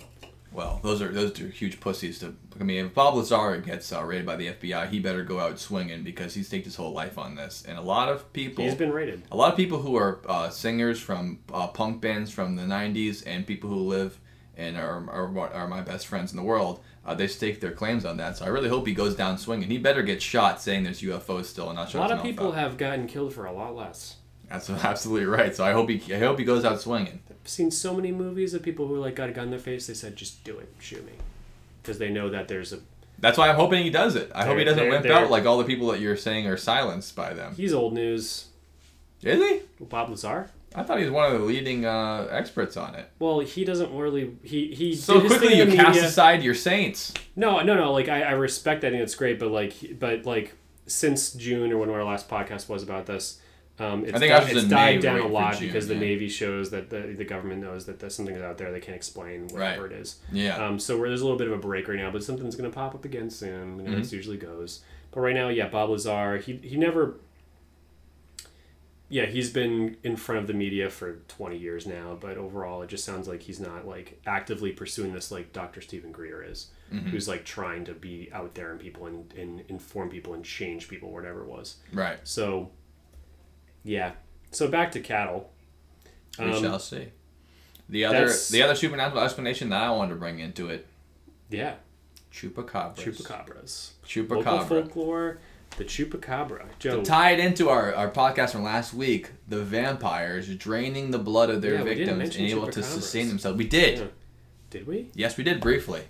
Well, those are those are huge pussies. To I mean, if Bob Lazar gets uh, raided by the FBI, he better go out swinging because he's staked his whole life on this. And a lot of people, He's been raided. a lot of people who are uh, singers from uh, punk bands from the '90s, and people who live and are, are, are my best friends in the world, uh, they stake their claims on that. So I really hope he goes down swinging. He better get shot saying there's UFOs still and not A lot of people out. have gotten killed for a lot less. That's *laughs* absolutely right. So I hope he I hope he goes out swinging. I've seen so many movies of people who like got a gun in their face. They said, "Just do it, shoot me," because they know that there's a. That's why I'm hoping he does it. I hope he doesn't they're- out like all the people that you're saying are silenced by them. He's old news. Is he? Bob Lazar. I thought he was one of the leading uh, experts on it. Well, he doesn't really. He he. So quickly you cast media. aside your saints. No, no, no. Like I, I respect. that. I think it's great, but like, but like since June or when our last podcast was about this, um, it's, I think di- it's died down a lot June, because the. Navy shows that the the government knows that there's something is out there they can't explain whatever Right. it is. Yeah. Um, so where there's a little bit of a break right now, but something's going to pop up again soon. You know, Mm-hmm. It usually goes. But right now, yeah, Bob Lazar, he he never. Yeah, he's been in front of the media for 20 years now, but overall, it just sounds like he's not like actively pursuing this like Dr. Steven Greer is, Mm-hmm. who's like trying to be out there and people and, and inform people and change people, whatever it was. right. So, yeah. So back to cattle. We Um, shall see. The other the other supernatural explanation that I wanted to bring into it, Yeah, chupacabras. chupacabras. Local Chupacabra. folklore, the chupacabra. Joe, To tie it into our, our podcast from last week, the vampires draining the blood of their Yeah, victims and able to sustain themselves. We did. Yeah. did we? Yes, we did briefly.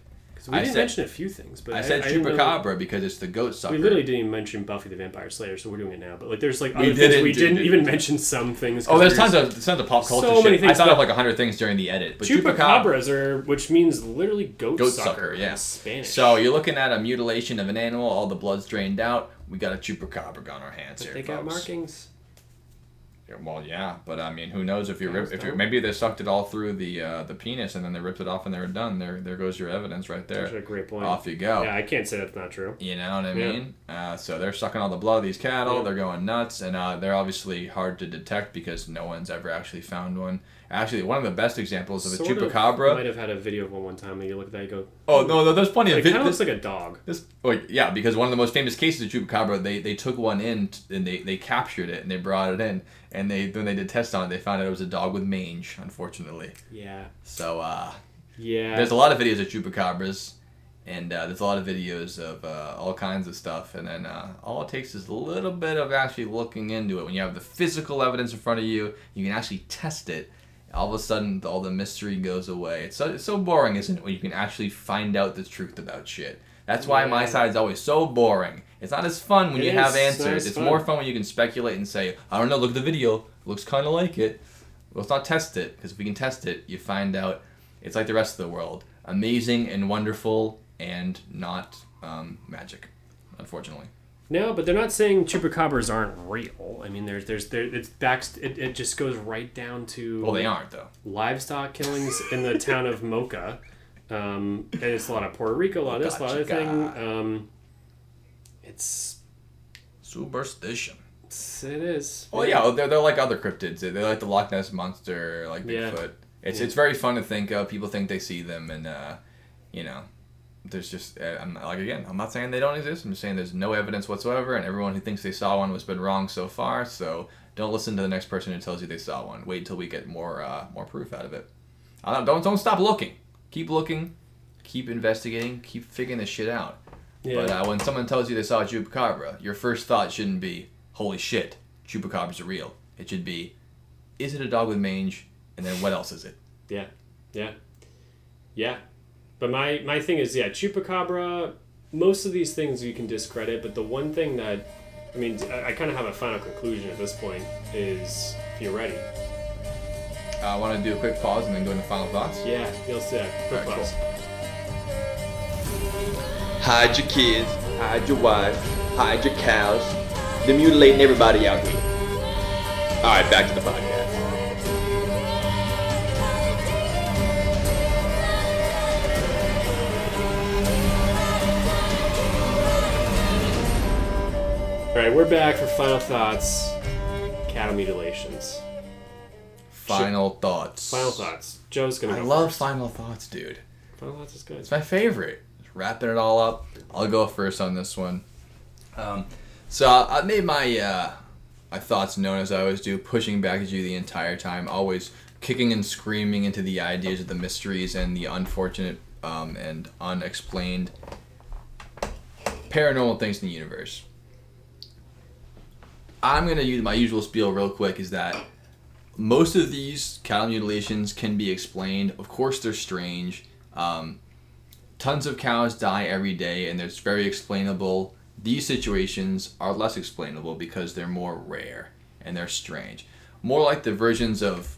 We I didn't said- mention a few things, but I said really- chupacabra because it's the goat sucker. we literally didn't even mention Buffy the Vampire Slayer, so we're doing it now. But like, there's like We other things didn't we didn't do- even mention some things. Oh, there's tons of tons of pop culture So shit. many I things, thought of like a hundred things during the edit. But chupacabra, Chupacabras are, which means literally goat, goat sucker, sucker, yeah. Spanish. So you're looking at a mutilation of an animal, all the blood's drained out. We got a chupacabra on our hands But here, they got folks. markings. Well, yeah, but I mean, who knows if you rip, if you maybe they sucked it all through the uh, the penis and then they ripped it off and they were done. There, there goes your evidence right there. That's a great point. Off you go. Yeah, I can't say that's not true. You know what I Yeah. mean? Uh, so they're sucking all the blood of these cattle. Yeah. They're going nuts, and uh, they're obviously hard to detect because no one's ever actually found one. Actually, one of the best examples of a Sort of chupacabra. might have had a video of one one time, and you look at that, you go, oh no, no, there's plenty of it kind of this- looks like a dog. This, oh, yeah, because one of the most famous cases of chupacabra, they, they took one in t- and they, they captured it and they brought it in and they when they did tests on it, they found out it was a dog with mange, unfortunately. Yeah, So uh, yeah. there's a lot of videos of chupacabras, and uh, there's a lot of videos of uh, all kinds of stuff. And then uh, all it takes is a little bit of actually looking into it. When you have the physical evidence in front of you, you can actually test it. All of a sudden, all the mystery goes away. It's so, it's so boring, isn't it, when you can actually find out the truth about shit. That's why my Yeah. side's always so boring. It's not as fun when It you have is. Answers. as It's fun. more fun when you can speculate and say, I don't know, look at the video. Looks kind of like it. Let's not test it, because if we can test it, you find out it's like the rest of the world amazing and wonderful and not um, magic, unfortunately. No, but they're not saying chupacabras aren't real. I mean, there's there's there it's back. It, it just goes right down to Well, they aren't, though. livestock killings in the town of Moca. Um, and it's a lot of Puerto Rico, a lot of this, a lot of thing. Um, it's, Superstition. it's it is. Well, yeah, they're, they're like other cryptids. They're like the Loch Ness Monster, like Yeah. Bigfoot. It's, Yeah. it's very fun to think of. People think they see them, and, uh, you know, there's just, uh, I'm, like, again, I'm not saying they don't exist. I'm just saying there's no evidence whatsoever, and everyone who thinks they saw one has been wrong so far, so don't listen to the next person who tells you they saw one. Wait until we get more, uh, more proof out of it. I don't, don't, don't stop looking. Keep looking. Keep investigating. Keep figuring this shit out. Yeah. But uh, when someone tells you they saw a chupacabra, your first thought shouldn't be, holy shit, chupacabras are real. It should be, is it a dog with mange? And then what else is it? Yeah, yeah, yeah. But my my thing is, yeah, chupacabra. Most of these things you can discredit, but the one thing that, I mean, I, I kind of have a final conclusion at this point is if you're ready. Uh, I want to do a quick pause and then go into final thoughts. Yeah, you'll see. Quick Alright, pause. cool. hide your kids, hide your wife, hide your cows. They're mutilating everybody out here. Alright, back to the podcast. All right, we're back for final thoughts. Cattle mutilations. Final thoughts. Final thoughts. Joe's gonna. I go love first. final thoughts, dude. Final thoughts is good. It's my favorite. Just wrapping it all up. I'll go first on this one. Um, so I I made my uh, my thoughts known as I always do, pushing back at you the entire time, always kicking and screaming into the ideas of the mysteries and the unfortunate um, and unexplained paranormal things in the universe. I'm gonna use my usual spiel real quick. Is that most of these cattle mutilations can be explained. Of course, they're strange. Um, tons of cows die every day, and it's very explainable. These situations are less explainable because they're more rare and they're strange. More like the versions of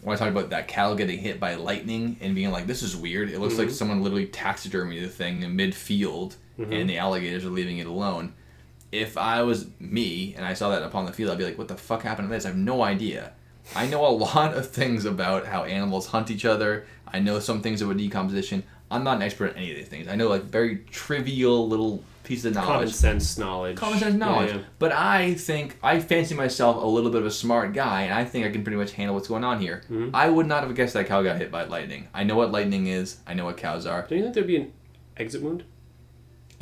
when I talk about that cattle getting hit by lightning and being like, "This is weird." It looks like someone literally taxidermied the thing in mid-field, and the alligators are leaving it alone. If I was me and I saw that upon the field, I'd be like, "What the fuck happened to this?" I have no idea. I know a *laughs* lot of things about how animals hunt each other. I know some things about decomposition. I'm not an expert in any of these things. I know like very trivial little pieces of knowledge Common sense knowledge. common sense knowledge. Yeah, yeah. But I think I fancy myself a little bit of a smart guy, and I think I can pretty much handle what's going on here. Mm-hmm. I would not have guessed that cow got hit by lightning. I know what lightning is. I know what cows are. Don't you think there'd be an exit wound?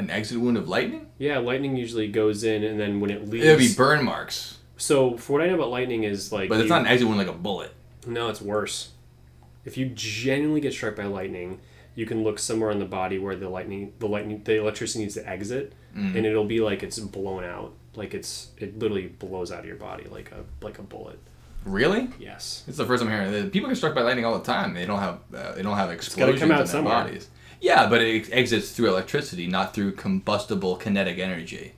An exit wound of lightning? Yeah, lightning usually goes in, and then when it leaves. It would be burn marks, so, for what I know about lightning is like. but it's you- not an exit wound like a bullet. No, it's worse. If you genuinely get struck by lightning, you can look somewhere on the body where the lightning, the lightning, the electricity needs to exit, Mm. and it'll be like it's blown out, like it's it literally blows out of your body like a like a bullet. Really? Yes. It's the first I'm hearing. People get struck by lightning all the time. They don't have uh, they don't have explosions come out in their somewhere. bodies. Yeah, but it exits through electricity, not through combustible kinetic energy.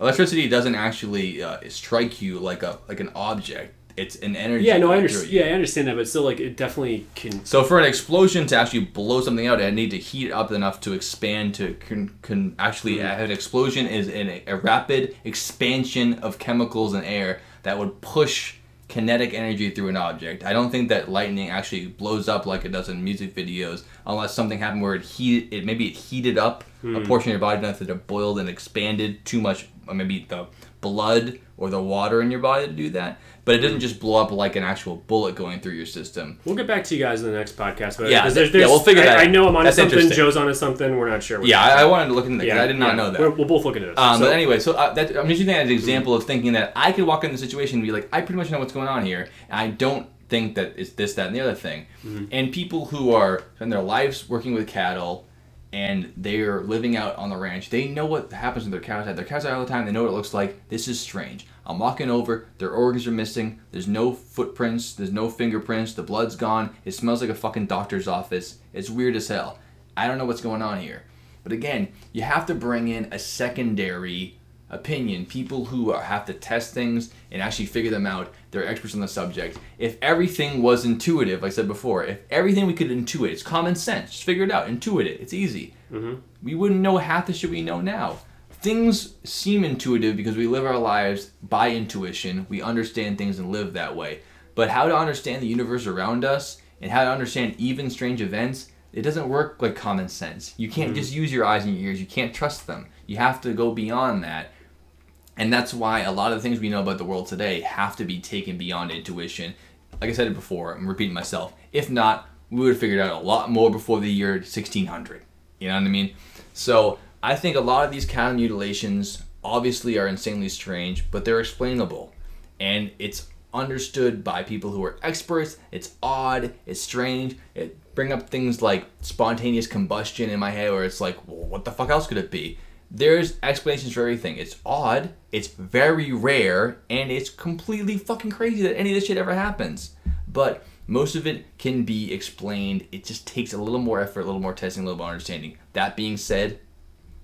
Electricity doesn't actually uh, strike you like a like an object. It's an energy. Yeah, no, I understand. Yeah, I understand that, but still, like it definitely can. So for an explosion to actually blow something out, I need to heat it up enough to expand to can, can actually Hmm. have an explosion is in a, rapid expansion of chemicals and air that would push kinetic energy through an object. I don't think that lightning actually blows up like it does in music videos unless something happened where it heat it maybe it heated up Hmm. a portion of your body enough that it boiled and expanded too much maybe the blood or the water in your body to do that. But it doesn't just blow up like an actual bullet going through your system. We'll get back to you guys in the next podcast. But Yeah, 'cause th- yeah, we'll figure I, that I know I'm on That's something. Joe's on something. We're not sure. Yeah, I, I wanted to look into that. 'cause I did not yeah. know that. We're, both look into this. Um, So- but anyway, so uh, that, I'm using that as an example of thinking that I could walk in the situation and be like, I pretty much know what's going on here, and I don't think that it's this, that, and the other thing. Mm-hmm. And people who are spend their lives working with cattle and they're living out on the ranch, they know what happens with their cows. Have their cows out all the time. They know what it looks like. This is strange. I'm walking over. Their organs are missing. There's no footprints. There's no fingerprints. The blood's gone. It smells like a fucking doctor's office. It's weird as hell. I don't know what's going on here. But again, you have to bring in a secondary opinion, people who are, have to test things and actually figure them out. They're experts on the subject. If everything was intuitive, like I said before, if everything we could intuit, it's common sense. Just figure it out, intuit it. It's easy. Mm-hmm. We wouldn't know half the shit we know now. Things seem intuitive because we live our lives by intuition. We understand things and live that way. But how to understand the universe around us and how to understand even strange events, it doesn't work like common sense. You can't mm-hmm. just use your eyes and your ears. You can't trust them. You have to go beyond that. And that's why a lot of the things we know about the world today have to be taken beyond intuition. Like I said it before, I'm repeating myself. If not, we would have figured out a lot more before the year 1600. You know what I mean? So I think a lot of these cattle mutilations obviously are insanely strange, but they're explainable. And it's understood by people who are experts. It's odd, it's strange. It bring up things like spontaneous combustion in my head where it's like, well, what the fuck else could it be? There's explanations for everything. It's odd, it's very rare, and it's completely fucking crazy that any of this shit ever happens. But most of it can be explained. It just takes a little more effort, a little more testing, a little more understanding. That being said,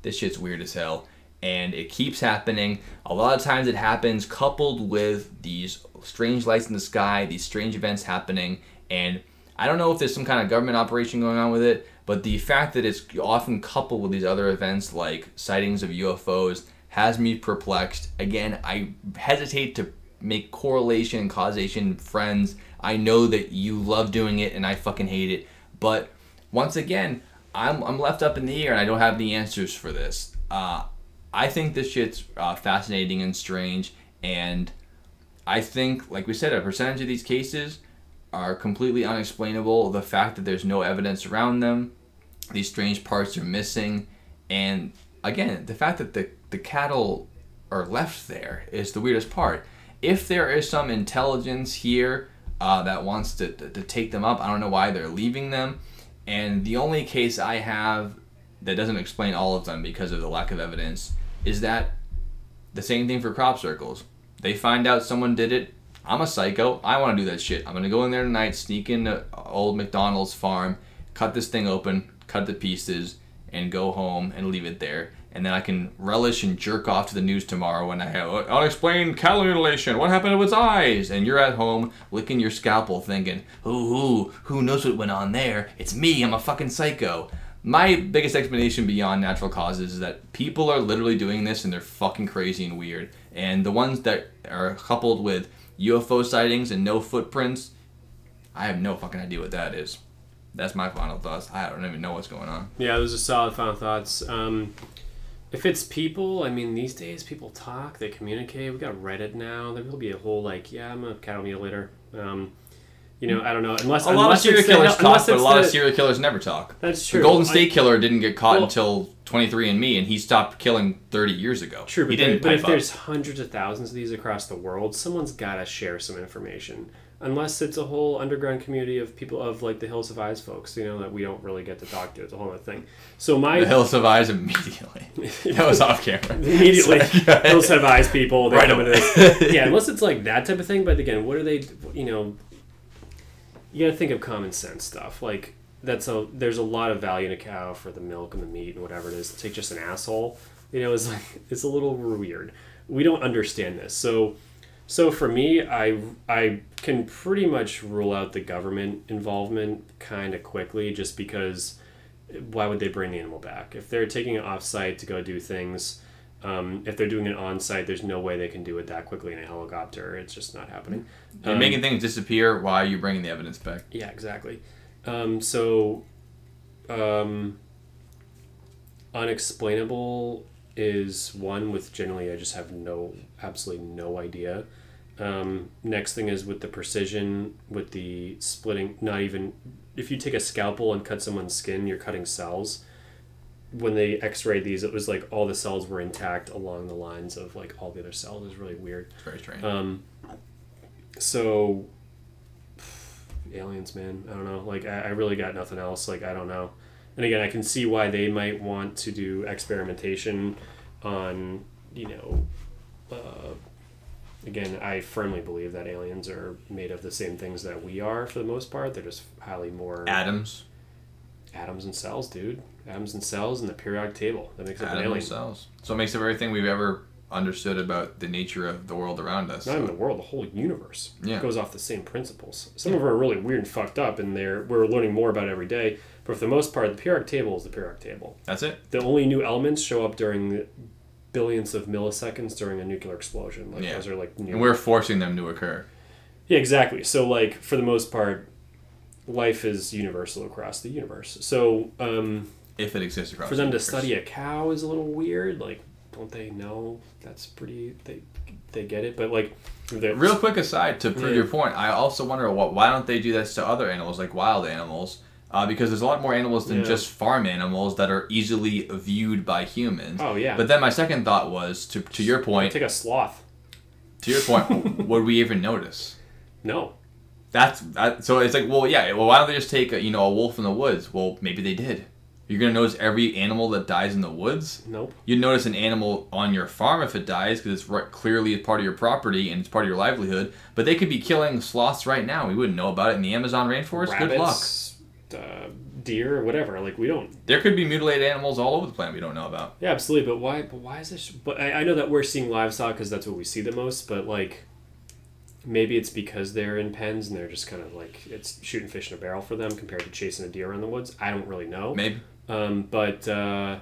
this shit's weird as hell and it keeps happening a lot of times it happens coupled with these strange lights in the sky these strange events happening and i don't know if there's some kind of government operation going on with it But the fact that it's often coupled with these other events like sightings of UFOs has me perplexed. Again, I hesitate to make correlation and causation friends. I know that you love doing it and I fucking hate it. But once again, I'm, I'm left up in the air and I don't have the answers for this. Uh, I think this shit's uh, fascinating and strange. And I think, like we said, a percentage of these cases are completely unexplainable. The fact that there's no evidence around them, these strange parts are missing, and again, the fact that the, the cattle are left there is the weirdest part. If there is some intelligence here uh, that wants to, to, to take them up, I don't know why they're leaving them. And the only case I have that doesn't explain all of them because of the lack of evidence is that the same thing for crop circles. They find out someone did it. I'm a psycho. I want to do that shit. I'm gonna go in there tonight, sneak into old McDonald's farm, cut this thing open, cut the pieces, and go home and leave it there. And then I can relish and jerk off to the news tomorrow when I have unexplained cattle mutilation. What happened to its eyes? And you're at home licking your scalpel, thinking, "Ooh, ooh, who knows what went on there? It's me. I'm a fucking psycho." My biggest explanation beyond natural causes is that people are literally doing this and they're fucking crazy and weird. And the ones that are coupled with UFO sightings and no footprints, I have no fucking idea what that is. That's my final thoughts. I don't even know what's going on. Yeah, those are solid final thoughts. Um, if it's people, I mean, these days people talk, they communicate. We got Reddit now. There will be a whole like, yeah, I'm a cattle mutilator. Um, you know, I don't know. Unless A lot of unless serial it's the- killers talk, but a lot of serial killers never talk. That's true. The. Golden I- State Killer didn't get caught Well- until 23andMe, and he stopped killing 30 years ago. True, but, there- but if up. there's hundreds of thousands of these across the world, someone's got to share some information. Unless it's a whole underground community of people of like the Hills Have Eyes folks, you know, that we don't really get to talk to. It's a whole other thing. So my The Hills Have Eyes immediately. *laughs* that was off camera. *laughs* immediately Sorry. *laughs* Hills Have Eyes people. They Right away. this. Yeah, unless it's like that type of thing. But again, what are they? You know, you got to think of common sense stuff. Like that's a there's a lot of value in a cow for the milk and the meat and whatever it is. To take just an asshole, you know, is *laughs* like it's a little weird. We don't understand this. So so for me, I I can pretty much rule out the government involvement kind of quickly, just because why would they bring the animal back if they're taking it off site to go do things? Um, if they're doing it on site, there's no way they can do it that quickly in a helicopter. It's just not happening. You're Um, making things disappear. Why are you bringing the evidence back? yeah, exactly. Um, so, um, unexplainable is one with generally I just have no, absolutely no idea. Um, next thing is with the precision, with the splitting, not even, if you take a scalpel and cut someone's skin, you're cutting cells. When they x-rayed these, it was like all the cells were intact along the lines of like all the other cells. It was really weird. It's very strange. Um, so aliens, man. I don't know. Like I, I really got nothing else. Like I don't know. And again, I can see why they might want to do experimentation on, you know, uh, again, I firmly believe that aliens are made of the same things that we are for the most part. They're just highly more Atoms. atoms and cells, dude. Atoms and cells and the periodic table that makes up an Atoms alien. themselves. So it makes up everything we've ever understood about the nature of the world around us. not even So- the world, the whole universe Yeah. goes off the same principles. Some of them are really weird and fucked up, and they're we're learning more about every day. But for the most part, the periodic table is the periodic table. That's it. The only new elements show up during billions of milliseconds during a nuclear explosion. Like Yeah. those are like new. And we're forcing them to occur. yeah, exactly. So like for the most part, life is universal across the universe. So um, If it exists across for them the to study a cow is a little weird. Like, don't they know that's pretty? They they get it, but like, Real quick aside to prove Yeah. your point, I also wonder what why don't they do this to other animals like wild animals? Uh, because there's a lot more animals than Yeah. just farm animals that are easily viewed by humans. Oh yeah. But then my second thought was to to your point. take a sloth. To your point, *laughs* would we even notice? No. That's that, so it's like well yeah well why don't they just take a, you know a wolf in the woods? Well maybe they did. You're gonna notice every animal that dies in the woods. Nope. You'd notice an animal on your farm if it dies because it's right, clearly part of your property and it's part of your livelihood. But they could be killing sloths right now. We wouldn't know about it in the Amazon rainforest. Good luck. Rabbits, uh, deer, or whatever. Like we don't. There could be mutilated animals all over the planet we don't know about. Yeah, absolutely. But why? But why is this? But I, I know that we're seeing livestock because that's what we see the most. But like, maybe it's because they're in pens and they're just kind of like it's shooting fish in a barrel for them compared to chasing a deer around the woods. I don't really know. Maybe. Um, but uh,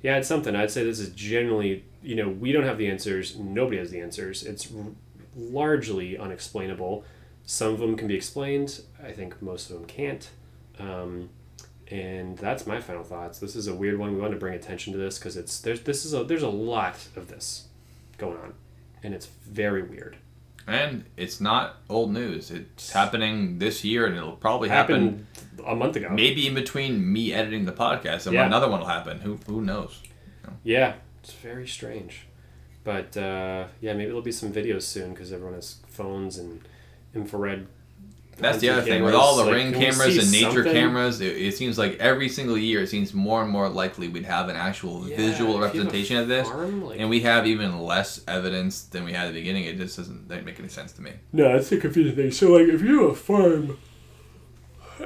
yeah, it's something. I'd say this is generally, you know, we don't have the answers. Nobody has the answers. It's r- largely unexplainable. Some of them can be explained. I think most of them can't. Um, and that's my final thoughts. This is a weird one. We want to bring attention to this because it's there's this is a there's a lot of this going on, and it's very weird. And it's not old news. It's happening this year, and it'll probably happen Happened a month ago. maybe in between me editing the podcast and Yeah. another one will happen. Who who knows? Yeah, it's very strange. But uh, yeah, maybe there'll be some videos soon because everyone has phones and infrared. That's the hunting other thing with all the Like, ring cameras and nature something? cameras. It, it seems like every single year, it seems more and more likely we'd have an actual Yeah, visual if you have a representation of this, farm, like- and we have even less evidence than we had at the beginning. It just doesn't doesn't make any sense to me. No, that's the confusing thing. So, like, if you have a farm,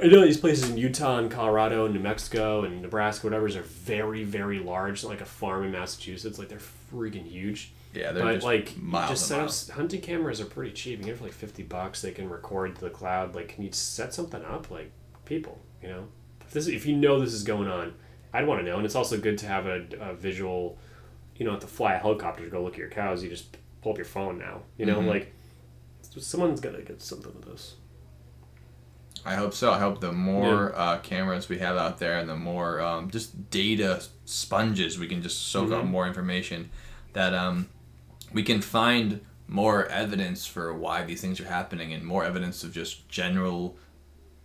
I know these places in Utah and Colorado and New Mexico and Nebraska, whatever, are very, very large. Like a farm in Massachusetts, like they're freaking huge. Yeah, they're but just like, miles just set up hunting cameras are pretty cheap. You get it for like fifty bucks. They can record to the cloud. Like, can you set something up? Like, people, you know, if this, if you know this is going on, I'd want to know. And it's also good to have a, a visual. You don't have to fly a helicopter to go look at your cows. You just pull up your phone now. You know, Mhm. like someone's gotta get something of this. I hope so. I hope the more uh, cameras we have out there and the more um, just data sponges we can just soak up Mhm. more information, that um, we can find more evidence for why these things are happening and more evidence of just general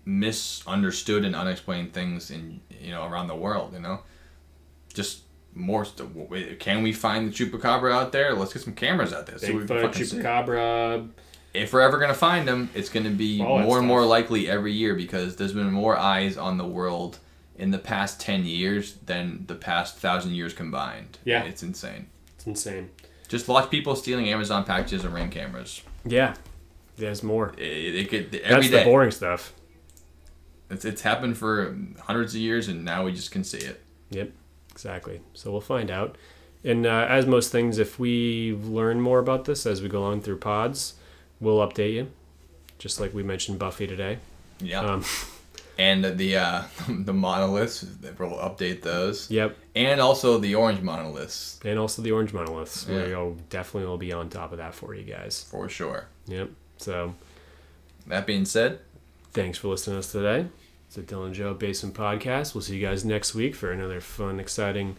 misunderstood and unexplained things in you know around the world. You know, just more. St- can we find the chupacabra out there? Let's get some cameras out there. what we can chupacabra. if we're ever gonna find them, it's gonna be All more and more likely every year because there's been more eyes on the world in the past ten years than the past thousand years combined. Yeah. it's insane. It's insane. Just watch people stealing Amazon packages and ring cameras. Yeah, there's more. It, it could That's every the boring stuff. It's, it's happened for hundreds of years, and now we just can see it. Yep, exactly. So we'll find out. And uh, as most things, if we learn more about this as we go along through pods, we'll update you. Just like we mentioned Buffy today. Yeah, Um, and the uh, *laughs* the monoliths, we'll update those, yep. and also the orange monoliths And also the orange monoliths. Yeah. We'll definitely will be on top of that for you guys. for sure. Yep. So That being said, thanks for listening to us today. It's the Dylan Joe Basement Podcast. We'll see you guys next week for another fun, exciting,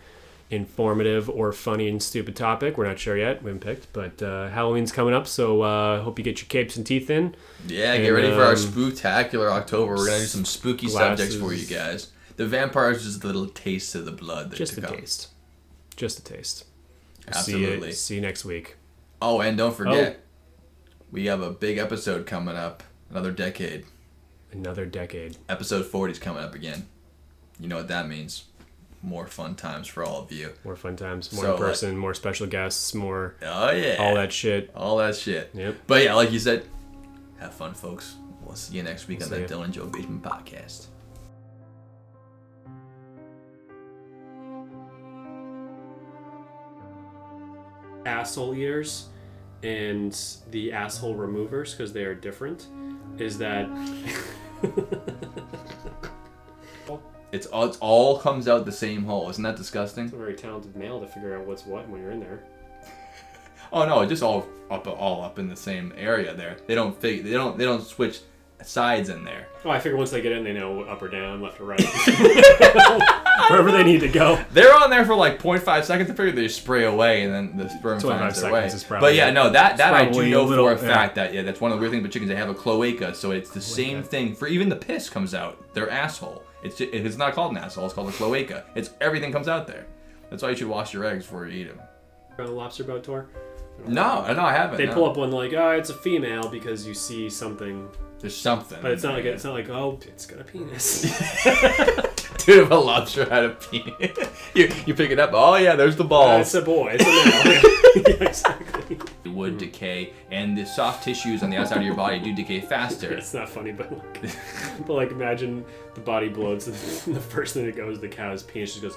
informative, or funny and stupid topic. We're not sure yet. We haven't picked, but uh, Halloween's coming up, so uh, hope you get your capes and teeth in. Yeah, get And, ready for our um, spooktacular October. We're gonna do some spooky subjects for you guys. The vampires is just a little taste of the blood that Just a come. taste. Just a taste. Absolutely. See you, see you next week. Oh, and don't forget, we have a big episode coming up. Another decade. Another decade. Episode 40 is coming up again. You know what that means? More fun times for all of you. More fun times, more So, in person, more special guests, more Oh yeah. all that shit. All that shit. Yep. But yeah, like you said, have fun, folks. We'll see you next week on the ya. Dylan Joe Basement Podcast. asshole eaters and the asshole removers because they are different is that *laughs* It's all, it's all comes out the same hole. Isn't that disgusting? it's a very talented male to figure out what's what when you're in there *laughs* Oh no, it just all up all up in the same area there. They don't fig- they don't they don't switch sides in there. oh i figure once they get in they know up or down left or right *laughs* *laughs* wherever they need to go They're on there for like 0.5 seconds. I figure they spray away and then the sperm 25 finds their way. seconds is probably but yeah, no, that that I do know a little- for a yeah. fact that yeah, that's one of the weird things about chickens. They have a cloaca, so it's the same thing for even the piss comes out their asshole. It's it's not called an asshole. It's called a cloaca. It's everything comes out there. That's why you should wash your eggs before you eat them. on a lobster boat tour No, no, I haven't. they no. pull up one like oh it's a female because you see something There's something. but it's not like it's not like oh it's got a penis *laughs* Dude, if a lobster had a penis, *laughs* you, you pick it up. Oh yeah, there's the Uh, balls. it's a boy it's a male *laughs* *laughs* yeah, exactly It would decay, and the soft tissues on the outside of your body do decay faster. It's not funny, but like, *laughs* but like imagine the body bloats and *laughs* the first thing that goes, the cow's penis just goes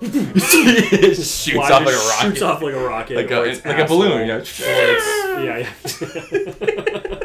it shoots fly- off like a rocket, Shoots off like a rocket. like a, like a balloon. asshole, You know? or its Yeah, yeah.